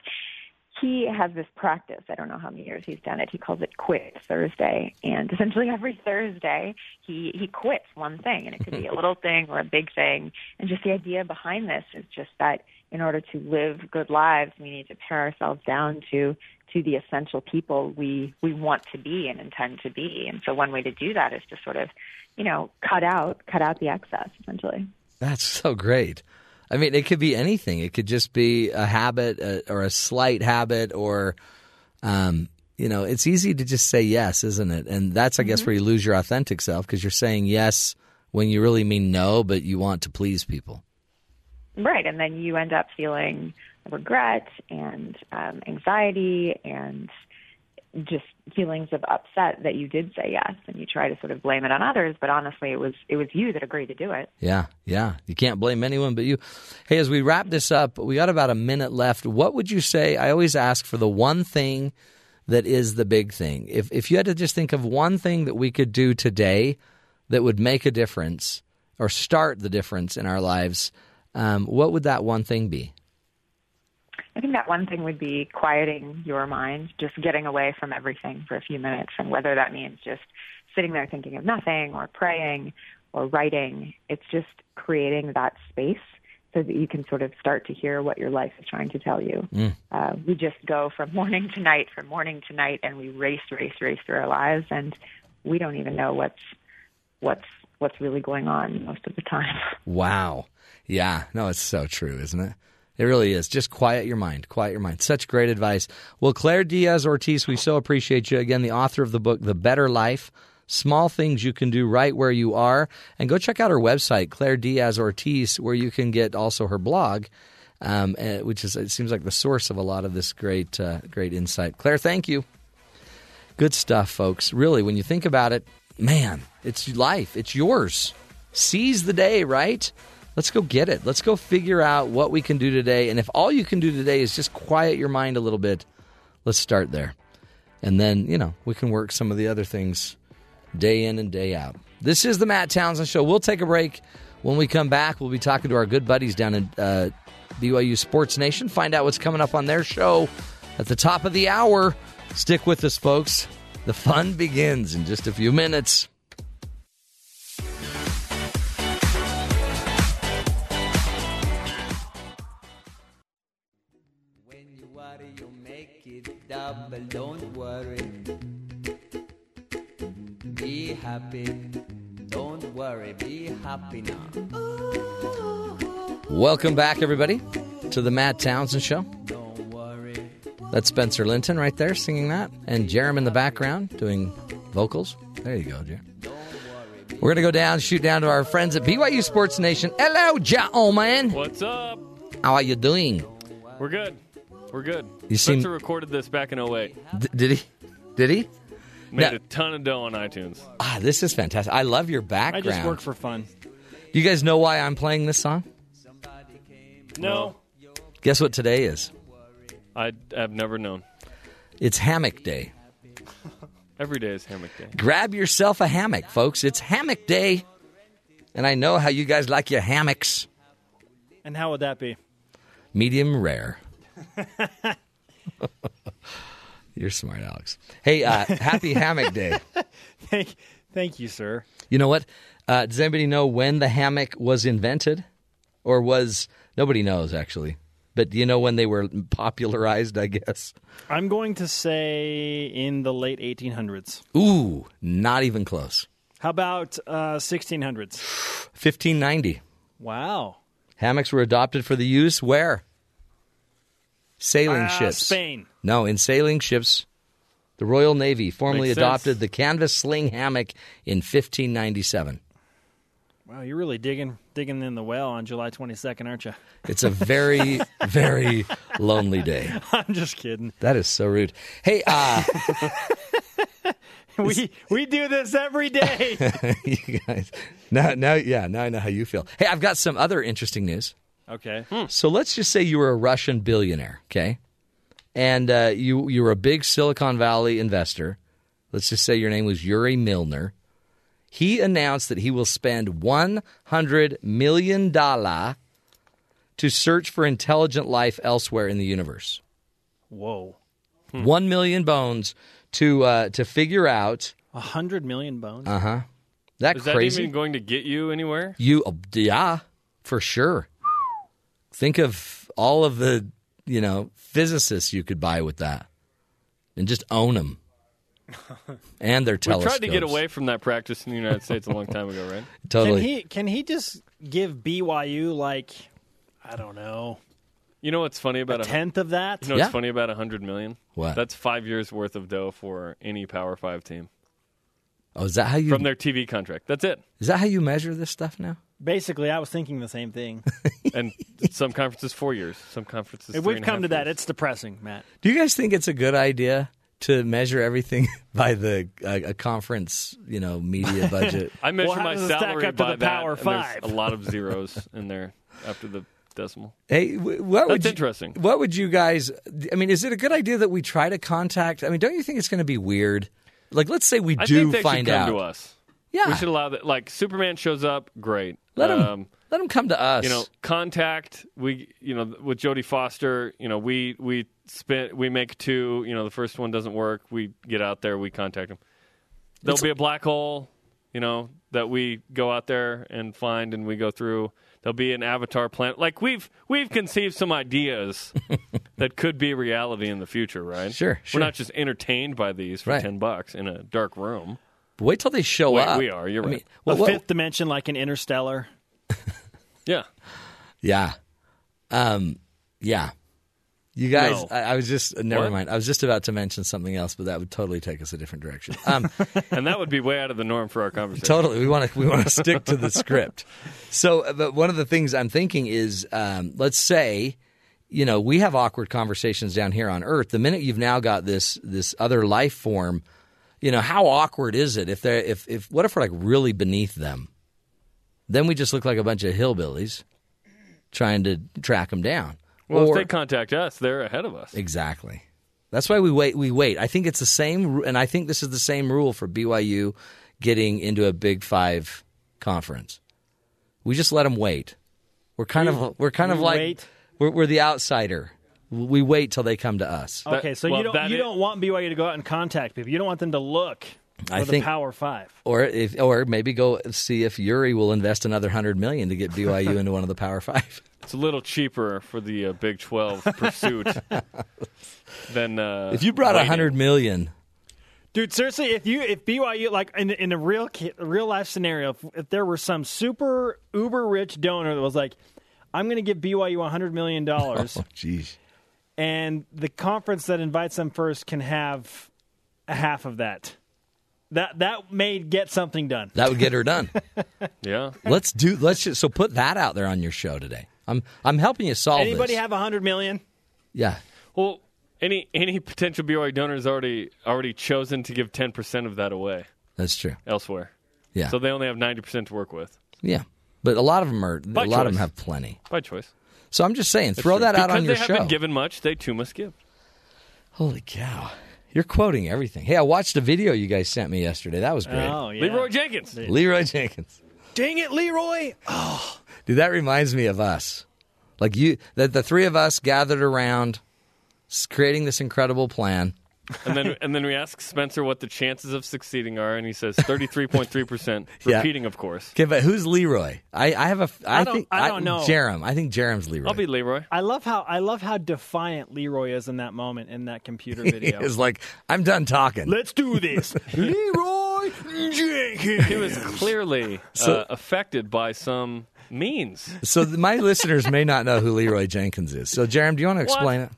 he has this practice. I don't know how many years he's done it. He calls it Quit Thursday. And essentially every Thursday he, he quits one thing. And it could be a [laughs] little thing or a big thing. And just the idea behind this is just that in order to live good lives, we need to pare ourselves down to to the essential people we we want to be and intend to be. And so one way to do that is to sort of, you know, cut out cut out the excess essentially.
That's so great. I mean, it could be anything. It could just be a habit uh, or a slight habit, or, um, you know, it's easy to just say yes, isn't it? And that's, I guess, where you lose your authentic self because you're saying yes when you really mean no, but you want to please people.
Right, and then you end up feeling regret and um, anxiety and just feelings of upset that you did say yes, and you try to sort of blame it on others. But honestly, it was it was you that agreed to do it.
Yeah, yeah. You can't blame anyone but you. Hey, as we wrap this up, we got about a minute left. What would you say? I always ask for the one thing that is the big thing. If if you had to just think of one thing that we could do today that would make a difference or start the difference in our lives, um, what would that one thing be?
I think that one thing would be quieting your mind, just getting away from everything for a few minutes, and whether that means just sitting there thinking of nothing or praying or writing, it's just creating that space so that you can sort of start to hear what your life is trying to tell you.
Mm.
Uh, we just go from [laughs] morning to night, from morning to night, and we race, race, race through our lives, and we don't even know what's what's what's really going on most of the time.
Wow. Yeah. No, it's so true, isn't it? It really is. Just quiet your mind. Quiet your mind. Such great advice. Well, Claire Diaz Ortiz, we so appreciate you. Again, the author of the book, The Better Life Small Things You Can Do Right Where You Are. And go check out her website, Claire Diaz Ortiz, where you can get also her blog. Um, eh, which is it seems like the source of a lot of this great uh, great insight. Claire, thank you. Good stuff, folks. Really, when you think about it, man, it's life. It's yours. Seize the day, right? Let's go get it. Let's go figure out what we can do today. And if all you can do today is just quiet your mind a little bit, let's start there. And then, you know, we can work some of the other things day in and day out. This is the Matt Townsend Show. We'll take a break. When we come back, we'll be talking to our good buddies down in uh, BYU Sports Nation, find out what's coming up on their show at the top of the hour. Stick with us, folks. The fun begins in just a few minutes.
Double, don't worry. Be happy, don't worry, be happy now.
Welcome back, everybody, to the Matt Townsend Show. That's Spencer Linton right there singing that, and Jarom in the background doing vocals. There you go, Jarom. We're going to go down, shoot down to our friends at BYU Sports Nation. Hello, gentlemen.
What's up?
How are you doing?
We're good. We're good.
You seem-
Spencer recorded this back in 08.
D- did he? Did he?
Made
Now-
a ton of dough on iTunes.
Ah, this is fantastic. I love your background.
I
background.
just work for fun.
Do you guys know why I'm playing this song?
No,
Guess what today is?
I have never known.
It's Hammock Day.
Every day is hammock day.
Grab yourself a hammock, folks. It's Hammock Day. And I know how you guys like your hammocks.
And how would that be?
Medium rare. [laughs] You're smart, Alex. Hey, uh, happy Hammock Day. [laughs]
Thank, thank you, sir.
You know what? Uh, does anybody know when the hammock was invented? Or was. Nobody knows, actually. But do you know when they were popularized, I guess?
I'm going to say in the late 1800s.
Ooh, not even close.
How about uh, 1600s?
1590. [sighs]
Wow.
Hammocks were adopted for the use where? Sailing
Uh,
ships.
Spain.
No, in sailing ships. The Royal Navy formally
Makes sense.
adopted the canvas sling hammock in 1597.
Wow, you're really digging digging in the well on July 22nd, aren't you?
It's a very, [laughs] very lonely day. [laughs]
I'm just kidding.
That is so rude. Hey, uh, [laughs]
we we do this every day.
you guys, now, now, yeah, now I know how you feel. Hey, I've got some other interesting news.
Okay.
So let's just say you were a Russian billionaire, okay, and uh, you you were a big Silicon Valley investor. Let's just say your name was Yuri Milner. He announced that he will spend one hundred million dollar to search for intelligent life elsewhere in the universe.
Whoa.
One million bones to uh, to figure out.
A hundred million bones.
Uh huh. That
Is that
crazy?
even going to get you anywhere?
You, oh, yeah, for sure. Think of all of the, you know, physicists you could buy with that, and just own them, [laughs] and their telescopes.
We
telescopes.
tried to get away from that practice in the United States a long time ago, right? [laughs]
Totally.
Can he can he just give BYU like I don't know
You know what's funny about
a tenth of that?
You know what's funny about a hundred million?
What?
That's five years worth of dough for any Power Five team
oh, is that how you?
from their TV contract. That's it.
is that how you measure this stuff now?
Basically, I was thinking the same thing. [laughs]
And some conferences four years, some conferences.
if
three
we've
and
come
half
to that,
years.
it's depressing, Matt.
Do you guys think it's a good idea to measure everything [laughs] by the uh, a conference, you know, media [laughs] budget?
I measure
Well,
my
does stack
salary
up to
by
the
that,
Power
and there's
Five?
a lot of zeros in there after the decimal.
Hey, wh- what would
That's
you,
interesting.
What would you guys? I mean, is it a good idea that we try to contact? I mean, don't you think it's going to be weird? Like, let's say we
I
do
think they
find
should come
out.
to us.
Yeah.
we should allow that. Like Superman shows up, great.
Let 'em-
um,
let 'em come to us.
You know, contact. We, you know, with Jodie Foster, you know, we we spin, we make two. You know, the first one doesn't work. We get out there, we contact them. There'll
It's-
be a black hole, you know, that we go out there and find, and we go through. There'll be an avatar planet. Like we've we've conceived some ideas [laughs] that could be reality in the future, right?
Sure, sure.
We're not just entertained by these for
Right.
ten bucks in a dark room.
But wait till they show
Wait,
up.
we are, you're
I
right.
mean, well,
a
what-
fifth dimension, like an interstellar. [laughs]
Yeah.
Yeah. Um, yeah. You guys,
No.
I, I was just, uh, never
What?
mind. I was just about to mention something else, but that would totally take us a different direction. Um, [laughs]
and that would be way out of the norm for our conversation.
totally. We want to, we want to stick to the [laughs] script. So, uh, but one of the things I'm thinking is, um, let's say, you know, we have awkward conversations down here on Earth. The minute you've now got this, this other life form, you know, how awkward is it if they're, if, if, what if we're like really beneath them? Then we just look like a bunch of hillbillies trying to track them down.
Well,
Or-
if they contact us, they're ahead of us.
Exactly. That's why we wait. We wait. I think it's the same, and I think this is the same rule for BYU getting into a Big Five conference. We just let them wait. We're kind
We-
of we're kind of like
wait?
we're, we're the outsider. We wait till they come to us.
Okay, so you don't you don't want BYU to go out and contact people. You don't want them to look for
I
the
think-
Power Five.
Or if, or maybe go see if Yuri will invest another hundred million to get BYU into one of the Power Five. [laughs]
It's a little cheaper for the uh, Big 12 pursuit [laughs] than uh,
if you brought a hundred million,
Dude, seriously, if you if BYU like in in a real real life scenario, if, if there were some super uber rich donor that was like, I'm going to give BYU hundred million dollars, [laughs]
oh jeez,
and the conference that invites them first can have a half of that. That that may get something done.
that would get her done. [laughs]
Yeah.
let's do. Let's just, so put that out there on your show today. I'm I'm helping you solve
Anybody
this.
have a hundred million?
yeah.
Well, any any potential BYU donor has already already chosen to give 10% of that away
That's true.
elsewhere.
Yeah.
So they only have 90% to work with
Yeah, but a lot of them are.
By
a lot of them have plenty.
by choice.
So I'm just saying,
That's
throw
true.
that out
because
on your show.
they haven't given much, they too must give.
Holy cow! You're quoting everything. Hey, I watched a video you guys sent me yesterday. That was great.
Oh yeah,
Leroy Jenkins.
Leroy Jenkins.
Dang it, Leroy! Oh.
Dude, that reminds me of us. Like you, that the three of us gathered around, s- creating this incredible plan.
And then and then we ask Spencer what the chances of succeeding are, and he says [laughs] 33.3%.
Yeah.
Repeating, of course.
Okay, but who's Leroy? I, I have a. I,
I don't-
think
I don't know.
Jarom. I think Jarom's Leroy.
I'll be Leroy.
I love how I love how defiant Leroy is in that moment in that computer [laughs] video.
It's like I'm done talking.
Let's do this, [laughs] Leroy Jenkins.
He was clearly
So-
uh, affected by some means.
So my listeners may not know who Leroy Jenkins is. So Jarom, do you want to explain it?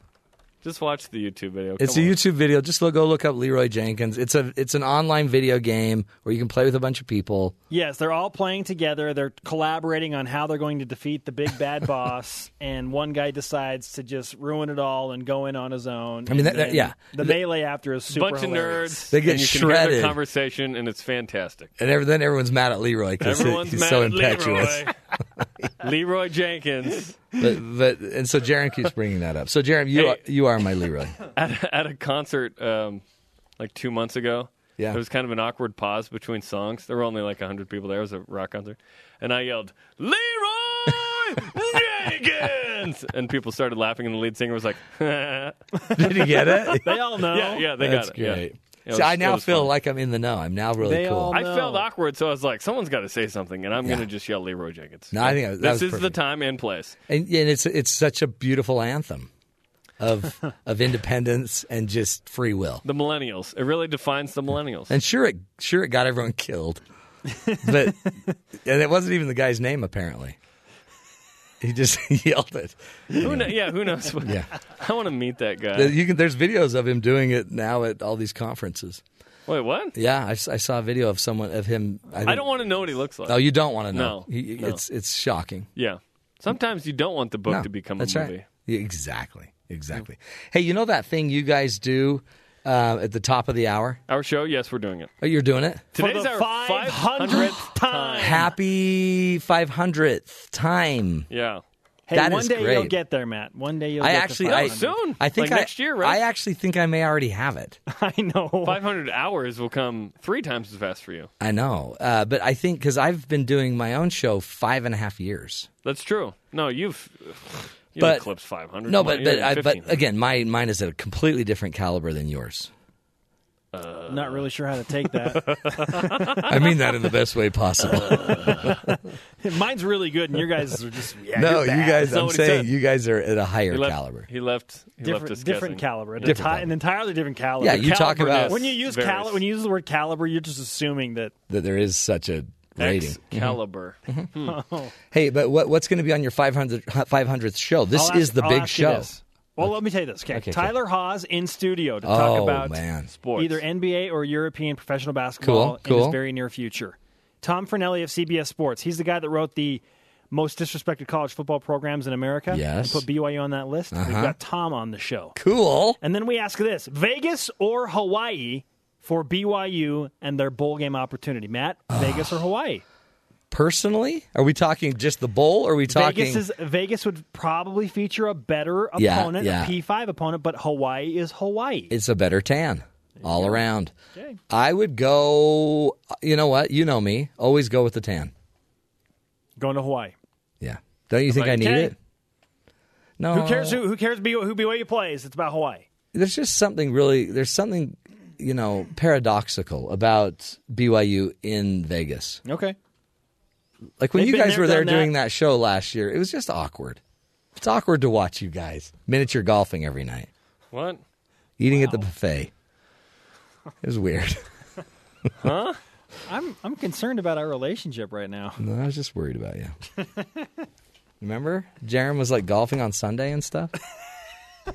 Just watch the YouTube video.
It's a
on.
YouTube video. Just lo- go look up Leroy Jenkins. It's a it's an online video game where you can play with a bunch of people.
Yes, they're all playing together. They're collaborating on how they're going to defeat the big bad [laughs] boss, and one guy decides to just ruin it all and go in on his own.
I mean, that- that- yeah.
the
The-
melee after is super
bunch of
hilarious.
nerds.
They get
and you can hear
shredded.
their conversation, and it's fantastic.
And every, then everyone's mad at Leroy because
Everyone's
he's
mad
so
at
impetuous. [laughs]
Leroy. [laughs] Leroy Jenkins
But, but and so Jarom keeps bringing that up. So Jarom, you
Hey.
are, you are my Leroy. [laughs]
at, at a concert um, like two months ago.
Yeah.
There was kind of an awkward pause between songs. There were only like 100 people there. It was a rock concert. And I yelled, Leroy Jenkins! [laughs] And people started laughing, and the lead singer was like,
Did he get it?
They all know.
Yeah, yeah, they
That's
got it.
great.
It was-
See, I now feel
fun.
like I'm in the know. I'm now really
They
cool.
I felt awkward, so I was like, someone's got to say something, and I'm
Yeah.
going to just yell Leroy Jenkins.
No, I think that
this
was
is the time and place.
and, and it's it's such a beautiful anthem of [laughs] of independence and just free will.
The millennials. It really defines the millennials.
And sure, it sure it got everyone killed, but [laughs] and it wasn't even the guy's name apparently. He just [laughs] yelled it.
who kn- yeah, who knows? What,
Yeah. [laughs]
I want to meet that guy.
You can. There's videos of him doing it now at all these conferences.
Wait, what?
Yeah, I saw a video of someone of him. I,
I don't want to know what he looks like.
Oh, you don't want to know.
No,
He-
no.
It's it's shocking.
Yeah. Sometimes you don't want the book
No,
to become a
right.
movie.
Yeah, exactly. Exactly. Hey, you know that thing you guys do uh, at the top of the hour?
Our show, yes, we're doing it.
Oh, you're doing it.
Today's
the
our
500th
500th time.
Happy 500th time.
Yeah.
Hey,
That
one
is
day
great.
you'll get there, Matt. One day you'll
I
get
actually,
to
I,
500.
I think
Like
I,
next year, right?
I actually think I may already have it. [laughs]
I know.
500 hours will come three times as fast for you.
I know, uh, but I think because I've been doing my own show five and a half years.
That's true. No, you've you've
but
eclipsed 500.
No, but but, I, but again, my mine is at a completely different caliber than yours.
Uh, not really sure how to take that. [laughs]
I mean that in the best way possible. [laughs]
Mine's really good, and your guys are just yeah,
no,
you're
you
bad.
guys.
Is
I'm saying you guys are at a higher
he left,
caliber.
He left. He
different,
left us
different caliber,
Different
Enti- an entirely different caliber.
Yeah, you talk about-
when you use cali- when you use the word caliber, you're just assuming that
That there is such a rating.
Excalibur. Hmm. [laughs]
Oh.
Hey, but what, what's going to be on your 500, 500th show? This
I'll
is
ask-
the big show.
this. Well, let me tell you this. Okay,
Okay, okay.
Tyler Haws in studio to talk
Oh,
about
man.
Sports.
either NBA or European professional basketball
Cool,
in the very near future. Tom Fornelli of CBS Sports. He's the guy that wrote the most disrespected college football programs in America.
Yes.
And put BYU on that list. We've
Uh-huh.
got Tom on the show.
Cool.
And then we ask this Vegas or Hawaii for BYU and their bowl game opportunity? Matt, Vegas or ah. Hawaii?
Personally, are we talking just the bowl? Or are we talking?
Vegas is Vegas would probably feature a better
Yeah,
opponent,
yeah.
a P5 opponent, but Hawaii is Hawaii.
it's a better tan all around.
Okay.
I would go. You know what? You know me. Always go with the tan.
Going to Hawaii.
Yeah. Don't you think I need
Okay.
it? No.
Who cares who, who cares who BYU plays? It's about Hawaii.
There's just something really. There's something you know paradoxical about BYU in Vegas.
Okay.
Like when
They've
you guys
there,
were there
done that.
doing that show last year, it was just awkward. It's awkward to watch you guys miniature golfing every night,
What?
eating at the buffet. It was weird. [laughs]
Huh?
I'm I'm concerned about our relationship right now.
No, I was just worried about you. Remember, Jarom was like golfing on Sunday and stuff. [laughs]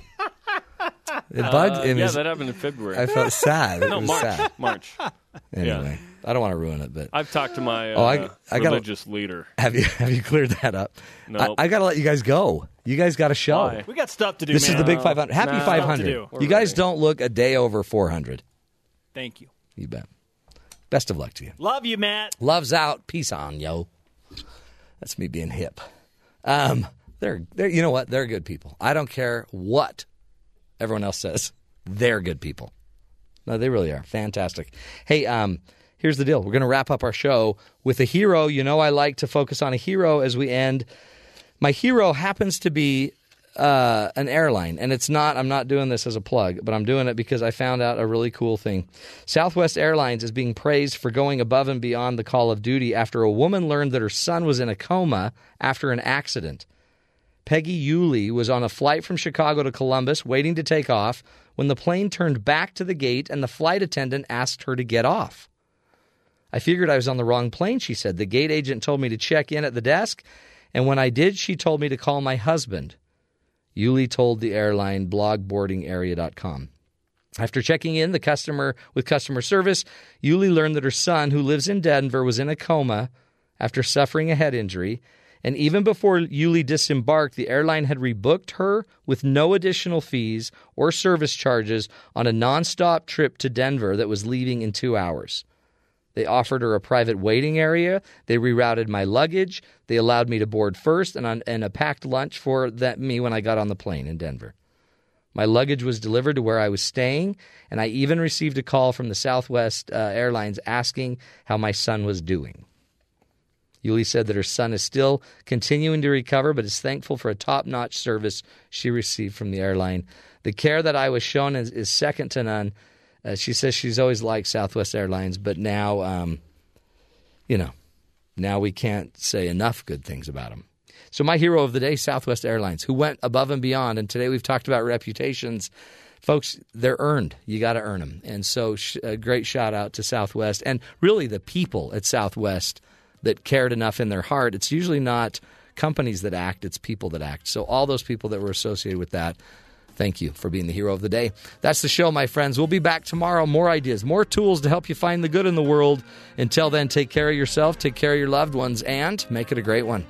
It bugged
Uh,
him.
yeah,
His-
that happened in February.
I felt sad. [laughs] It
no,
was
March.
sad.
March.
Anyway, I don't want to ruin it, but
I've talked to my uh,
Oh, I- I gotta-
religious leader.
have you [laughs] have you cleared that up?
Nope.
I, I got to let you guys go. You guys got a show.
Why?
We got stuff to do.
This is the big 500. Happy
No.
500. You
do.
guys don't look a day over 400.
Thank you.
You bet. Best of luck to you.
Love you, Matt.
Loves out. Peace on, yo. That's me being hip. Um, they're, they're, you know what? They're good people. I don't care what everyone else says. They're good people. No, they really are. Fantastic. Hey, um, here's the deal. We're going to wrap up our show with a hero. You know, I like to focus on a hero as we end. My hero happens to be uh, an airline, and it's not. I'm not doing this as a plug, but I'm doing it because I found out a really cool thing. Southwest Airlines is being praised for going above and beyond the call of duty after a woman learned that her son was in a coma after an accident. Peggy Uhle was on a flight from Chicago to Columbus waiting to take off when the plane turned back to the gate and the flight attendant asked her to get off. I figured I was on the wrong plane, she said. The gate agent told me to check in at the desk, and when I did, she told me to call my husband. Uhle told the airline blogboardingarea.com. After checking in the customer with customer service, Uhle learned that her son, who lives in Denver, was in a coma after suffering a head injury. And even before Uhle disembarked, the airline had rebooked her with no additional fees or service charges on a nonstop trip to Denver that was leaving in two hours. They offered her a private waiting area. They rerouted my luggage. They allowed me to board first and, on, and a packed lunch for that, me when I got on the plane in Denver. My luggage was delivered to where I was staying, and I even received a call from the Southwest uh, Airlines asking how my son was doing. Uhle said that her son is still continuing to recover, but is thankful for a top notch service she received from the airline. The care that I was shown is, is second to none. Uh, she says she's always liked Southwest Airlines, but now, um, you know, now we can't say enough good things about them. So, my hero of the day, Southwest Airlines, who went above and beyond. And today we've talked about reputations. Folks, they're earned. You got to earn them. And so, sh- a great shout out to Southwest and really the people at Southwest that cared enough in their heart. It's usually not companies that act, it's people that act. So, all those people that were associated with that, thank you for being the hero of the day. That's the show, my friends. We'll be back tomorrow. More ideas, more tools to help you find the good in the world. Until then, take care of yourself, take care of your loved ones, and make it a great one.